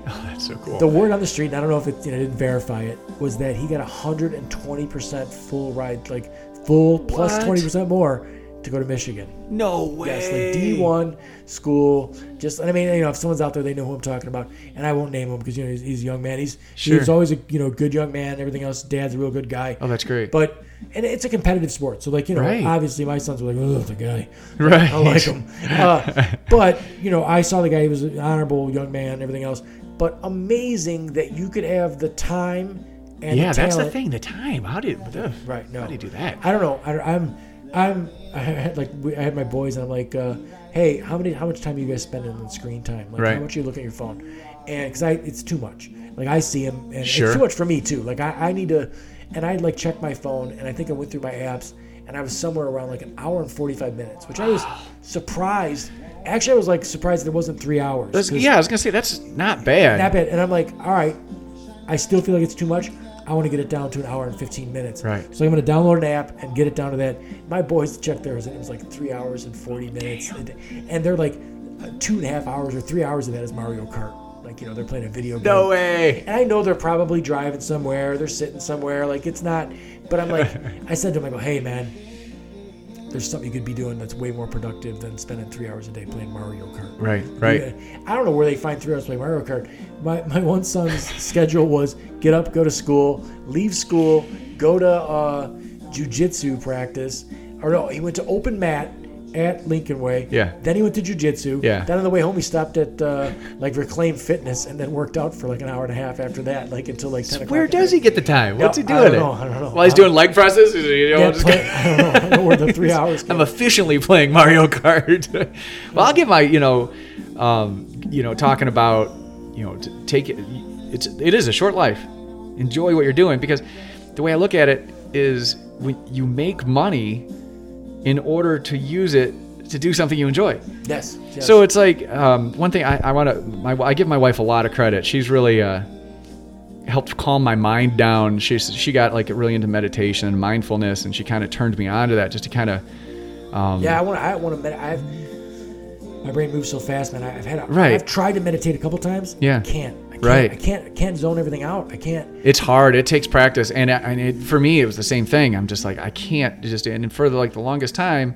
S2: Oh, that's so cool.
S1: The word on the street, and I don't know if it you know, didn't verify it, was that he got 120% full ride, like full plus
S2: What?
S1: 20% more to go to Michigan.
S2: no way.
S1: Yes, like D1 school. Just, and I mean, you know, if someone's out there, they know who I'm talking about. And I won't name him because, you know, he's, he's a young man. He's,
S2: Sure.
S1: he's always a, you know, good young man, everything else. Dad's a real good guy.
S2: Oh, that's great.
S1: But, and it's a competitive sport. So, like, you know,
S2: Right.
S1: obviously my sons were like, oh, the guy.
S2: right.
S1: I like him. Uh, but you know, I saw the guy. He was an honorable young man. Everything else, but amazing that you could have the time and
S2: yeah,
S1: the
S2: that's the thing. The time. How did? ugh,
S1: Right. No.
S2: How do you do that?
S1: I don't know. I, I'm. I'm. I had like we, I had my boys, and I'm like, uh, hey, how many? How much time are you guys spending on screen time? Like,
S2: Right.
S1: how much are you looking at your phone? And because I, it's too much. Like I see him, and
S2: Sure.
S1: it's too much for me too. Like I, I need to, and I like check my phone, and I think I went through my apps, and I was somewhere around like an hour and 45 minutes, which I was surprised. Actually, I was like surprised that it wasn't three hours.
S2: That's- yeah, I was gonna say that's not bad.
S1: That bad. And I'm like, all right, I still feel like it's too much. I want to get it down to an hour and 15 minutes.
S2: Right.
S1: So I'm going to download an app and get it down to that. My boys checked theirs, and it was like three hours and 40 minutes. And, and they're like two and a half hours or three hours of that is Mario Kart. Like, you know, they're playing a video game.
S2: No way.
S1: And I know they're probably driving somewhere, they're sitting somewhere. Like, it's not, but I'm like, I said to them, I go, hey, man, there's something you could be doing that's way more productive than spending three hours a day playing Mario Kart.
S2: Right. Right.
S1: Yeah. I don't know where they find three hours to play Mario Kart. My, my one son's schedule was get up, go to school, leave school, go to uh, jujitsu practice. Or no, he went to open mat at Lincoln Way.
S2: Yeah.
S1: Then he went to jujitsu.
S2: Yeah.
S1: Then on the way home, he stopped at uh, like Reclaim Fitness and then worked out for like an hour and a half after that, like until like 10 o'clock.
S2: Where does he get the time? What's
S1: Yeah,
S2: he
S1: I
S2: doing?
S1: don't know, I don't know.
S2: While he's doing leg presses, you know,
S1: Yeah,
S2: just
S1: play- I don't know. I don't know where the three hours came
S2: I'm efficiently playing Mario Kart. well, I'll give my, you know, um, you know, talking about, you know, take it. It's it is a short life. Enjoy what you're doing because the way I look at it is when you make money in order to use it to do something you enjoy.
S1: Yes. yes.
S2: So it's like um, one thing I, I want to. My I give my wife a lot of credit. She's really uh, helped calm my mind down. She's she got like really into meditation and mindfulness, and she kind of turned me on to that just to kind of. Um,
S1: Yeah, I want to. I want to. Med- I've my brain moves so fast, man. I've had. A,
S2: Right.
S1: I've tried to meditate a couple times.
S2: Yeah.
S1: Can't.
S2: Right.
S1: I can't. I can't zone everything out. I can't.
S2: It's hard. It takes practice, and, I- and it, for me, it was the same thing. I'm just like I can't just. And for the, like the longest time,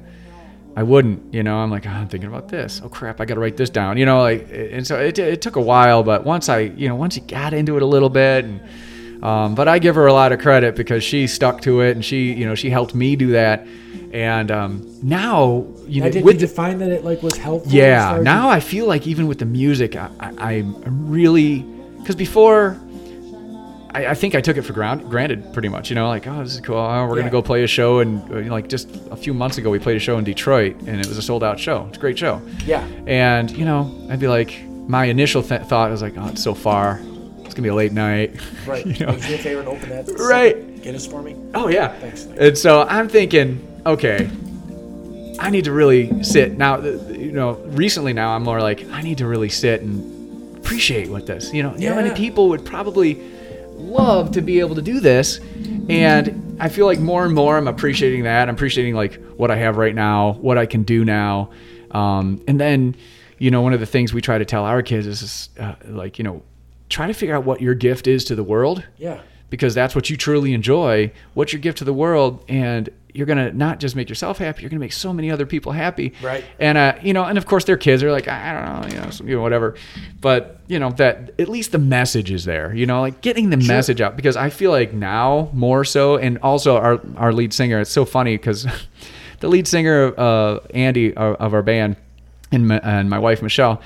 S2: I wouldn't. You know, I'm like oh, I'm thinking about this. Oh crap, I got to write this down. You know, like and so it, it took a while, but once I you know once you got into it a little bit and. Um, but I give her a lot of credit because she stuck to it and she, you know, she helped me do that. And um, now, you
S1: I
S2: know,
S1: did,
S2: with
S1: you find that it like was helpful?
S2: yeah, now I feel like even with the music, I, I, I'm really because before I, I think I took it for ground, granted pretty much. You know, like oh, this is cool. Oh, we're
S1: Yeah.
S2: gonna go play a show, and uh, you know, like just a few months ago, we played a show in Detroit, and it was a sold out show. It's a great show.
S1: Yeah.
S2: And you know, I'd be like, my initial th- thought was like, oh, it's so far. It's gonna be a late night.
S1: Right.
S2: you know.
S1: A favor and open that.
S2: Right.
S1: Guinness for me.
S2: Oh yeah.
S1: Thanks.
S2: And so I'm thinking, okay, I need to really sit now. You know, recently now I'm more like I need to really sit and appreciate what this. You know, know how many people would probably love to be able to do this, and I feel like more and more I'm appreciating that. I'm appreciating like what I have right now, what I can do now, um, and then you know one of the things we try to tell our kids is uh, like you know try to figure out what your gift is to the world
S1: Yeah.
S2: Because that's what you truly enjoy. What's your gift to the world? And you're gonna not just make yourself happy, you're gonna make so many other people happy.
S1: Right.
S2: And uh, you know, and of course their kids are like, I don't know, you know, so- you know, whatever. But you know that at least the message is there. You know, like getting the message out because I feel like now more so, and also our our lead singer. It's so funny because the lead singer, uh, Andy uh, of our band, and my, and my wife Michelle.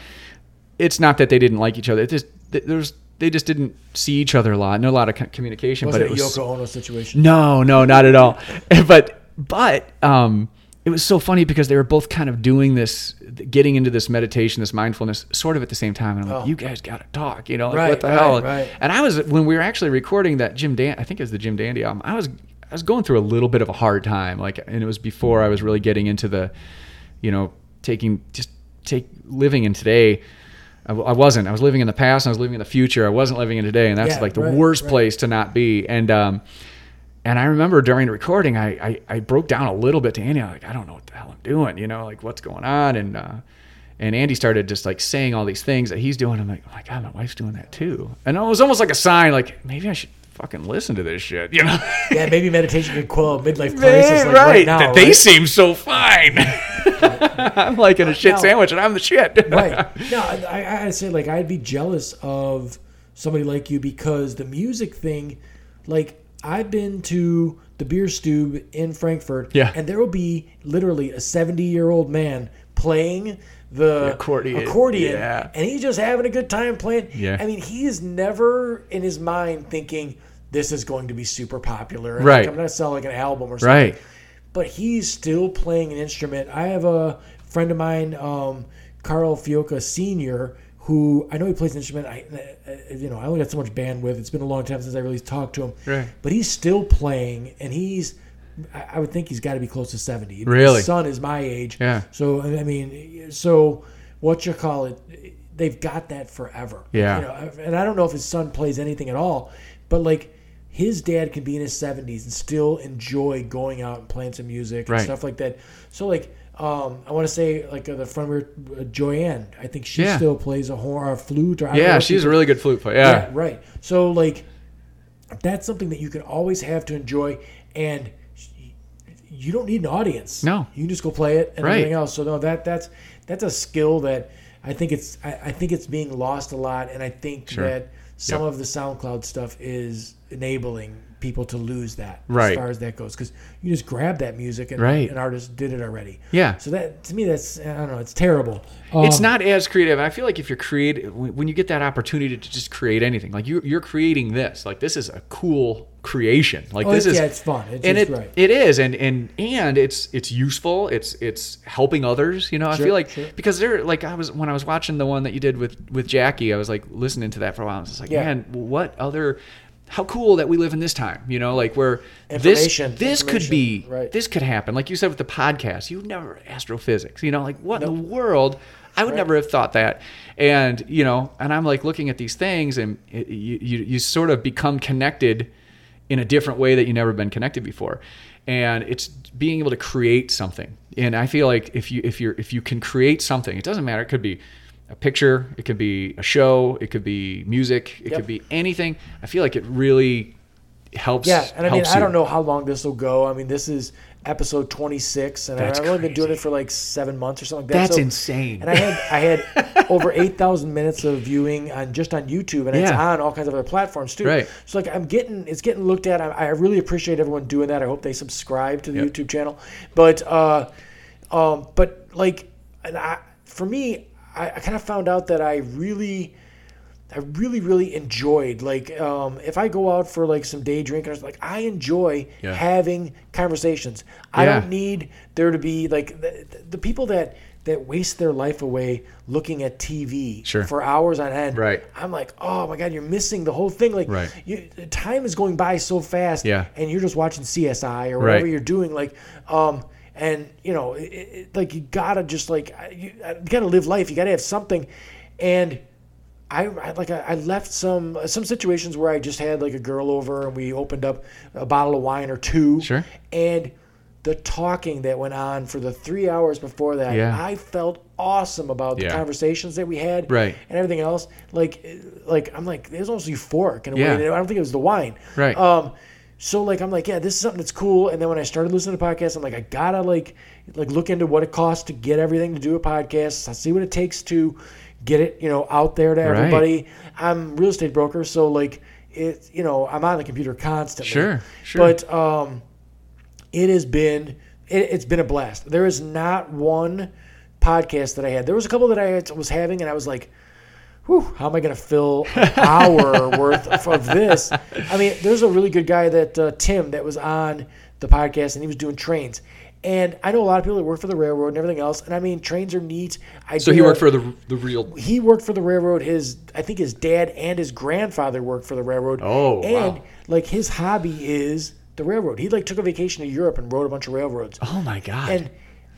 S2: It's not that they didn't like each other. It just there's they just didn't see each other a lot. No, a lot of communication.
S1: Was
S2: but
S1: it
S2: it was
S1: Yoko Ono situation?
S2: no, no, not at all. but but um, it was so funny because they were both kind of doing this, getting into this meditation, this mindfulness, sort of at the same time. And I'm like,
S1: Oh.
S2: you guys got to talk, you know, like
S1: Right,
S2: what the
S1: right,
S2: hell?
S1: right.
S2: And I was when we were actually recording that Jim Dan, I think it was the Jim Dandy album. I was I was going through a little bit of a hard time, like, and it was before I was really getting into the, you know, taking just take living in today. I, w- I wasn't. I was living in the past. and I was living in the future. I wasn't living in today, and that's
S1: Yeah,
S2: like the
S1: right,
S2: worst
S1: right.
S2: place to not be. And um, and I remember during the recording, I, I I broke down a little bit to Andy. I'm like, I don't know what the hell I'm doing. You know, like what's going on? And uh, and Andy started just like saying all these things that he's doing. I'm like, oh my god, my wife's doing that too. And it was almost like a sign, like maybe I should fucking listen to this shit. You know.
S1: Yeah, maybe meditation could quell midlife crisis like
S2: right,
S1: right, now.
S2: that they
S1: right?
S2: seem so fine. I'm like in a shit
S1: Now-
S2: sandwich, and I'm the shit.
S1: right. No, I, I, I'd say like I'd be jealous of somebody like you because the music thing, like I've been to the beer stube in Frankfurt,
S2: Yeah.
S1: and there will be literally a seventy-year-old man playing the,
S2: accordion,
S1: accordion,
S2: yeah.
S1: and he's just having a good time playing.
S2: Yeah.
S1: I mean, he is never in his mind thinking this is going to be super popular. and,
S2: Right.
S1: like, I'm going to sell like an album or something
S2: Right.
S1: but he's still playing an instrument. I have a friend of mine, um, Carl Fioca Senior, who I know he plays an instrument. I, I- you know, I only got so much bandwidth. It's been a long time since I really talked to him.
S2: Right.
S1: But he's still playing, and he's. I would think he's got to be close to seventy.
S2: Really?
S1: his son is my age.
S2: Yeah.
S1: So I mean, so what you call it? They've got that forever.
S2: Yeah.
S1: You know, and I don't know if his son plays anything at all, but like his dad can be in his 70s and still enjoy going out and playing some music and stuff like that. So like um, I want to say like uh, the front where uh, Joanne, I think she
S2: Yeah.
S1: still plays a horn or a flute or I don't know
S2: Yeah, she's a really good flute player.
S1: yeah,
S2: Yeah.
S1: right. So like that's something that you can always have to enjoy and you don't need an audience.
S2: No.
S1: You can just go play it and
S2: Right.
S1: everything else. So no, that that's that's a skill that I think it's I, I think it's being lost a lot and I think
S2: Sure.
S1: that some
S2: Yep.
S1: of the SoundCloud stuff is enabling people to lose that
S2: Right.
S1: as far as that goes because you just grab that music and
S2: Right.
S1: an artist did it already.
S2: Yeah.
S1: So that to me that's I don't know it's terrible.
S2: it's
S1: Um,
S2: not as creative. I feel like if you're creative, when you get that opportunity to just create anything, like you, you're creating this, like this is a cool creation. Like
S1: Oh,
S2: this
S1: it's-
S2: is,
S1: yeah, it's fun. It's
S2: and it
S1: right.
S2: it is, and and and it's it's useful. It's it's helping others. You know, I
S1: Sure,
S2: feel like
S1: sure.
S2: because they're like I was when I was watching the one that you did with with Jackie, I was like listening to that for a while. I was just like,
S1: Yeah.
S2: man, what other. How cool that we live in this time, you know, like where this this could be
S1: right.
S2: this could happen. Like you said with the podcast, you never astrophysics, you know, like what in the world? I would never have thought that. And, you know, and I'm like looking at these things and it, you, you, you sort of become connected in a different way that you never been connected before. And it's being able to create something. And I feel like if you, if you're, if you can create something, it doesn't matter. It could be a picture, it could be a show, it could be music, it
S1: Yep.
S2: could be anything. I feel like it really helps.
S1: Yeah, and I mean, I don't know how long this will go. I mean, this is episode 26, and
S2: That's
S1: I've only been doing it for like seven months or something like that.
S2: That's
S1: So-
S2: insane.
S1: And I had I had over 8,000 minutes of viewing on just on YouTube, and it's on all kinds of other platforms too.
S2: Right.
S1: So like, I'm getting it's getting looked at. I, I really appreciate everyone doing that. I hope they subscribe to the
S2: Yep.
S1: YouTube channel. But uh, um, but like, and I for me, I, I kind of found out that I really. I really, really enjoyed like um, if I go out for like some day drinking, like I enjoy
S2: Yeah.
S1: having conversations. I don't need there to be like the, the people that that waste their life away looking at TV
S2: Sure.
S1: for hours on end.
S2: Right.
S1: I'm like, oh my god, you're missing the whole thing. Like,
S2: Right.
S1: you, time is going by so fast.
S2: Yeah.
S1: And you're just watching CSI or whatever
S2: Right.
S1: you're doing. Like, um, and you know, it, it, like you gotta just like you, you gotta live life. You gotta have something, and. I, I like I I left some some situations where I just had like a girl over and we opened up a bottle of wine or two.
S2: Sure.
S1: And the talking that went on for the three hours before that,
S2: Yeah.
S1: I felt awesome about the
S2: Yeah.
S1: conversations that we had,
S2: Right.
S1: and everything else. Like, like I'm like, it was almost euphoric in a
S2: Yeah.
S1: way. I don't think it was the wine.
S2: Right.
S1: Um, so like I'm like, yeah, this is something that's cool. And then when I started listening to podcasts, I'm like, I gotta like like look into what it costs to get everything to do a podcast. I see what it takes to get it, you know, out there to
S2: Right.
S1: everybody. I'm a real estate broker, so like it, you know, I'm on the computer constantly.
S2: Sure, sure.
S1: But um, it has been it, it's been a blast. There is not one podcast that I had. There was a couple that I was having, and I was like, Whew, how am I going to fill an hour worth of, this? I mean, there's a really good guy that uh, Tim that was on the podcast, and he was doing trains, And I know a lot of people that work for the railroad and everything else. And I mean, trains are neat. I
S2: So he worked for the the real.
S1: he worked for the railroad. His I think his dad and his grandfather worked for the railroad.
S2: Oh,
S1: and
S2: wow.
S1: like his hobby is the railroad. He like took a vacation to Europe and rode a bunch of railroads.
S2: Oh my god.
S1: And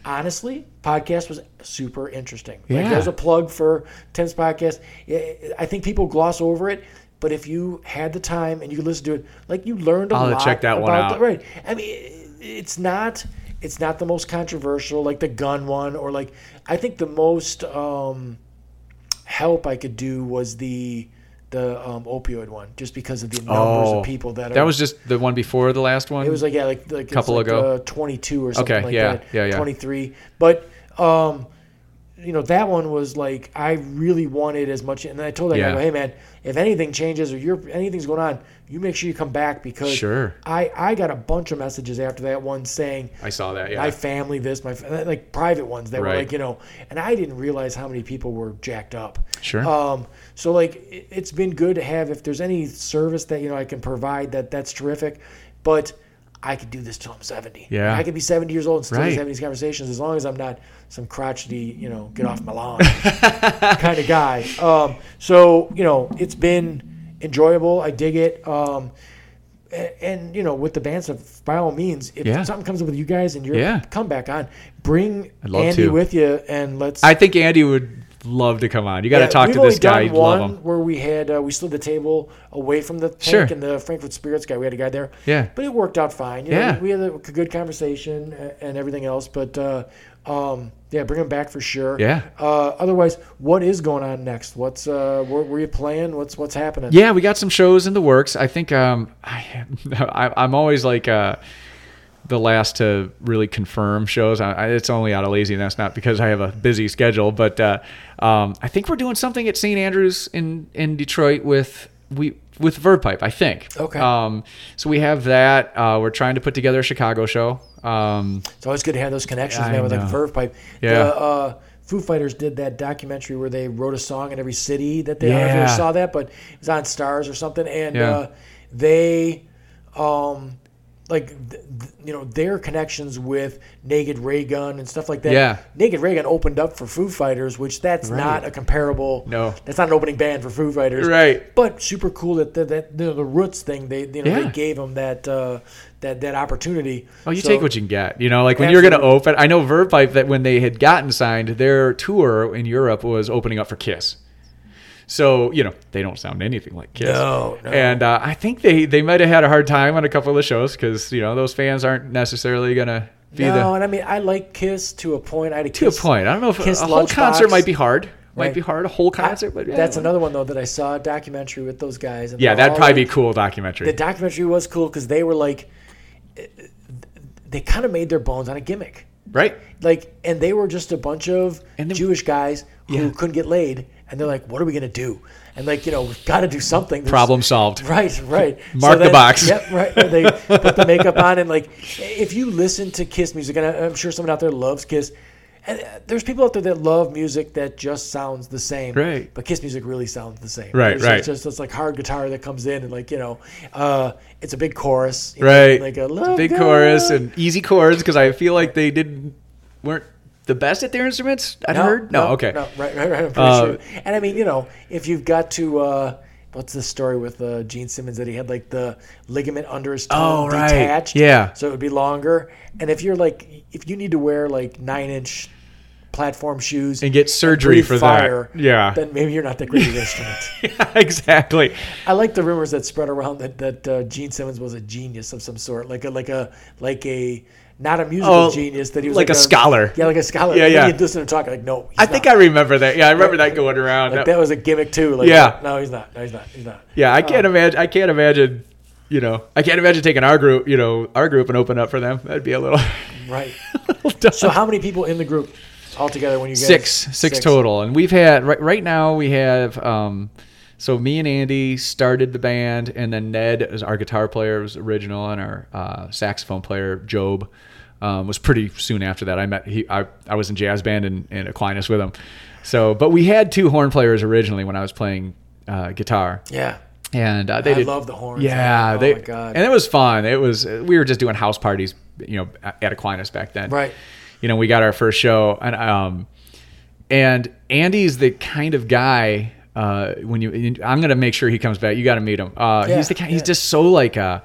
S1: honestly, podcast was super interesting. Like
S2: Yeah.
S1: there's a plug for Tim's podcast. I- I think people gloss over it, but if you had the time and you could listen to it, like you learned a
S2: I'll
S1: lot
S2: check that one out.
S1: The, right. I mean, it's not it's not the most controversial like the gun one or like I think the most um, help I could do was the the um, opioid one, just because of the numbers
S2: oh,
S1: of people that are
S2: that was just the one before the last one.
S1: it was like yeah, like like
S2: Couple
S1: like,
S2: ago?
S1: uh, twenty two or something
S2: Okay,
S1: like
S2: yeah,
S1: that.
S2: yeah, yeah.
S1: Twenty three, but um, you know that one was like I really wanted as much, and then I told that
S2: Yeah.
S1: guy, hey man, if anything changes or you're anything's going on, you make sure you come back because
S2: Sure.
S1: I I got a bunch of messages after that one saying
S2: I saw that. Yeah.
S1: my family this my like private ones that were like you know and i didn't realize how many people were jacked up
S2: Sure.
S1: um so like it- it's been good to have if there's any service that you know i can provide that that's terrific but i could do this till i'm 70
S2: Yeah.
S1: i could be 70 years old and still
S2: Right.
S1: having these conversations as long as i'm not some crotchety you know get off my lawn kind of guy um so you know it's been enjoyable i dig it um and, and you know, with the band stuff, by all means, if
S2: Yeah.
S1: something comes up with you guys and you're
S2: Yeah.
S1: come back on, bring Andy
S2: to.
S1: with you and let's.
S2: I think Andy would love to come on. You got to
S1: Yeah,
S2: talk to this guy. You'd love him.
S1: where we had uh, we slid the table away from the tank
S2: Sure.
S1: and the Frankfurt Spirits guy. We had a guy there.
S2: Yeah.
S1: but it worked out fine. You know,
S2: Yeah.
S1: we had a good conversation and everything else. But uh, um, yeah, bring him back for sure.
S2: Yeah.
S1: Uh, otherwise, what is going on next? What's uh, where, where you playing? What's what's happening?
S2: Yeah, we got some shows in the works. I think um, I, I I'm always like uh, the last to really confirm shows. I, I, it's only out of laziness, not because I have a busy schedule. But uh, um, I think we're doing something at St. Andrews in in Detroit with we with Verve Pipe. I think.
S1: Okay.
S2: Um, so we have that. Uh, we're trying to put together a Chicago show. Um,
S1: It's always good to have those connections,
S2: I
S1: man, with like
S2: know.
S1: Verve Pipe.
S2: Yeah.
S1: The, uh, Foo Fighters did that documentary where they wrote a song in every city that they I don't know if you ever
S2: Yeah.
S1: saw that, but it was on Stars or something, and
S2: Yeah.
S1: uh, they, um, like, you know, their connections with Naked Raygun and stuff like that.
S2: Yeah.
S1: Naked Raygun opened up for Foo Fighters, which that's not a comparable.
S2: No.
S1: that's not an opening band for Foo Fighters.
S2: Right.
S1: But super cool that the, that the, the Roots thing they you know
S2: Yeah.
S1: they gave them that uh, that that opportunity.
S2: Oh, you
S1: So-
S2: take what you can get. You know, like when you're going to open. I know Verve Pipe that when they had gotten signed, their tour in Europe was opening up for Kiss. So you know they don't sound anything like Kiss.
S1: No, no.
S2: And uh, I think they they might have had a hard time on a couple of the shows because you know those fans aren't necessarily to be
S1: No,
S2: the
S1: and I mean I like Kiss to a point. I had a
S2: to a point. I don't know if
S1: Kiss
S2: a whole concert might be hard. Might
S1: Right.
S2: be hard a whole concert, but yeah.
S1: that's another one though that I saw a documentary with those guys. And
S2: Yeah, that'd probably
S1: like-
S2: be cool documentary.
S1: The documentary was cool because they were like, they kind of made their bones on a gimmick.
S2: right?
S1: Like, and they were just a bunch of
S2: then-
S1: Jewish guys who
S2: Yeah.
S1: couldn't get laid, and they're like, "What are we gonna do?" And like, you know, we've got to do something. There's-
S2: Problem solved.
S1: Right, right.
S2: Mark the box.
S1: Yep, right. They put the makeup on, and like, if you listen to Kiss music, and I'm sure someone out there loves Kiss, and uh, there's people out there that love music that just sounds the same.
S2: Right.
S1: But Kiss music really sounds the same.
S2: Right,
S1: It's
S2: right.
S1: Just, just it's like hard guitar that comes in, and like you know, uh, it's a big chorus. you know,
S2: Right.
S1: Like a
S2: It's
S1: love
S2: big
S1: God.
S2: chorus and easy chords because I feel like they didn't weren't the best at their instruments. I've heard. No, okay.
S1: No, right, right, right. I'm pretty
S2: Uh,
S1: sure. And I mean, you know, if you've got to, uh, what's the story with uh, Gene Simmons that he had like the ligament under his tongue
S2: Oh, right.
S1: detached?
S2: Yeah.
S1: So it would be longer. And if you're like, if you need to wear like nine inch platform shoes
S2: And get surgery
S1: breathe
S2: for
S1: fire,
S2: that. Yeah.
S1: then maybe you're not that great at instrument.
S2: yeah, exactly.
S1: I like the rumors that spread around that that uh, Gene Simmons was a genius of some sort, like a like a like a not a musical
S2: Oh,
S1: genius that he was
S2: like a scholar.
S1: Yeah, like a scholar.
S2: Yeah, yeah.
S1: You'd listen to talk like, no,
S2: I think
S1: not.
S2: I remember that. Yeah, I remember that going around.
S1: Like
S2: That-
S1: was a gimmick too. Like,
S2: Yeah.
S1: No, he's not. No, he's not. He's not.
S2: yeah, I
S1: Oh.
S2: can't imagine. I can't imagine. You know, I can't imagine taking our group. You know, our group and open up for them. That'd be a little.
S1: Right.
S2: little.
S1: So how many people in the group altogether when you guys?
S2: six, six total, and we've had right right now we have. um so me and Andy started the band, and then Ned is our guitar player was original, and our uh, saxophone player Job um, was pretty soon after that. I met he I, I was in jazz band in, in Aquinas with him. So, but we had two horn players originally when I was playing uh, guitar.
S1: Yeah.
S2: and uh, they
S1: I
S2: did.
S1: love the horns.
S2: yeah.
S1: Oh
S2: they
S1: my god.
S2: and it was fun. It was we were just doing house parties, you know, at Aquinas back then.
S1: right.
S2: You know, we got our first show, and um, and Andy's the kind of guy. Uh, when you, I'm gonna make sure he comes back. You got to meet him. Uh,
S1: Yeah,
S2: he's the. He's
S1: yeah.
S2: just so like uh,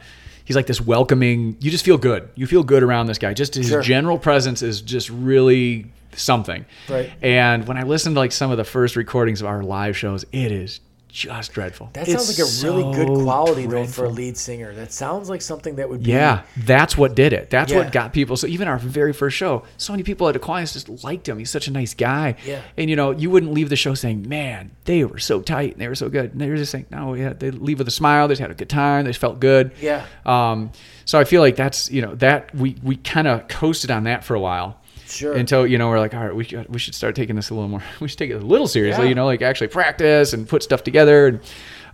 S2: he's like this welcoming. You just feel good. You feel good around this guy. Just his
S1: Sure.
S2: general presence is just really something.
S1: Right.
S2: And when I listen to like some of the first recordings of our live shows, it is just dreadful.
S1: That
S2: It's
S1: sounds like a really good
S2: so
S1: quality though for a lead singer. That sounds like something that would be
S2: Yeah, that's what did it. That's
S1: Yeah.
S2: what got people. So even our very first show, so many people at Aquinas just liked him. He's such a nice guy.
S1: Yeah.
S2: And you know, you wouldn't leave the show saying, "Man, they were so tight and they were so good." And they were just saying, "No, yeah." They leave with a smile. They just had a good time. They just felt good.
S1: Yeah.
S2: Um. So I feel like that's you know that we we kind of coasted on that for a while.
S1: Sure.
S2: Until you know we're like, all right, we should, we should start taking this a little more. We should take it a little seriously.
S1: Yeah.
S2: You know, like actually practice and put stuff together. And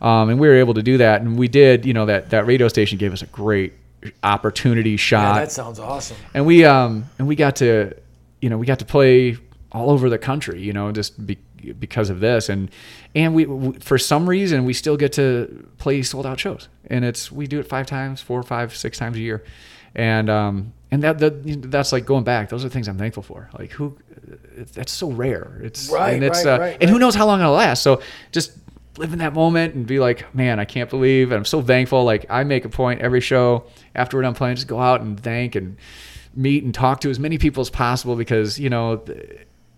S2: um, and we were able to do that. And we did. You know that that radio station gave us a great opportunity
S1: Yeah,
S2: shot
S1: that sounds awesome.
S2: and we um and we got to you know we got to play all over the country you know just be, because of this and and we, we for some reason we still get to play sold out shows and it's we do it five times four five six times a year and um and that, that that's like going back those are things i'm thankful for. Like who that's so rare. It's
S1: Right,
S2: and it's
S1: right,
S2: uh,
S1: right,
S2: and who knows how long it'll last. So just live in that moment and be like man i can't believe and i'm so thankful. Like i make a point every show after we're done playing just go out and thank and meet and talk to as many people as possible because you know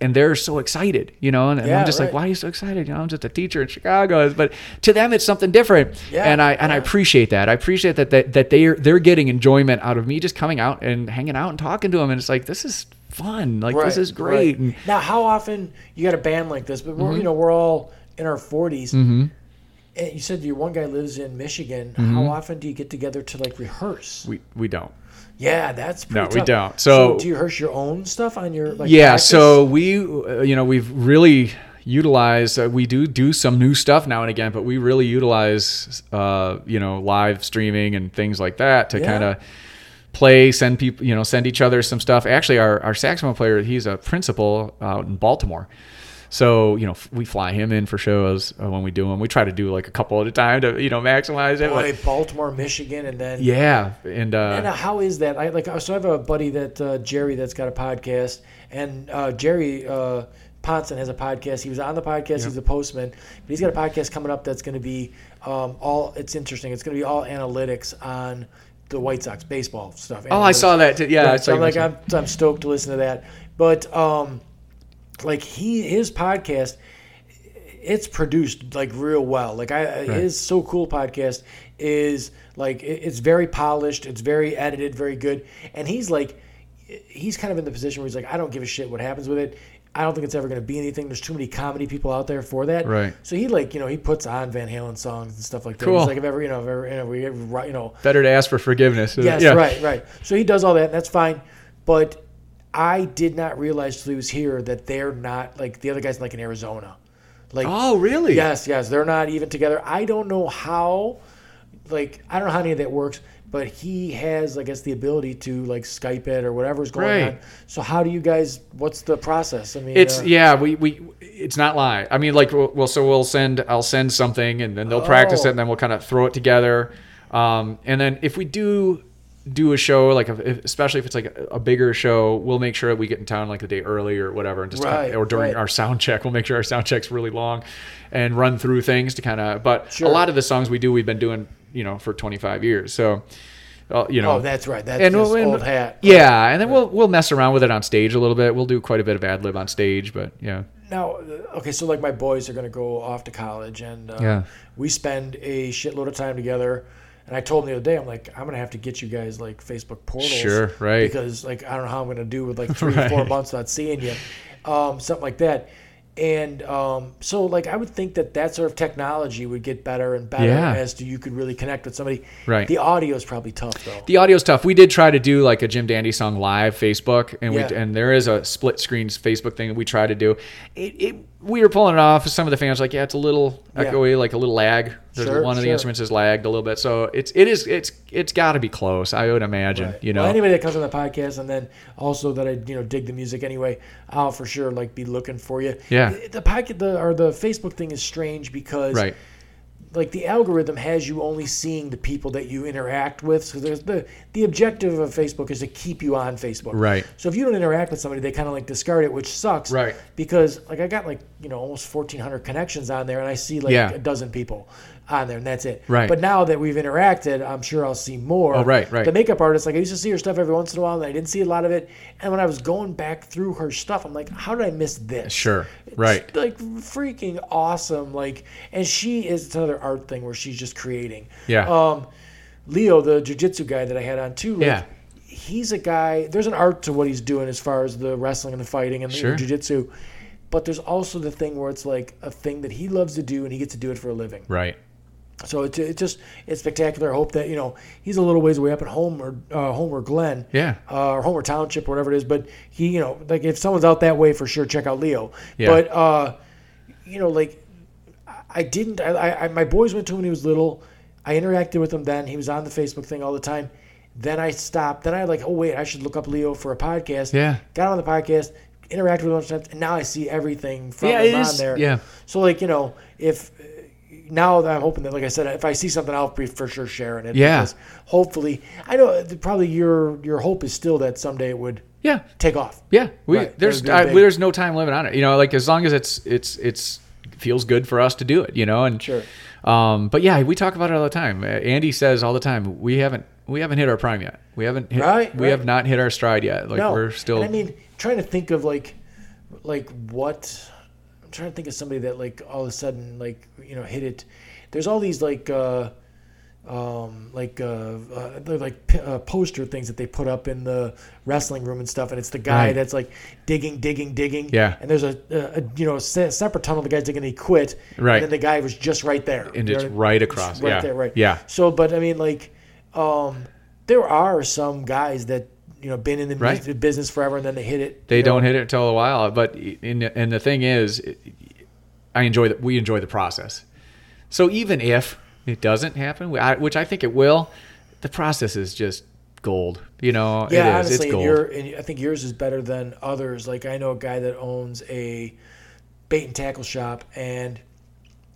S2: and they're so excited you know and, and
S1: Yeah,
S2: i'm just like why are you so excited you know i'm just a teacher in chicago but to them it's something different
S1: Yeah,
S2: and i and i appreciate that i appreciate that that, that they're they're getting enjoyment out of me just coming out and hanging out and talking to them and it's like this is fun like this is great
S1: right. Now, how often you got a band like this? But we're
S2: Mm-hmm.
S1: you know we're all in our 40s. And you said your one guy lives in Michigan. How often do you get together to like rehearse?
S2: Mm-hmm. we we don't
S1: yeah, that's pretty
S2: No, we don't. So-
S1: do you rehearse your own stuff on your like?
S2: yeah
S1: practice?
S2: so we uh, you know we've really utilized uh, we do do some new stuff now and again but we really utilize uh, you know live streaming and things like that to
S1: Yeah.
S2: kind of play send people you know send each other some stuff actually our, our saxophone player he's a principal out in baltimore so you know f- we fly him in for shows uh, when we do them we try to do like a couple at a time to you know maximize it
S1: Boy, Baltimore, Michigan, and then
S2: yeah and uh
S1: And uh, how is that? I like so I have a buddy that uh, Jerry that's got a podcast, and uh, Jerry uh, Ponson has a podcast. He was on the podcast. He's a postman, but he's got a podcast coming up that's going to be um, all. It's interesting. It's going to be all analytics on the White Sox baseball stuff.
S2: oh i saw that too. yeah I saw
S1: so I'm like I'm, I'm stoked to listen to that. But um, like he his podcast, it's produced like real well. Like I his so cool podcast is like it's very polished. It's very edited, very good. And he's like he's kind of in the position where he's like I don't give a shit what happens with it. I don't think it's ever going to be anything. There's too many comedy people out there for that.
S2: Right.
S1: So he like you know he puts on Van Halen songs and stuff like that.
S2: Cool.
S1: He's like if ever you know if ever you know, we ever, you know
S2: better to ask for forgiveness
S1: Yes,
S2: yeah.
S1: right, right. So he does all that. And that's fine. But I did not realize till he was here that they're not like the other guys like in Arizona. Like
S2: oh really
S1: yes, yes, they're not even together. I don't know how. Like I don't know how any of that works. But he has, I guess, the ability to like Skype it or whatever's going
S2: Right.
S1: on. So how do you guys? What's the process? I mean,
S2: It's
S1: uh,
S2: yeah, we, we it's not live. I mean, like well, so we'll send I'll send something and then they'll practice
S1: Oh.
S2: it and then we'll kind of throw it together. Um, and then if we do do a show like if, especially if it's like a, a bigger show, we'll make sure that we get in town like the day early or whatever, and just kinda- or during
S1: right.
S2: our sound check, we'll make sure our sound check's really long, and run through things to kind of. But
S1: Sure.
S2: a lot of the songs we do, we've been doing you know for 25 years, so. Uh, you know,
S1: Oh, that's right. That's
S2: and we'll-
S1: old hat.
S2: Yeah, and then we'll we'll mess around with it on stage a little bit. We'll do quite a bit of ad lib on stage, but yeah.
S1: Now, uh, okay, so like my boys are going to go off to college, and uh,
S2: Yeah.
S1: we spend a shitload of time together. And I told him the other day, I'm like, I'm gonna have to get you guys like Facebook portals,
S2: Sure, right.
S1: Because like I don't know how I'm gonna do with like three or four months not seeing you, um, something like that. And um, so like I would think that that sort of technology would get better and better
S2: Yeah.
S1: as to you could really connect with somebody.
S2: Right.
S1: The audio is probably tough though.
S2: The audio is tough. We did try to do like a Jim Dandy song live Facebook, and
S1: Yeah.
S2: we and there is a split screens Facebook thing that we try to do. It, it we were pulling it off. Some of the fans were like, yeah, it's a little
S1: Yeah.
S2: echoey, like a little lag. There's
S1: Sure,
S2: one of the instruments is lagged a little bit, so it's it is it's it's got to be close. I would imagine,
S1: Right.
S2: you know.
S1: Well, anybody that comes on the podcast, and then also that I you know dig the music anyway, I'll for sure like be looking for you.
S2: Yeah.
S1: The podcast the or the Facebook thing is strange because
S2: right.
S1: Like the algorithm has you only seeing the people that you interact with. So there's the the objective of Facebook is to keep you on Facebook.
S2: Right.
S1: So if you don't interact with somebody, they kind of like discard it, which sucks.
S2: Right.
S1: Because like I got like you know almost 1,400 connections on there, and I see like
S2: Yeah.
S1: a dozen people on there, and that's it.
S2: Right.
S1: But now that we've interacted, I'm sure I'll see more.
S2: Oh, right, right.
S1: The makeup artist, like I used to see her stuff every once in a while, and I didn't see a lot of it. And when I was going back through her stuff, I'm like, how did I miss this?
S2: Sure.
S1: It's,
S2: Right.
S1: Like freaking awesome. Like, and she is it's another art thing where she's just creating.
S2: Yeah.
S1: Um, Leo, the jujitsu guy that I had on too. Like,
S2: Yeah.
S1: He's a guy. There's an art to what he's doing as far as the wrestling and the fighting and the
S2: Sure.
S1: jujitsu. But there's also the thing where it's like a thing that he loves to do and he gets to do it for a living.
S2: Right.
S1: So it's, it's just it's spectacular. I hope that you know he's a little ways away up at Homer, uh, Homer Glen,
S2: Yeah.
S1: uh, or Homer Township, or whatever it is. But he, you know, like if someone's out that way, for sure, check out Leo.
S2: Yeah.
S1: But uh, you know, like I- didn't. I, I, my boys went to him when he was little. I interacted with him then. He was on the Facebook thing all the time. Then I stopped. Then I like, oh wait, I should look up Leo for a podcast.
S2: Yeah.
S1: Got him on the podcast. Interacted with him, a bunch of times, and now I see everything from
S2: Yeah,
S1: him on
S2: is-
S1: there.
S2: yeah.
S1: So like you know, if now that I'm hoping that, like I said, if I see something, I'll be for sure sharing it.
S2: Yeah.
S1: Because hopefully, I know probably your your hope is still that someday it would
S2: Yeah.
S1: take off.
S2: Yeah, we
S1: Right.
S2: there's I, there's no time limit on it. You know, like as long as it's it's it's feels good for us to do it. You know, and
S1: Sure.
S2: Um, but yeah, we talk about it all the time. Andy says all the time we haven't we haven't hit our prime yet. We haven't hit,
S1: Right,
S2: we
S1: right.
S2: have not hit our stride yet. Like
S1: no,
S2: we're still.
S1: And I mean, trying to think of like, like what. I'm trying to think of somebody that like all of a sudden like you know hit it. There's all these like. uh um, like uh, uh, they're like p- uh, poster things that they put up in the wrestling room and stuff, and it's the guy
S2: Right.
S1: that's like digging, digging, digging.
S2: Yeah.
S1: And there's a, a, a you know se- separate tunnel. The guy's digging, and he quit.
S2: Right.
S1: And then the guy was just right there.
S2: And it's
S1: what I mean?
S2: right across,
S1: right
S2: yeah.
S1: there, right.
S2: Yeah.
S1: So, but I mean, like, um, there are some guys that you know been in the
S2: Right.
S1: business forever, and then they hit it.
S2: they don't hit it until a while. But in, and the thing is, I enjoy that. We enjoy the process. So even if it doesn't happen, which I think it will, the process is just gold. You know,
S1: Yeah,
S2: it is.
S1: honestly,
S2: it's
S1: and
S2: gold.
S1: your and I think yours is better than others. Like I know a guy that owns a bait and tackle shop, and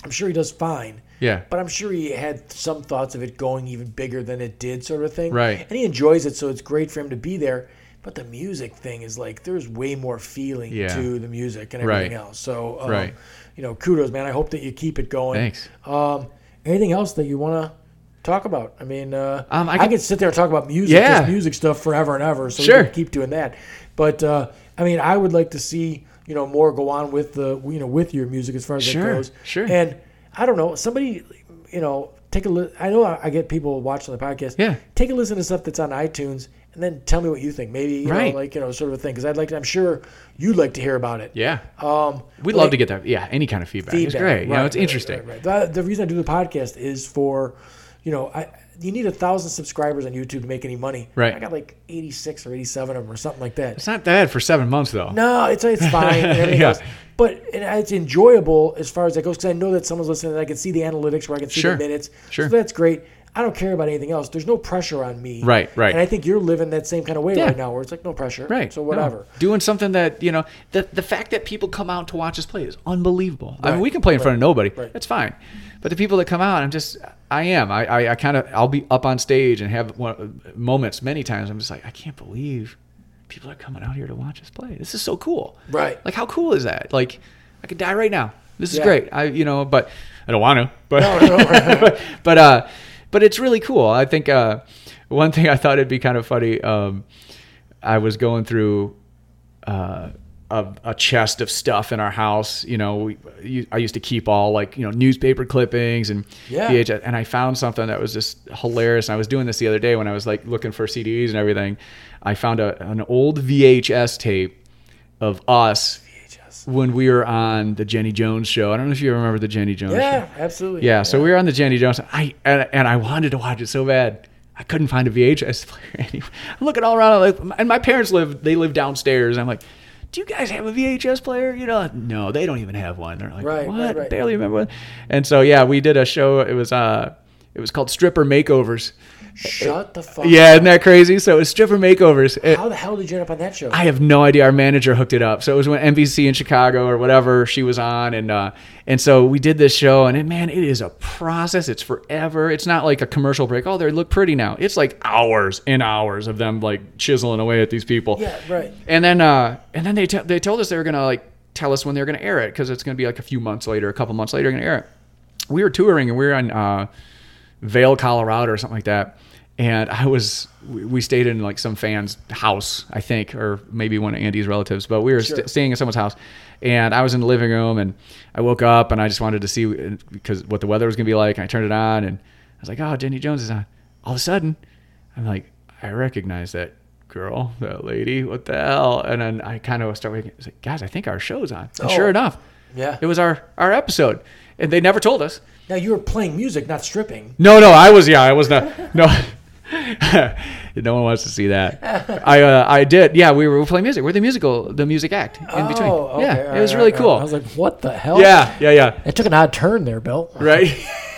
S1: I'm sure he does fine.
S2: Yeah.
S1: But I'm sure he had some thoughts of it going even bigger than it did, sort of thing.
S2: Right.
S1: And he enjoys it, so it's great for him to be there. But the music thing is like there's way more feeling
S2: Yeah.
S1: to the music and
S2: Right.
S1: everything else. So, um,
S2: Right.
S1: you know, kudos, man. I hope that you keep it going.
S2: Thanks.
S1: Um, anything else that you want to talk about? I mean, uh,
S2: Um, I
S1: I,
S2: could-
S1: sit there and talk about music,
S2: Yeah.
S1: just music stuff forever and ever. So
S2: Sure.
S1: can keep doing that. But uh, I mean, I would like to see you know more go on with the you know with your music as far as
S2: Sure,
S1: it goes.
S2: sure.
S1: And I don't know, somebody you know take a li- I know I get people watching the podcast.
S2: Yeah.
S1: Take a listen to stuff that's on iTunes. And then tell me what you think. Maybe you
S2: Right.
S1: know, like you know, sort of a thing. Because I'd like. I'm sure you'd like to hear about it.
S2: Yeah.
S1: Um,
S2: We'd
S1: like-
S2: love to get that. Yeah, any kind of feedback. It's
S1: feedback.
S2: great. You know, it's
S1: right,
S2: interesting.
S1: right, right. The, the reason I do the podcast is for, you know, I you need a thousand subscribers on YouTube to make any money.
S2: Right.
S1: I got like eighty six or eighty seven of them or something like that.
S2: It's not bad for seven months though.
S1: No, it's it's fine.
S2: Yeah.
S1: else. But it, it's enjoyable as far as that goes because I know that someone's listening and I can see the analytics where I can see
S2: Sure.
S1: the minutes.
S2: Sure.
S1: So that's great. I don't care about anything else. There's no pressure on me.
S2: Right, right.
S1: And I think you're living that same kind of way
S2: Yeah.
S1: right now where it's like no pressure.
S2: Right.
S1: So
S2: No.
S1: whatever.
S2: Doing something that, you know, the the fact that people come out to watch us play is unbelievable. I mean, we can play in front of nobody.
S1: right.
S2: That's fine. But the people that come out, I'm just, I am. I, I, I kind of, I'll be up on stage and have one, moments many times. I'm just like, I can't believe people are coming out here to watch us play. This is so cool.
S1: Right.
S2: Like, how cool is that? Like, I could die right now. This is
S1: Yeah.
S2: great. I, you know, but I don't want to. But,
S1: No,
S2: but, but, uh, but it's really cool. I think uh, one thing I thought it'd be kind of funny. Um, I was going through uh, a, a chest of stuff in our house. You know, we, you, I used to keep all like you know newspaper clippings and
S1: Yeah.
S2: VHS, and I found something that was just hilarious. And I was doing this the other day when I was like looking for CDs and everything. I found a, an old VHS tape of us
S1: VHS.
S2: when we were on the Jenny Jones show. I don't know if you remember the Jenny Jones show.
S1: Yeah, absolutely.
S2: Yeah, so we were on the Jenny Jones. I and, and I wanted to watch it so bad. I couldn't find a VHS player anywhere. I'm looking all around, like, and my parents live. They live downstairs. I'm like, "Do you guys have a VHS player?" You know, no, they don't even have one. They're like,
S1: Right,
S2: "What?
S1: right, right.
S2: Barely remember one." And so yeah, we did a show. It was uh, It was called Stripper Makeovers.
S1: Shut the fuck.
S2: Yeah, isn't that crazy? So it was Stripper Makeovers. It-
S1: How the hell did you end up on that show?
S2: I have no idea. Our manager hooked it up. So it was when NBC in Chicago or whatever she was on, and uh, and so we did this show, and it, man, it is a process. It's forever. It's not like a commercial break. Oh, they look pretty now. It's like hours and hours of them like chiseling away at these people.
S1: yeah, right.
S2: And then uh, and then they t- they told us they were gonna like tell us when they were gonna air it because it's gonna be like a few months later, a couple months later, they're gonna air it. We were touring and we were on. uh, Vail, Colorado, or something like that. And I was, we we stayed in like some fan's house, I think, or maybe one of Andy's relatives, but we were
S1: Sure.
S2: st- staying in someone's house. And I was in the living room and I woke up and I just wanted to see uh, because what the weather was going to be like. And I turned it on and I was like, oh, Jenny Jones is on. All of a sudden, I'm like, I recognize that girl, that lady. What the hell? And then I kind of start waking. I was like, guys, I think our show's on. And
S1: Oh.
S2: sure enough,
S1: Yeah.
S2: it was our our episode, and they never told us.
S1: Now you were playing music, not stripping.
S2: No, no, I was. Yeah, I was not. No, no one wants to see that. I uh, I did. Yeah, we were playing music. We're the musical, the music act in between.
S1: Oh, okay.
S2: yeah,
S1: all
S2: it was
S1: right,
S2: really
S1: all right.
S2: cool.
S1: I was like, what the hell?
S2: yeah, yeah, yeah.
S1: It took an odd turn there, Bill.
S2: Right.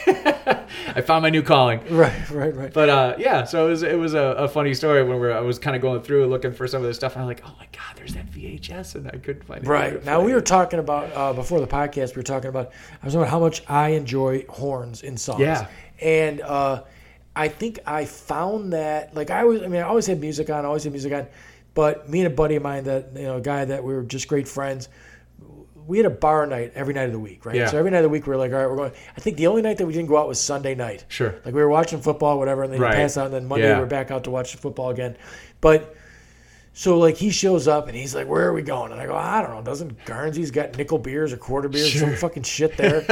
S2: I found my new calling.
S1: Right, right, right.
S2: But uh, yeah, so it was it was a, a funny story when we were, I was kind of going through looking for some of this stuff, and I'm like, oh my god, there's that VHS, and I couldn't find it.
S1: Right. Now we were talking about uh, before the podcast. We were talking about I was talking about how much I enjoy horns in songs.
S2: Yeah.
S1: And uh, I think I found that like I was. I mean, I always had music on. I always had music on. But me and a buddy of mine, that you know, a guy that we were just great friends. We had a bar night every night of the week, right?
S2: Yeah.
S1: So every night of the week we were like, all right, we're going. I think the only night that we didn't go out was Sunday night.
S2: Sure.
S1: Like we were watching football, whatever, and then
S2: Right.
S1: pass out, and then Monday
S2: Yeah.
S1: we we're back out to watch the football again. But so like he shows up and he's like, "Where are we going?" And I go, "I don't know. Doesn't Garnsy's got nickel beers or quarter beers, or some fucking shit there?"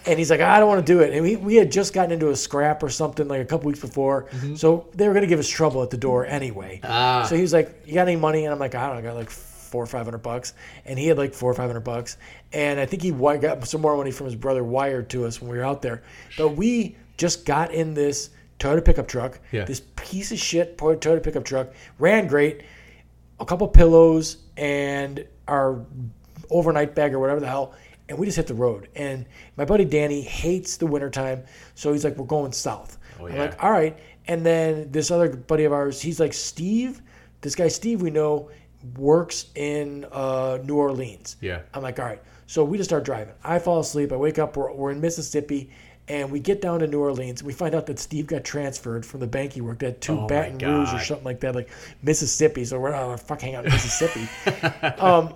S1: and he's like, "I don't want to do it." And we, we had just gotten into a scrap or something like a couple weeks before, so they were gonna give us trouble at the door anyway.
S2: Ah.
S1: So he was like, "You got any money?" And I'm like, "I don't know. I got like four or five hundred bucks." And he had like four or five hundred bucks, and I think he got some more money from his brother wired to us when we were out there. But we just got in this Toyota pickup truck,
S2: Yeah.
S1: this piece of shit Toyota pickup truck, ran great a couple pillows and our overnight bag or whatever the hell and we just hit the road and my buddy danny hates the wintertime so he's like we're going south oh,
S2: i'm
S1: like all right and then this other buddy of ours he's like steve this guy steve we know works in uh, new orleans
S2: Yeah.
S1: i'm like all right so we just start driving i fall asleep i wake up we're, we're in mississippi and we get down to New Orleans. We find out that Steve got transferred from the bank he worked at to
S2: Oh
S1: Baton Rouge or something like that, like Mississippi. So we're not fuck hang out in Mississippi. um,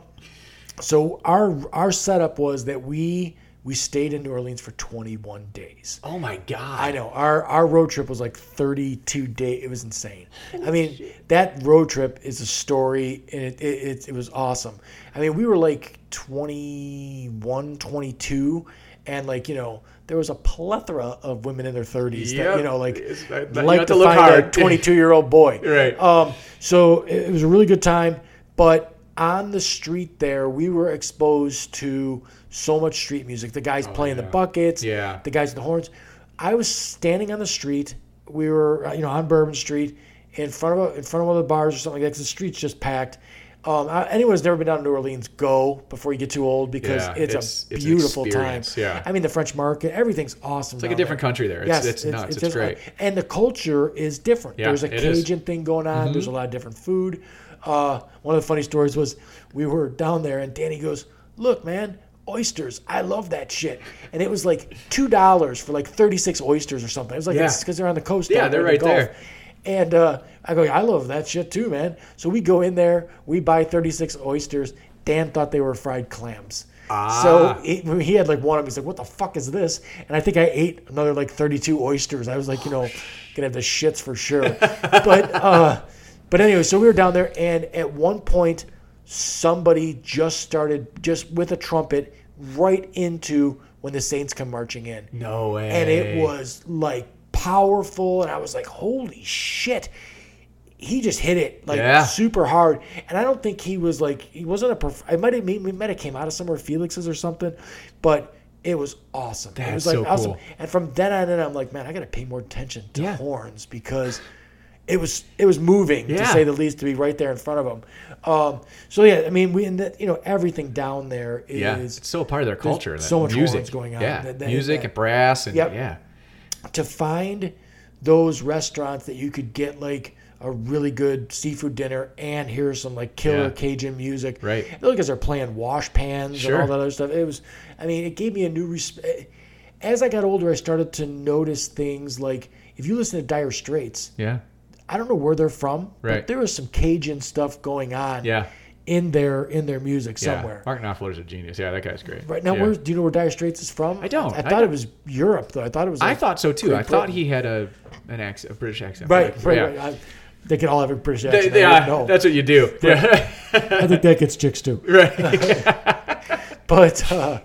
S1: so our our setup was that we we stayed in New Orleans for 21 days.
S2: Oh my god.
S1: I know our our road trip was like 32 days. It was insane. I mean, that road trip is a story, and it, it it was awesome. I mean, we were like 21, 22, and like you know. There was a plethora of women in their 30s that, you know, like,
S2: It's- that- that- you
S1: like
S2: have
S1: to, find
S2: hard.
S1: a 22 year old boy.
S2: Right.
S1: Um, so it was a really good time, but on the street there, we were exposed to so much street music. The guys playing the
S2: Oh,
S1: buckets,
S2: Yeah.
S1: the guys with the horns. I was standing on the street. We were, uh, you know, on Bourbon Street, in front of a, in front of one of the bars or something like that. 'cause the street's just packed. Um, anyone who's never been down to New Orleans, go before you get too old because
S2: Yeah,
S1: it's,
S2: it's-
S1: a
S2: it's
S1: beautiful time.
S2: yeah.
S1: I mean, the French Market, everything's awesome.
S2: It's like a different country there. It's, it's, nuts. It's,
S1: just-
S2: great.
S1: And the culture is different.
S2: Yeah,
S1: There's a
S2: it is. Mm-hmm.
S1: Cajun thing going on. There's a lot of different food. Uh, one of the funny stories was we were down there and Danny goes, "Look, man, oysters. I love that shit." And it was like two dollars for like 36 oysters or something. It was like
S2: Yeah.
S1: because they're on the coast.
S2: Yeah, they're
S1: in the
S2: right
S1: Gulf.
S2: there.
S1: And uh, I go, I love that shit too, man. So we go in there, we buy 36 oysters. Dan thought they were fried clams.
S2: Ah.
S1: So he, he had like one of them. He's like, "What the fuck is this?" And I think I ate another like 32 oysters. I was like, you know, gonna have the shits for sure. but uh, but anyway, so we were down there, and at one point, somebody just started just with a trumpet right into when the Saints come marching in
S2: No way.
S1: and it was like powerful and i was like holy shit he just hit it like
S2: Yeah.
S1: super hard and i don't think he was like he wasn't a prof- i might have he might have came out of somewhere felix's or something but it was awesome it was like
S2: so
S1: awesome
S2: cool.
S1: and from then on in i'm like man i gotta pay more attention to
S2: Yeah.
S1: horns because it was it was moving to say the least to be right there in front of them um, so yeah i mean we and that, you know everything down there is
S2: yeah, it's so part of their culture.
S1: so much
S2: music
S1: going on.
S2: Yeah,
S1: That- that-
S2: music and brass and
S1: Yep.
S2: yeah.
S1: to find those restaurants that you could get like a really good seafood dinner and hear some like killer
S2: Yeah.
S1: Cajun music.
S2: Right.
S1: Those guys are playing wash pans
S2: Sure.
S1: and all that other stuff. It was, I mean, it gave me a new respect. As I got older, I started to notice things like if you listen to Dire Straits,
S2: Yeah.
S1: I don't know where they're from, but
S2: Right.
S1: there was some Cajun stuff going on
S2: Yeah.
S1: in their in their music
S2: Yeah.
S1: somewhere.
S2: Mark Knopfler's a genius. Yeah, that guy's great.
S1: Right now,
S2: yeah.
S1: where do you know where Dire Straits is from?
S2: I don't.
S1: I
S2: I
S1: thought
S2: don't.
S1: it was Europe, though. I thought it was.
S2: I thought so too. I thought he had a an accent, a British accent.
S1: Right,
S2: Like,
S1: right,
S2: yeah.
S1: right. I, they can all have a British accent.
S2: they that's what you do. Yeah.
S1: I think that gets chicks too.
S2: right.
S1: But uh,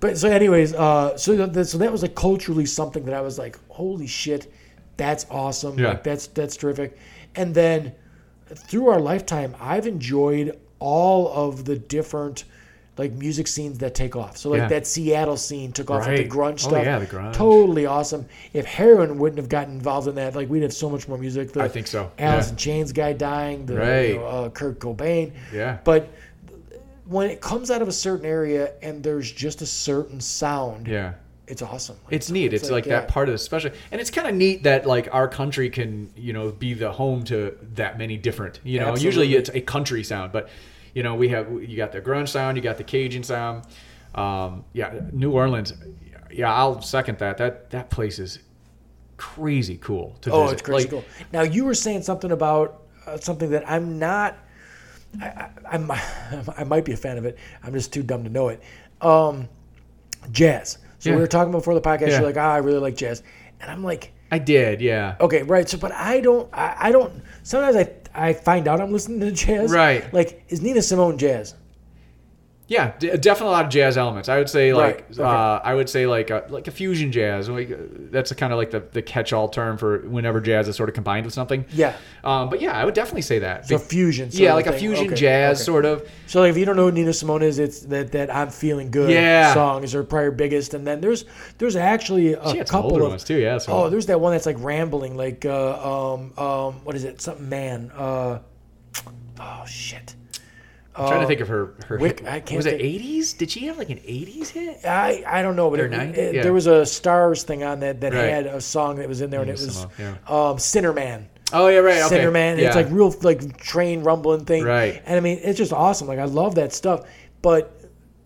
S1: but so anyways, uh, so that, so that was like culturally something that I was like, holy shit, that's awesome.
S2: Yeah.
S1: Like that's that's terrific. And then through our lifetime, I've enjoyed all of the different like music scenes that take off. So like
S2: Yeah.
S1: that Seattle scene took off with the
S2: Right.
S1: grunge
S2: Oh,
S1: stuff.
S2: yeah, the grunge.
S1: Totally awesome. If heroin wouldn't have gotten involved in that, like we'd have so much more music. The
S2: I think so.
S1: Alice
S2: Yeah.
S1: in Chains guy dying, the
S2: Right.
S1: you know, uh, Kurt Cobain.
S2: Yeah.
S1: But when it comes out of a certain area and there's just a certain sound,
S2: Yeah.
S1: It's awesome.
S2: It's neat. It's, like,
S1: yeah.
S2: that part of the special, and it's kind of neat that like our country can you know be the home to that many different. You know, usually it's a country sound, but you know we have you got the grunge sound, you got the Cajun sound. Um, yeah, New Orleans. Yeah, I'll second that. That that place is crazy cool to
S1: Oh,
S2: visit.
S1: it's crazy
S2: Like,
S1: cool. Now you were saying something about uh, something that I'm not. I, I, I'm, I might be a fan of it. I'm just too dumb to know it. Um, jazz. So
S2: Yeah.
S1: we were talking before the podcast.
S2: Yeah.
S1: You're like, ah, I really like jazz, and I'm like,
S2: I did. Yeah.
S1: okay, right. So, but I don't. I, I don't. Sometimes I I find out I'm listening to jazz.
S2: Right.
S1: Like, is Nina Simone jazz?
S2: Yeah, d- definitely a lot of jazz elements. I would say like
S1: Right, okay.
S2: uh, I would say like a, like a fusion jazz. Like uh, that's kind of like the, the catch-all term for whenever jazz is sort of combined with something.
S1: Yeah.
S2: Um, but yeah, I would definitely say that.
S1: So
S2: Be-
S1: fusion.
S2: yeah, like a
S1: thing.
S2: fusion
S1: Okay,
S2: jazz
S1: okay.
S2: sort of.
S1: So like, if you don't know who Nina Simone is, it's that that I'm feeling good
S2: Yeah.
S1: song is her prior biggest, and then there's there's actually a couple
S2: older
S1: of
S2: ones too. Yeah. So.
S1: oh there's that one that's like rambling like uh, um um what is it something man uh oh shit
S2: I'm trying to think of her. Her
S1: Wick-
S2: hit.
S1: I can't
S2: was it
S1: think-
S2: 80s? Did she have like an 80s hit?
S1: I I don't know but
S2: Or
S1: it,
S2: 90?
S1: it-
S2: Yeah.
S1: there was a stars thing on that that
S2: Right.
S1: had a song that was in there and it was
S2: Simone,
S1: um Sinnerman
S2: Oh yeah, right. Okay.
S1: Sinnerman
S2: Yeah.
S1: it's like real like train rumbling thing
S2: Right.
S1: and I mean it's just awesome like I love that stuff but.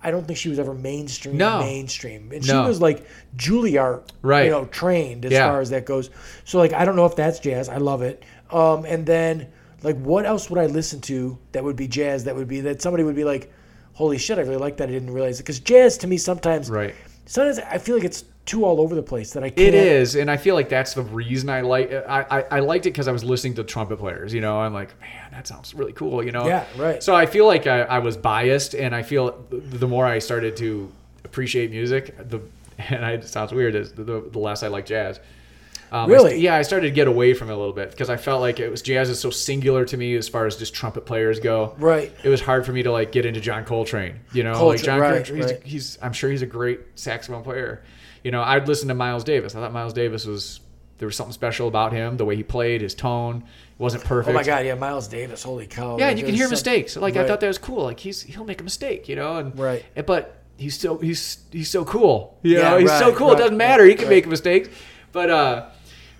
S1: I don't think she was ever mainstream.
S2: No.
S1: Mainstream, and she
S2: No.
S1: was like Juilliard,
S2: Right.
S1: You know, trained as
S2: Yeah.
S1: far as that goes. So like, I don't know if that's jazz. I love it. Um, and then like, what else would I listen to that would be jazz? That would be that somebody would be like, "Holy shit, I really like that. I didn't realize it." Because jazz to me sometimes,
S2: Right.
S1: sometimes I feel like it's too all over the place that I can't.
S2: It is, and I feel like that's the reason I like. I I, I liked it because I was listening to trumpet players. You know, I'm like, man, that sounds really cool. You know.
S1: Yeah, right.
S2: So I feel like I, I was biased, and I feel the more I started to appreciate music, the and I, it sounds weird, is the, the less I like jazz. Um, I
S1: Really?
S2: st- yeah, I started to get away from it a little bit because I felt like it was jazz is so singular to me as far as just trumpet players go.
S1: Right.
S2: It was hard for me to like get into John Coltrane. You know, like John
S1: right,
S2: Coltrane, he's,
S1: right.
S2: he's I'm sure he's a great saxophone player. You know, I'd listen to Miles Davis. I thought Miles Davis was there was something special about him, the way he played, his tone wasn't perfect.
S1: Oh my God, yeah, Miles Davis. Holy cow.
S2: Yeah,
S1: Like,
S2: and you can hear
S1: some-
S2: mistakes. Like I thought that was cool. Like he's he'll make a mistake, you know, and
S1: Right.
S2: But he's so he's he's so cool. You
S1: Yeah,
S2: know, he's so cool.
S1: right,
S2: it doesn't matter.
S1: right,
S2: he can
S1: right.
S2: make mistakes, but uh,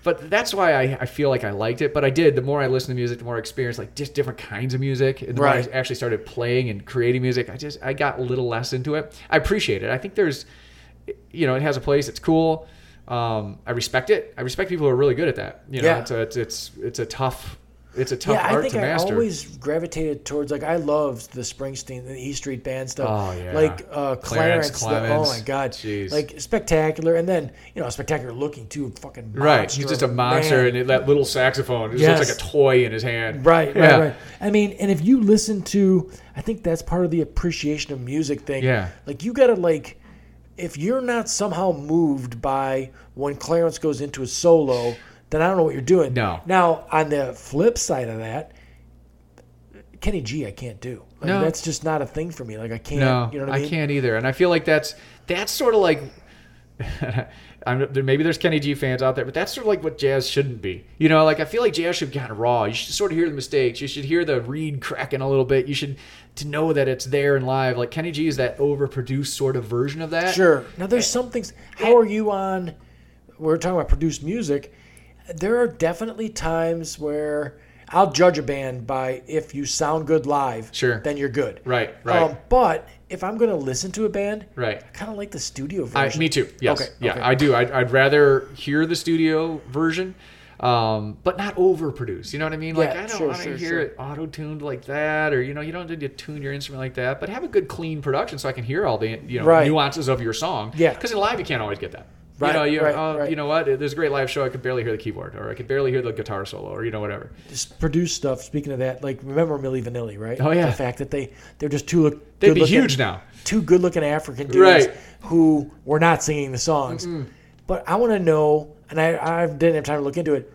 S2: but that's why I, I feel like I liked it. But I did. The more I listened to music, the more I experienced like just different kinds of music. And the
S1: Right.
S2: more I actually started playing and creating music, I just I got a little less into it. I appreciate it. I think there's, you know, it has a place. It's cool. Um, I respect it. I respect people who are really good at that. You know,
S1: Yeah.
S2: it's a it's it's, it's a tough it's a tough
S1: Yeah, I
S2: art
S1: think
S2: to
S1: I
S2: master.
S1: always gravitated towards like I loved the Springsteen, the E Street Band stuff.
S2: Oh, yeah.
S1: like uh,
S2: Clarence
S1: Clarence. the- oh my God,
S2: Jeez.
S1: like spectacular, and then you know spectacular looking too, fucking monster
S2: Right, he's just a monster,
S1: man.
S2: and that little saxophone it
S1: Yes.
S2: looks like a toy in his hand.
S1: Right, right,
S2: Yeah.
S1: right. I mean, and if you listen to, I think that's part of the appreciation of music thing.
S2: Yeah.
S1: Like you gotta like, if you're not somehow moved by when Clarence goes into a solo, then I don't know what you're doing.
S2: No.
S1: Now on the flip side of that, Kenny G, I can't do. Like,
S2: No.
S1: that's just not a thing for me. Like I can't.
S2: No,
S1: you know what I
S2: I can't either, and I feel like that's that's sort of like. I'm, there, maybe there's Kenny G fans out there, but that's sort of like what jazz shouldn't be. You know, like I feel like jazz should be kind of raw. You should sort of hear the mistakes. You should hear the reed cracking a little bit. You should to know that it's there and live. Like Kenny G is that overproduced sort of version of that.
S1: Sure. Now there's some things. How are you on? we're talking about produced music, there are definitely times where I'll judge a band by if you sound good live.
S2: Sure.
S1: Then you're good.
S2: Right, right.
S1: Um, but if I'm gonna listen to a band,
S2: Right.
S1: I kind of like the studio
S2: I,
S1: version.
S2: me too. Yes.
S1: Okay,
S2: Yeah,
S1: okay.
S2: I do. I'd, I'd rather hear the studio version, um, but not overproduced. You know what I mean? Like
S1: Yeah,
S2: I don't
S1: sure,
S2: want to
S1: sure,
S2: hear
S1: sure.
S2: it auto tuned like that, or you know, you don't need to tune your instrument like that. But have a good clean production so I can hear all the you know
S1: Right.
S2: nuances of your song.
S1: Yeah.
S2: Because in live you can't always get that.
S1: Right,
S2: you know, you,
S1: right,
S2: uh,
S1: right.
S2: you know what? There's a great live show. I could barely hear the keyboard, or I could barely hear the guitar solo, or you know whatever.
S1: Just produced stuff. Speaking of that, like remember Milli Vanilli, right?
S2: Oh, yeah.
S1: The fact that they they're just two look.
S2: They'd be huge now.
S1: Two good-looking African dudes
S2: Right.
S1: who were not singing the songs. But I want to know, and I I didn't have time to look into it.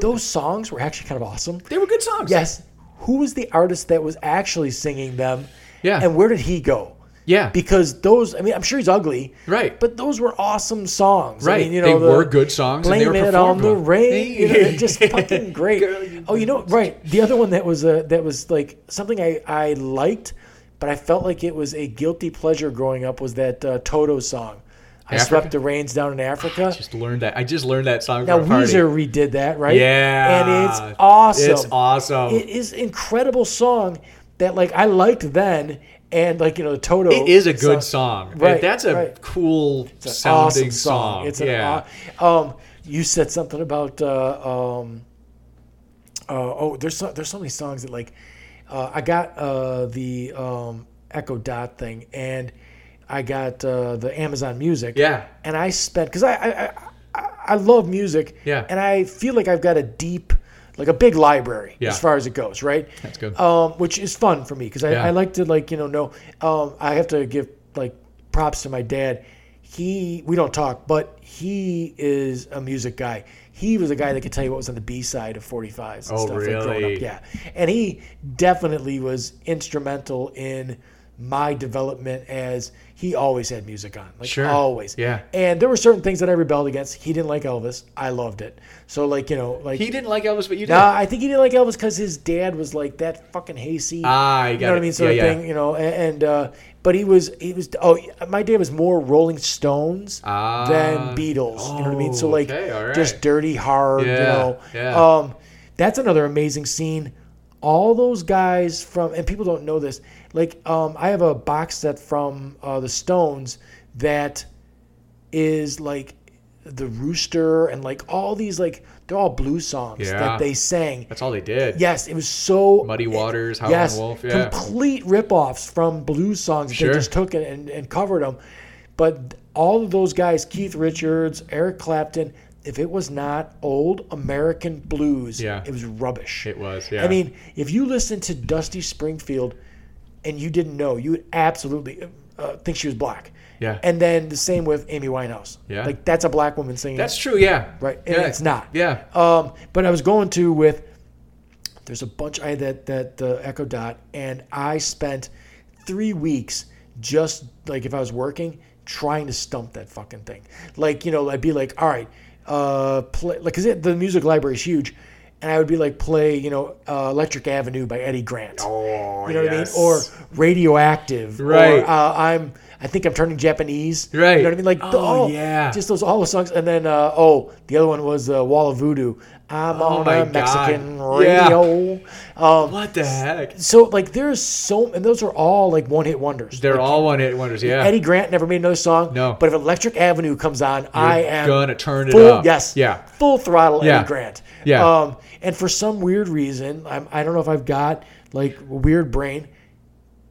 S1: Those songs were actually kind of awesome.
S2: They were good songs.
S1: Yes. Who was the artist that was actually singing them?
S2: Yeah.
S1: And where did he go?
S2: Yeah.
S1: Because those, I mean, I'm sure he's ugly.
S2: Right.
S1: But those were awesome songs. I
S2: Right.
S1: mean, you know,
S2: They
S1: the
S2: were good songs and
S1: Blame
S2: they were
S1: it on
S2: performed
S1: the rain. You know, just fucking great. Oh, you know, right. The other one that was a that was like something I I liked, but I felt like it was a guilty pleasure growing up was that uh, Toto song. I
S2: Africa?
S1: swept the rains down in Africa.
S2: I Just learned that. I just learned that song.
S1: now
S2: from a party.
S1: Weezer redid that, right?
S2: Yeah.
S1: and it's awesome.
S2: It's awesome.
S1: It is incredible song that like I liked then, and like you know the Toto.
S2: It is a good song.
S1: Right,
S2: That's a
S1: right.
S2: cool
S1: It's an
S2: sounding
S1: awesome
S2: song.
S1: It's an
S2: yeah.
S1: aw- um, you said something about uh, um, uh, oh, there's so, there's so many songs that like uh, I got uh, the um, Echo Dot thing and I got uh, the Amazon Music.
S2: Yeah.
S1: and I spent because I, I I I love music.
S2: Yeah.
S1: and I feel like I've got a deep like a big library
S2: Yeah.
S1: as far as it goes, right?
S2: That's good.
S1: Um, which is fun for me because I,
S2: Yeah.
S1: I like to like you know know. Um, I have to give like props to my dad. He we don't talk, but he is a music guy. He was a guy that could tell you what was on the B side of 45s and
S2: Oh,
S1: stuff like growing
S2: really?
S1: up. Yeah, and he definitely was instrumental in my development as he always had music on, like
S2: Sure.
S1: always.
S2: Yeah.
S1: And there were certain things that I rebelled against. He didn't like Elvis. I loved it. So like you know like
S2: He didn't like Elvis, but you did.
S1: Nah, I think he didn't like Elvis because his dad was like that fucking hayseed.
S2: Ah, you
S1: you know what. I mean, sort
S2: Yeah,
S1: of
S2: yeah.
S1: thing. You know, and, and uh, but he was he was oh my dad was more Rolling Stones
S2: Ah.
S1: than Beatles. you know what I mean? So
S2: Oh,
S1: like
S2: okay, right.
S1: just dirty hard. you
S2: Yeah,
S1: know,
S2: yeah.
S1: um, that's another amazing scene. All those guys from and people don't know this. Like um, I have a box set from uh, the Stones that is like the Rooster and like all these like they're all blues songs
S2: Yeah.
S1: that they sang.
S2: That's all they did.
S1: Yes, it was so
S2: Muddy Waters, Howlin'
S1: yes,
S2: Wolf, yeah.
S1: complete rip-offs from blues songs
S2: Sure.
S1: they just took it and, and covered them. But all of those guys, Keith Richards, Eric Clapton, if it was not old American blues,
S2: Yeah.
S1: it was rubbish.
S2: It was, yeah.
S1: I mean, if you listen to Dusty Springfield and you didn't know, you would absolutely uh, think she was black.
S2: Yeah.
S1: And then the same with Amy Winehouse.
S2: Yeah.
S1: Like that's a black woman singing.
S2: That's true. Yeah.
S1: right, and
S2: Yeah.
S1: it's not.
S2: Yeah.
S1: Um, but I was going to with there's a bunch I had that that the Echo Dot, and I spent three weeks just like if I was working trying to stump that fucking thing. Like you know, I'd be like, all right, uh, play like because the music library is huge, and I would be like, play you know, uh, Electric Avenue by Eddie Grant.
S2: Oh,
S1: You know
S2: yes.
S1: what I mean? Or radioactive.
S2: Right.
S1: Or, uh, I'm. I think I'm turning Japanese.
S2: Right.
S1: You know what I mean? Like,
S2: Oh,
S1: all-
S2: yeah.
S1: Just those all the songs, and then uh, oh, the other one was uh, Wall of Voodoo. I'm
S2: Oh
S1: on a
S2: God.
S1: Mexican
S2: Yeah.
S1: radio. Um,
S2: What the heck?
S1: so like, there's so, and those are all like one hit wonders.
S2: They're
S1: Like,
S2: all one hit wonders. Yeah.
S1: Eddie Grant never made another song.
S2: No.
S1: But if Electric Avenue comes on, I am
S2: gonna turn it
S1: full,
S2: up.
S1: Yes.
S2: Yeah.
S1: Full throttle
S2: Yeah.
S1: Eddie Grant.
S2: Yeah.
S1: Um, and for some weird reason, I'm, I don't know if I've got like a weird brain,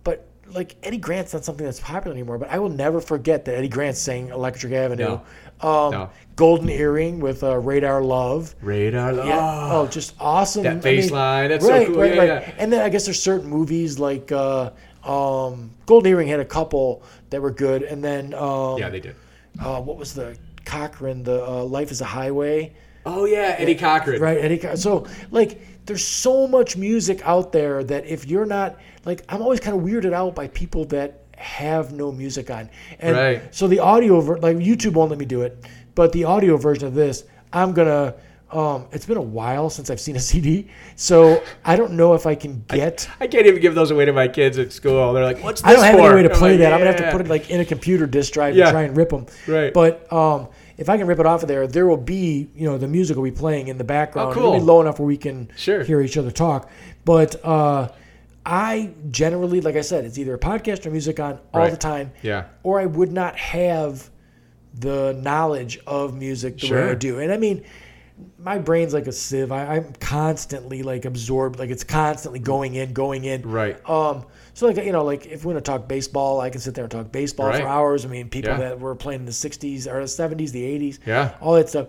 S1: but like Eddie Grant's not something that's popular anymore. But I will never forget that Eddie Grant sang Electric Avenue. Um,
S2: No.
S1: Golden Earring with uh, Radar Love.
S2: Radar. Love.
S1: Yeah.
S2: Oh.
S1: Just awesome.
S2: That
S1: I mean,
S2: bass line, that's so cool.
S1: Right,
S2: Yeah,
S1: right.
S2: yeah.
S1: And then I guess there's certain movies like uh, um, Golden Earring had a couple that were good, and then um,
S2: Yeah, they did.
S1: uh, what was the Cochran? The uh, Life is a Highway.
S2: Oh yeah, Eddie Cochran.
S1: Right, Eddie. Co- So like, there's so much music out there that if you're not like, I'm always kind of weirded out by people that have no music on. And
S2: Right.
S1: so the audio, ver- like YouTube won't let me do it, but the audio version of this, I'm gonna. Um, it's been a while since I've seen a CD, so I don't know if I can get.
S2: I can't even give those away to my kids at school. They're like, "What's this
S1: I don't have
S2: for?"
S1: any way to play
S2: like,
S1: that. I'm gonna have to put it like in a computer disk drive
S2: Yeah.
S1: and try and rip them.
S2: Right.
S1: But um, if I can rip it off of there, there will be you know the music will be playing in the background.
S2: Oh, cool.
S1: It'll be low enough where we can
S2: Sure.
S1: hear each other talk. But uh, I generally, like I said, it's either a podcast or music on all
S2: Right.
S1: the time,
S2: Yeah.
S1: or I would not have the knowledge of music the way I do. And I mean, my brain's like a sieve. I, I'm constantly like absorbed, like it's constantly going in, going in.
S2: Right.
S1: Um, so like you know, like if we want to talk baseball, I can sit there and talk baseball
S2: Right.
S1: for hours. I mean, people
S2: Yeah.
S1: that were playing in the '60s or the '70s, the '80s,
S2: Yeah.
S1: all that stuff.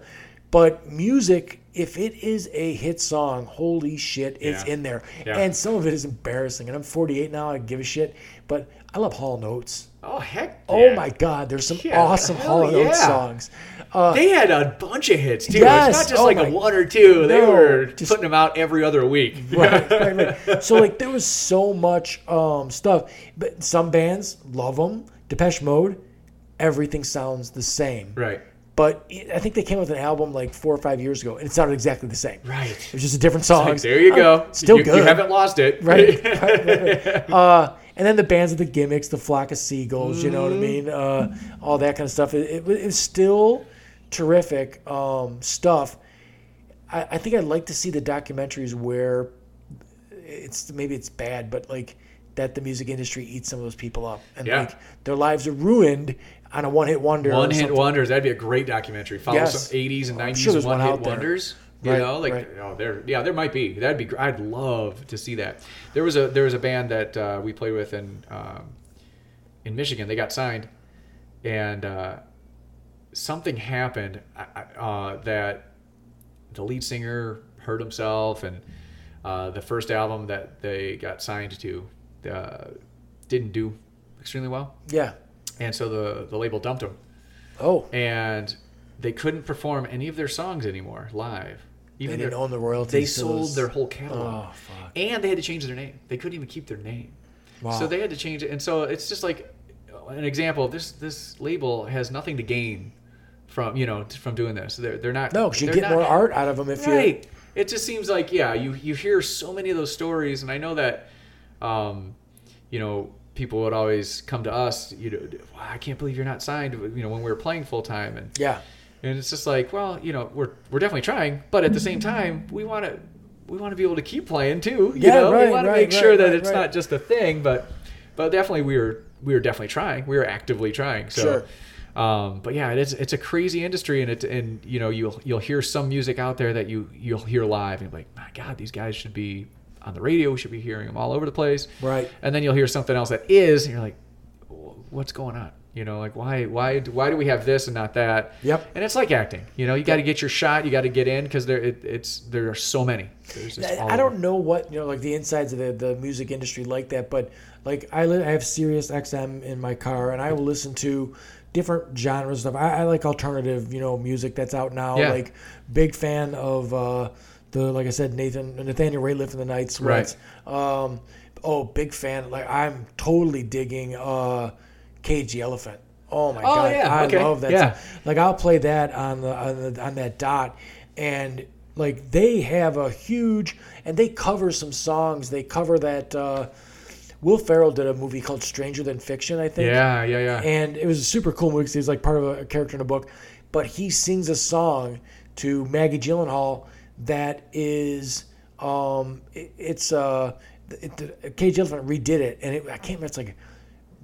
S1: But music, if it is a hit song, holy shit, it's
S2: Yeah.
S1: in there.
S2: Yeah.
S1: And some of it is embarrassing. And I'm 48 now. I give a shit. But I love Hall and Oates.
S2: Oh heck.
S1: Oh my God, there's some
S2: Yeah,
S1: awesome Hall and
S2: Oates
S1: songs. Uh,
S2: They had a bunch of hits too.
S1: Yes,
S2: It's not just
S1: oh
S2: like a one or two. They
S1: No,
S2: were
S1: just-
S2: putting them out every other week.
S1: right, right, right. So like there was so much um, stuff, but some bands love them. Depeche Mode, everything sounds the same.
S2: Right.
S1: But it, I think they came out with an album like four or five years ago, and it sounded exactly the same.
S2: Right.
S1: It was just a different song.
S2: There you go.
S1: still
S2: you,
S1: good.
S2: You haven't lost it.
S1: right, right, right, right. Uh, and then the bands of the gimmicks, the flock of seagulls, you know what I mean? Uh, all that kind of stuff. It, it, wa- it's still terrific um, stuff. I, I think I'd like to see the documentaries where it's maybe it's bad, but like that the music industry eats some of those people up, and
S2: Yeah.
S1: like their lives are ruined on a one-hit wonder.
S2: One hit wonders. That'd be a great documentary. Follow
S1: Yes.
S2: some '80s and '90s
S1: sure
S2: one
S1: one
S2: hit wonders. You
S1: Right,
S2: know, like
S1: right.
S2: oh, there, yeah, there might be. That'd be. I'd love to see that. There was a there was a band that uh, we played with in um, in Michigan. They got signed, and uh, something happened uh, uh, that the lead singer hurt himself, and uh, the first album that they got signed to uh, didn't do extremely well,
S1: Yeah.
S2: And so the the label dumped them.
S1: Oh,
S2: and they couldn't perform any of their songs anymore live.
S1: they
S2: Even
S1: didn't
S2: their,
S1: own the royalties.
S2: they sold
S1: those-
S2: their whole catalog,
S1: Oh fuck!
S2: and they had to change their name. They couldn't even keep their name,
S1: Wow.
S2: so they had to change it. And so it's just like an example. This this label has nothing to gain from you know from doing this. They're they're not
S1: no, because you get
S2: not-
S1: more art out of them if you.
S2: right. It just seems like yeah, you you hear so many of those stories, and I know that, um, you know, people would always come to us. You know, wow, I can't believe you're not signed. You know, when we were playing full time, and
S1: Yeah.
S2: and it's just like, well, you know, we're we're definitely trying, but at the same time, we want to we want to be able to keep playing too. You
S1: Yeah,
S2: know,
S1: right,
S2: we want to
S1: right,
S2: make sure
S1: right,
S2: that it's not just a thing, but but definitely we were we were definitely trying. We were actively trying. So.
S1: Sure.
S2: Um, but yeah, it's it's a crazy industry, and it and you know you'll you'll hear some music out there that you you'll hear live, and you're like, my God, these guys should be on the radio. We should be hearing them all over the place.
S1: Right.
S2: And then you'll hear something else that is, and you're like, what's going on? You know, like why why why do we have this and not that?
S1: Yep.
S2: And it's like acting. You know, you got to get your shot. You got to get in because there it, it's there are so many.
S1: I, I don't know what you know, like the insides of the, the music industry like that, but like I, li- I have Sirius XM in my car, and I will listen to different genres of stuff. I, I like alternative, you know, music that's out now.
S2: Yeah.
S1: Like big fan of uh, the like I said, Nathan Nathaniel Rateliff and the Night Sweats. Um, oh, big fan. Like I'm totally digging uh, Cage the Elephant. Oh my
S2: Oh,
S1: god,
S2: yeah,
S1: I
S2: okay,
S1: love that.
S2: yeah.
S1: song. Like I'll play that on the on, the, on that dot, and like they have a huge and they cover some songs. They cover that. Uh, Will Ferrell did a movie called Stranger Than Fiction, I think.
S2: Yeah, yeah, yeah.
S1: And it was a super cool movie because he was like part of a, a character in a book. But he sings a song to Maggie Gyllenhaal that is, um, it, it's uh, it, the, Cage Elephant redid it, and it, I can't remember. It's like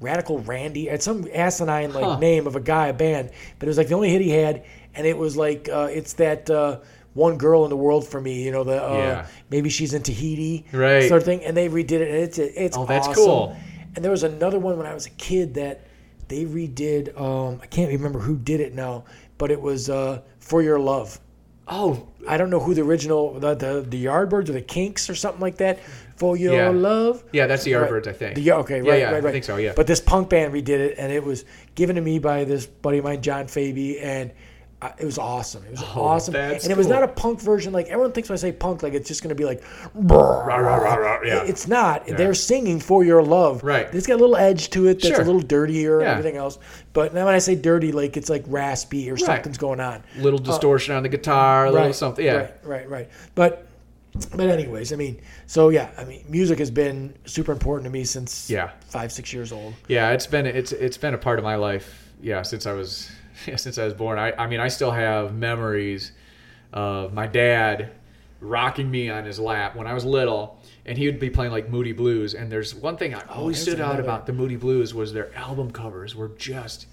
S1: Radical Randy. It's some asinine like
S2: Huh.
S1: name of a guy, a band. But it was like the only hit he had, and it was like uh, it's that. Uh, one girl in the world for me, you know the uh,
S2: Yeah.
S1: maybe she's in Tahiti,
S2: Right.
S1: Sort of thing, and they redid it, and it's it's
S2: Oh, that's
S1: awesome.
S2: cool.
S1: And there was another one when I was a kid that they redid. Um, I can't remember who did it now, but it was uh, "For Your Love."
S2: Oh,
S1: I don't know who the original the the, the Yardbirds or the Kinks or something like that. For Your
S2: Yeah.
S1: Love.
S2: yeah, that's the
S1: Right.
S2: Yardbirds, I think.
S1: The, okay, right,
S2: yeah,
S1: right, right.
S2: I think so. Yeah.
S1: But this punk band redid it, and it was given to me by this buddy of mine, John Faby, and it was awesome. It was
S2: Oh,
S1: awesome, and it was not a punk version. Like everyone thinks when I say punk, like it's just going to be like.
S2: Rah, rah, rah, rah, yeah.
S1: It's not. They're singing for your love.
S2: Right.
S1: It's got a little edge to it that's
S2: Sure.
S1: a little dirtier and everything else. But now when I say dirty, like it's like raspy or something's going on.
S2: little distortion on the guitar, a little
S1: uh, Right.
S2: something. Yeah.
S1: Right. Right. Right. But. But anyways, I mean, so yeah, I mean, music has been super important to me since
S2: Yeah.
S1: five, six years old.
S2: Yeah, it's been it's it's been a part of my life yeah since I was yeah, since I was born. I I mean I still have memories of my dad rocking me on his lap when I was little. And he would be playing like Moody Blues, and there's one thing I oh, always
S1: there's
S2: stood out about the Moody Blues was their album covers were just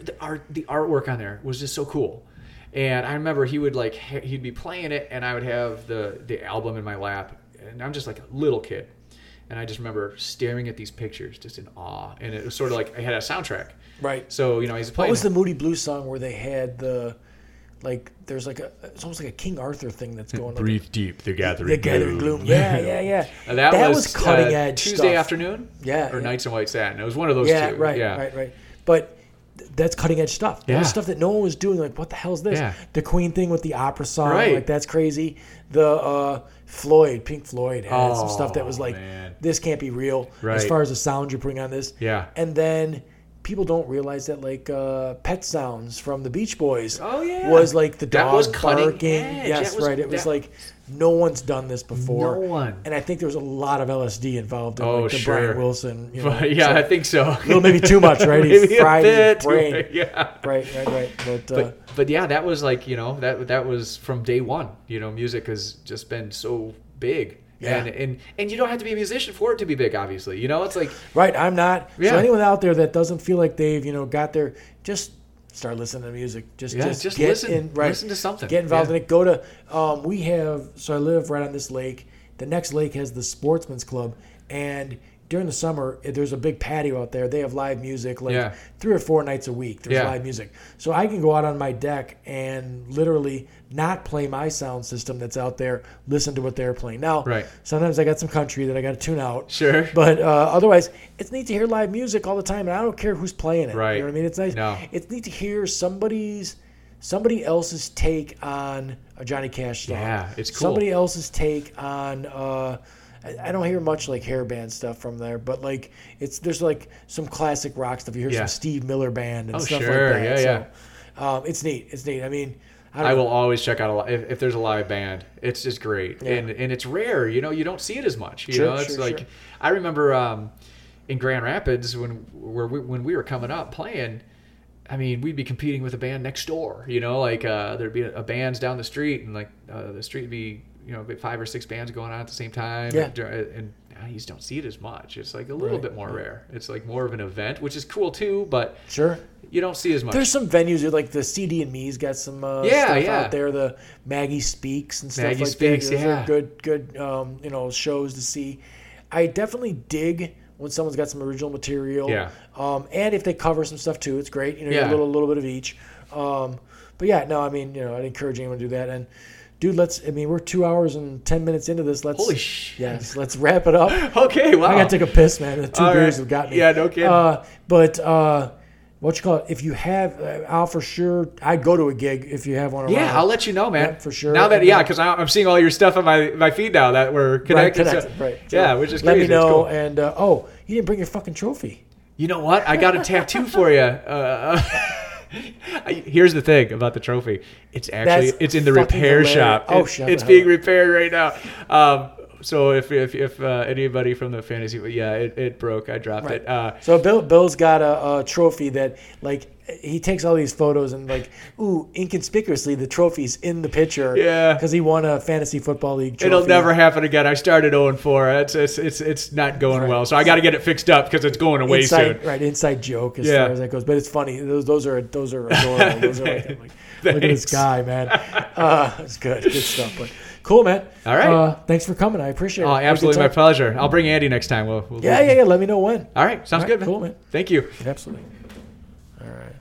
S2: the art the artwork on there was just so cool and i remember he would like he'd be playing it and i would have the the album in my lap and i'm just like a little kid and i just remember staring at these pictures just in awe and it was sort of like i had a soundtrack
S1: Right.
S2: so you know he's playing.
S1: What was the Moody Blues song where they had the like? There's like a it's almost like a King Arthur thing that's going. Like
S2: deep the gathering
S1: the gathering gloom. Yeah, yeah, yeah.
S2: And that, was,
S1: cutting
S2: uh,
S1: edge.
S2: tuesday
S1: stuff.
S2: afternoon
S1: Yeah,
S2: or
S1: yeah.
S2: nights in white satin it was one of those
S1: Yeah,
S2: two
S1: right,
S2: yeah
S1: right, right. But th- that's cutting edge stuff. That was
S2: Yeah.
S1: stuff that no one was doing. Like, what the hell is this?
S2: Yeah.
S1: The Queen thing with the opera song,
S2: Right.
S1: like that's crazy. The uh, Floyd, Pink Floyd had some stuff that was
S2: Oh,
S1: like,
S2: man.
S1: this can't be real. As far as the sound you're putting on this.
S2: Yeah.
S1: And then people don't realize that like uh, Pet Sounds from the Beach Boys.
S2: Oh, yeah.
S1: Was like the
S2: That
S1: dog
S2: was
S1: barking.
S2: edge.
S1: Yes,
S2: was-
S1: right. It was like no one's done this before.
S2: No one.
S1: And I think there was a lot of LSD involved in
S2: Oh,
S1: like the
S2: sure.
S1: Brian Wilson. You know,
S2: yeah
S1: so-
S2: i think so
S1: a little maybe too much, right?
S2: Maybe a
S1: fried his
S2: bit too-
S1: brain.
S2: yeah
S1: Right, right, right. But, uh,
S2: but but yeah, that was like you know that that was from day one. You know, music has just been so big,
S1: Yeah.
S2: and and and you don't have to be a musician for it to be big. Obviously, you know, it's like
S1: right, I'm not.
S2: Yeah.
S1: So anyone out there that doesn't feel like they've, you know, got their, just start listening to music. Just,
S2: Yeah,
S1: just,
S2: just
S1: get
S2: listen.
S1: in, right.
S2: Listen to something.
S1: Get involved
S2: Yeah.
S1: in it. Go to. Um, we have. So I live right on this lake. The next lake has the Sportsman's Club, and during the summer, eh, there's a big patio out there. They have live music, like
S2: Yeah.
S1: three or four nights a week. There's live music, so I can go out on my deck and literally not play my sound system that's out there. Listen to what they're playing. Now,
S2: Right.
S1: sometimes I got some country that I got to tune out.
S2: Sure.
S1: But uh, otherwise, it's neat to hear live music all the time, and I don't care who's playing it.
S2: Right.
S1: You know what I mean? It's nice.
S2: No.
S1: It's neat to hear somebody's somebody else's take on a Johnny Cash song.
S2: Yeah, it's cool.
S1: Somebody else's take on. Uh, I- don't hear much like hair band stuff from there, but like it's there's like some classic rock stuff. You hear
S2: Yeah.
S1: some Steve Miller band and
S2: Oh,
S1: stuff
S2: sure.
S1: like that.
S2: Yeah,
S1: so, Um, it's neat. It's neat. I mean, I,
S2: I will always check out a li- if, if there's a live band. It's just great,
S1: Yeah.
S2: and and it's rare. You know, you don't see it as much. You
S1: Sure,
S2: know, it's
S1: sure,
S2: like
S1: sure.
S2: I remember um, in Grand Rapids when where we, when we were coming up playing. I mean, we'd be competing with a band next door. You know, like uh, there'd be a, a bands down the street, and like uh, the street would be you know five or six bands going on at the same time.
S1: Yeah.
S2: And, and now you just don't see it as much. It's like a little
S1: Right,
S2: bit more rare. It's like more of an event, which is cool too, but
S1: sure.
S2: you don't see as much.
S1: There's some venues like the CD and Me's got some uh,
S2: Yeah,
S1: stuff
S2: yeah.
S1: out there. The Maggie Speaks and stuff
S2: Maggie
S1: like
S2: Speaks,
S1: that. Those
S2: yeah.
S1: are good, good, um, you know, shows to see. I definitely dig when someone's got some original material.
S2: Yeah.
S1: Um, and if they cover some stuff too, it's great. You know, you get
S2: Yeah.
S1: a little, little bit of each. Um, but yeah, no, I mean, you know, I'd encourage anyone to do that. And dude, let's. I mean, we're two hours and ten minutes into this. Let's.
S2: Holy shit.
S1: Yes, let's wrap it up.
S2: Okay, wow.
S1: I gotta take a piss, man. The two
S2: All
S1: beers
S2: right.
S1: have got me.
S2: Yeah, no kidding.
S1: Uh, but uh, what you call it? If you have, uh, I'll for sure. I'd go to a gig if you have one. Around. Yeah.
S2: I'll let you know, man.
S1: Yeah, for sure.
S2: Now that yeah, because I'm seeing all your stuff on my, my feed now that we're
S1: Right,
S2: connected. so-
S1: connected, right. So
S2: yeah, which is
S1: let
S2: crazy.
S1: me know.
S2: cool.
S1: And uh, oh, you didn't bring your fucking trophy.
S2: You know what? I got a tattoo for you. Uh, I- here's the thing about the trophy. It's actually
S1: That's
S2: it's in the repair
S1: hilarious.
S2: shop.
S1: Oh,
S2: It- it's being repaired right now. Um, so if if, if uh, anybody from the fantasy, yeah, it, it broke. I dropped
S1: Right.
S2: it. Uh,
S1: So Bill, Bill's got a, a trophy that like he takes all these photos and like ooh inconspicuously the trophy's in the picture.
S2: Yeah.
S1: Because he won a fantasy football league. Trophy.
S2: It'll never happen again. I started 0 and 4. It's it's it's, it's not going
S1: Right.
S2: well. So I got to get it fixed up because it's going away
S1: inside,
S2: soon.
S1: right? Inside joke as
S2: Yeah.
S1: far as that goes, but it's funny. Those those are those are adorable. Those are like, like look at this guy, man. Uh, it's good, good stuff. But cool, man.
S2: All right.
S1: Uh, thanks for coming. I appreciate it.
S2: Oh,
S1: Had a good
S2: absolutely my pleasure. I'll bring Andy next time. We'll, we'll
S1: Yeah, yeah, yeah. Let me know when.
S2: All right, sounds
S1: All right,
S2: good. Man.
S1: cool, man.
S2: Thank you.
S1: Absolutely. All right.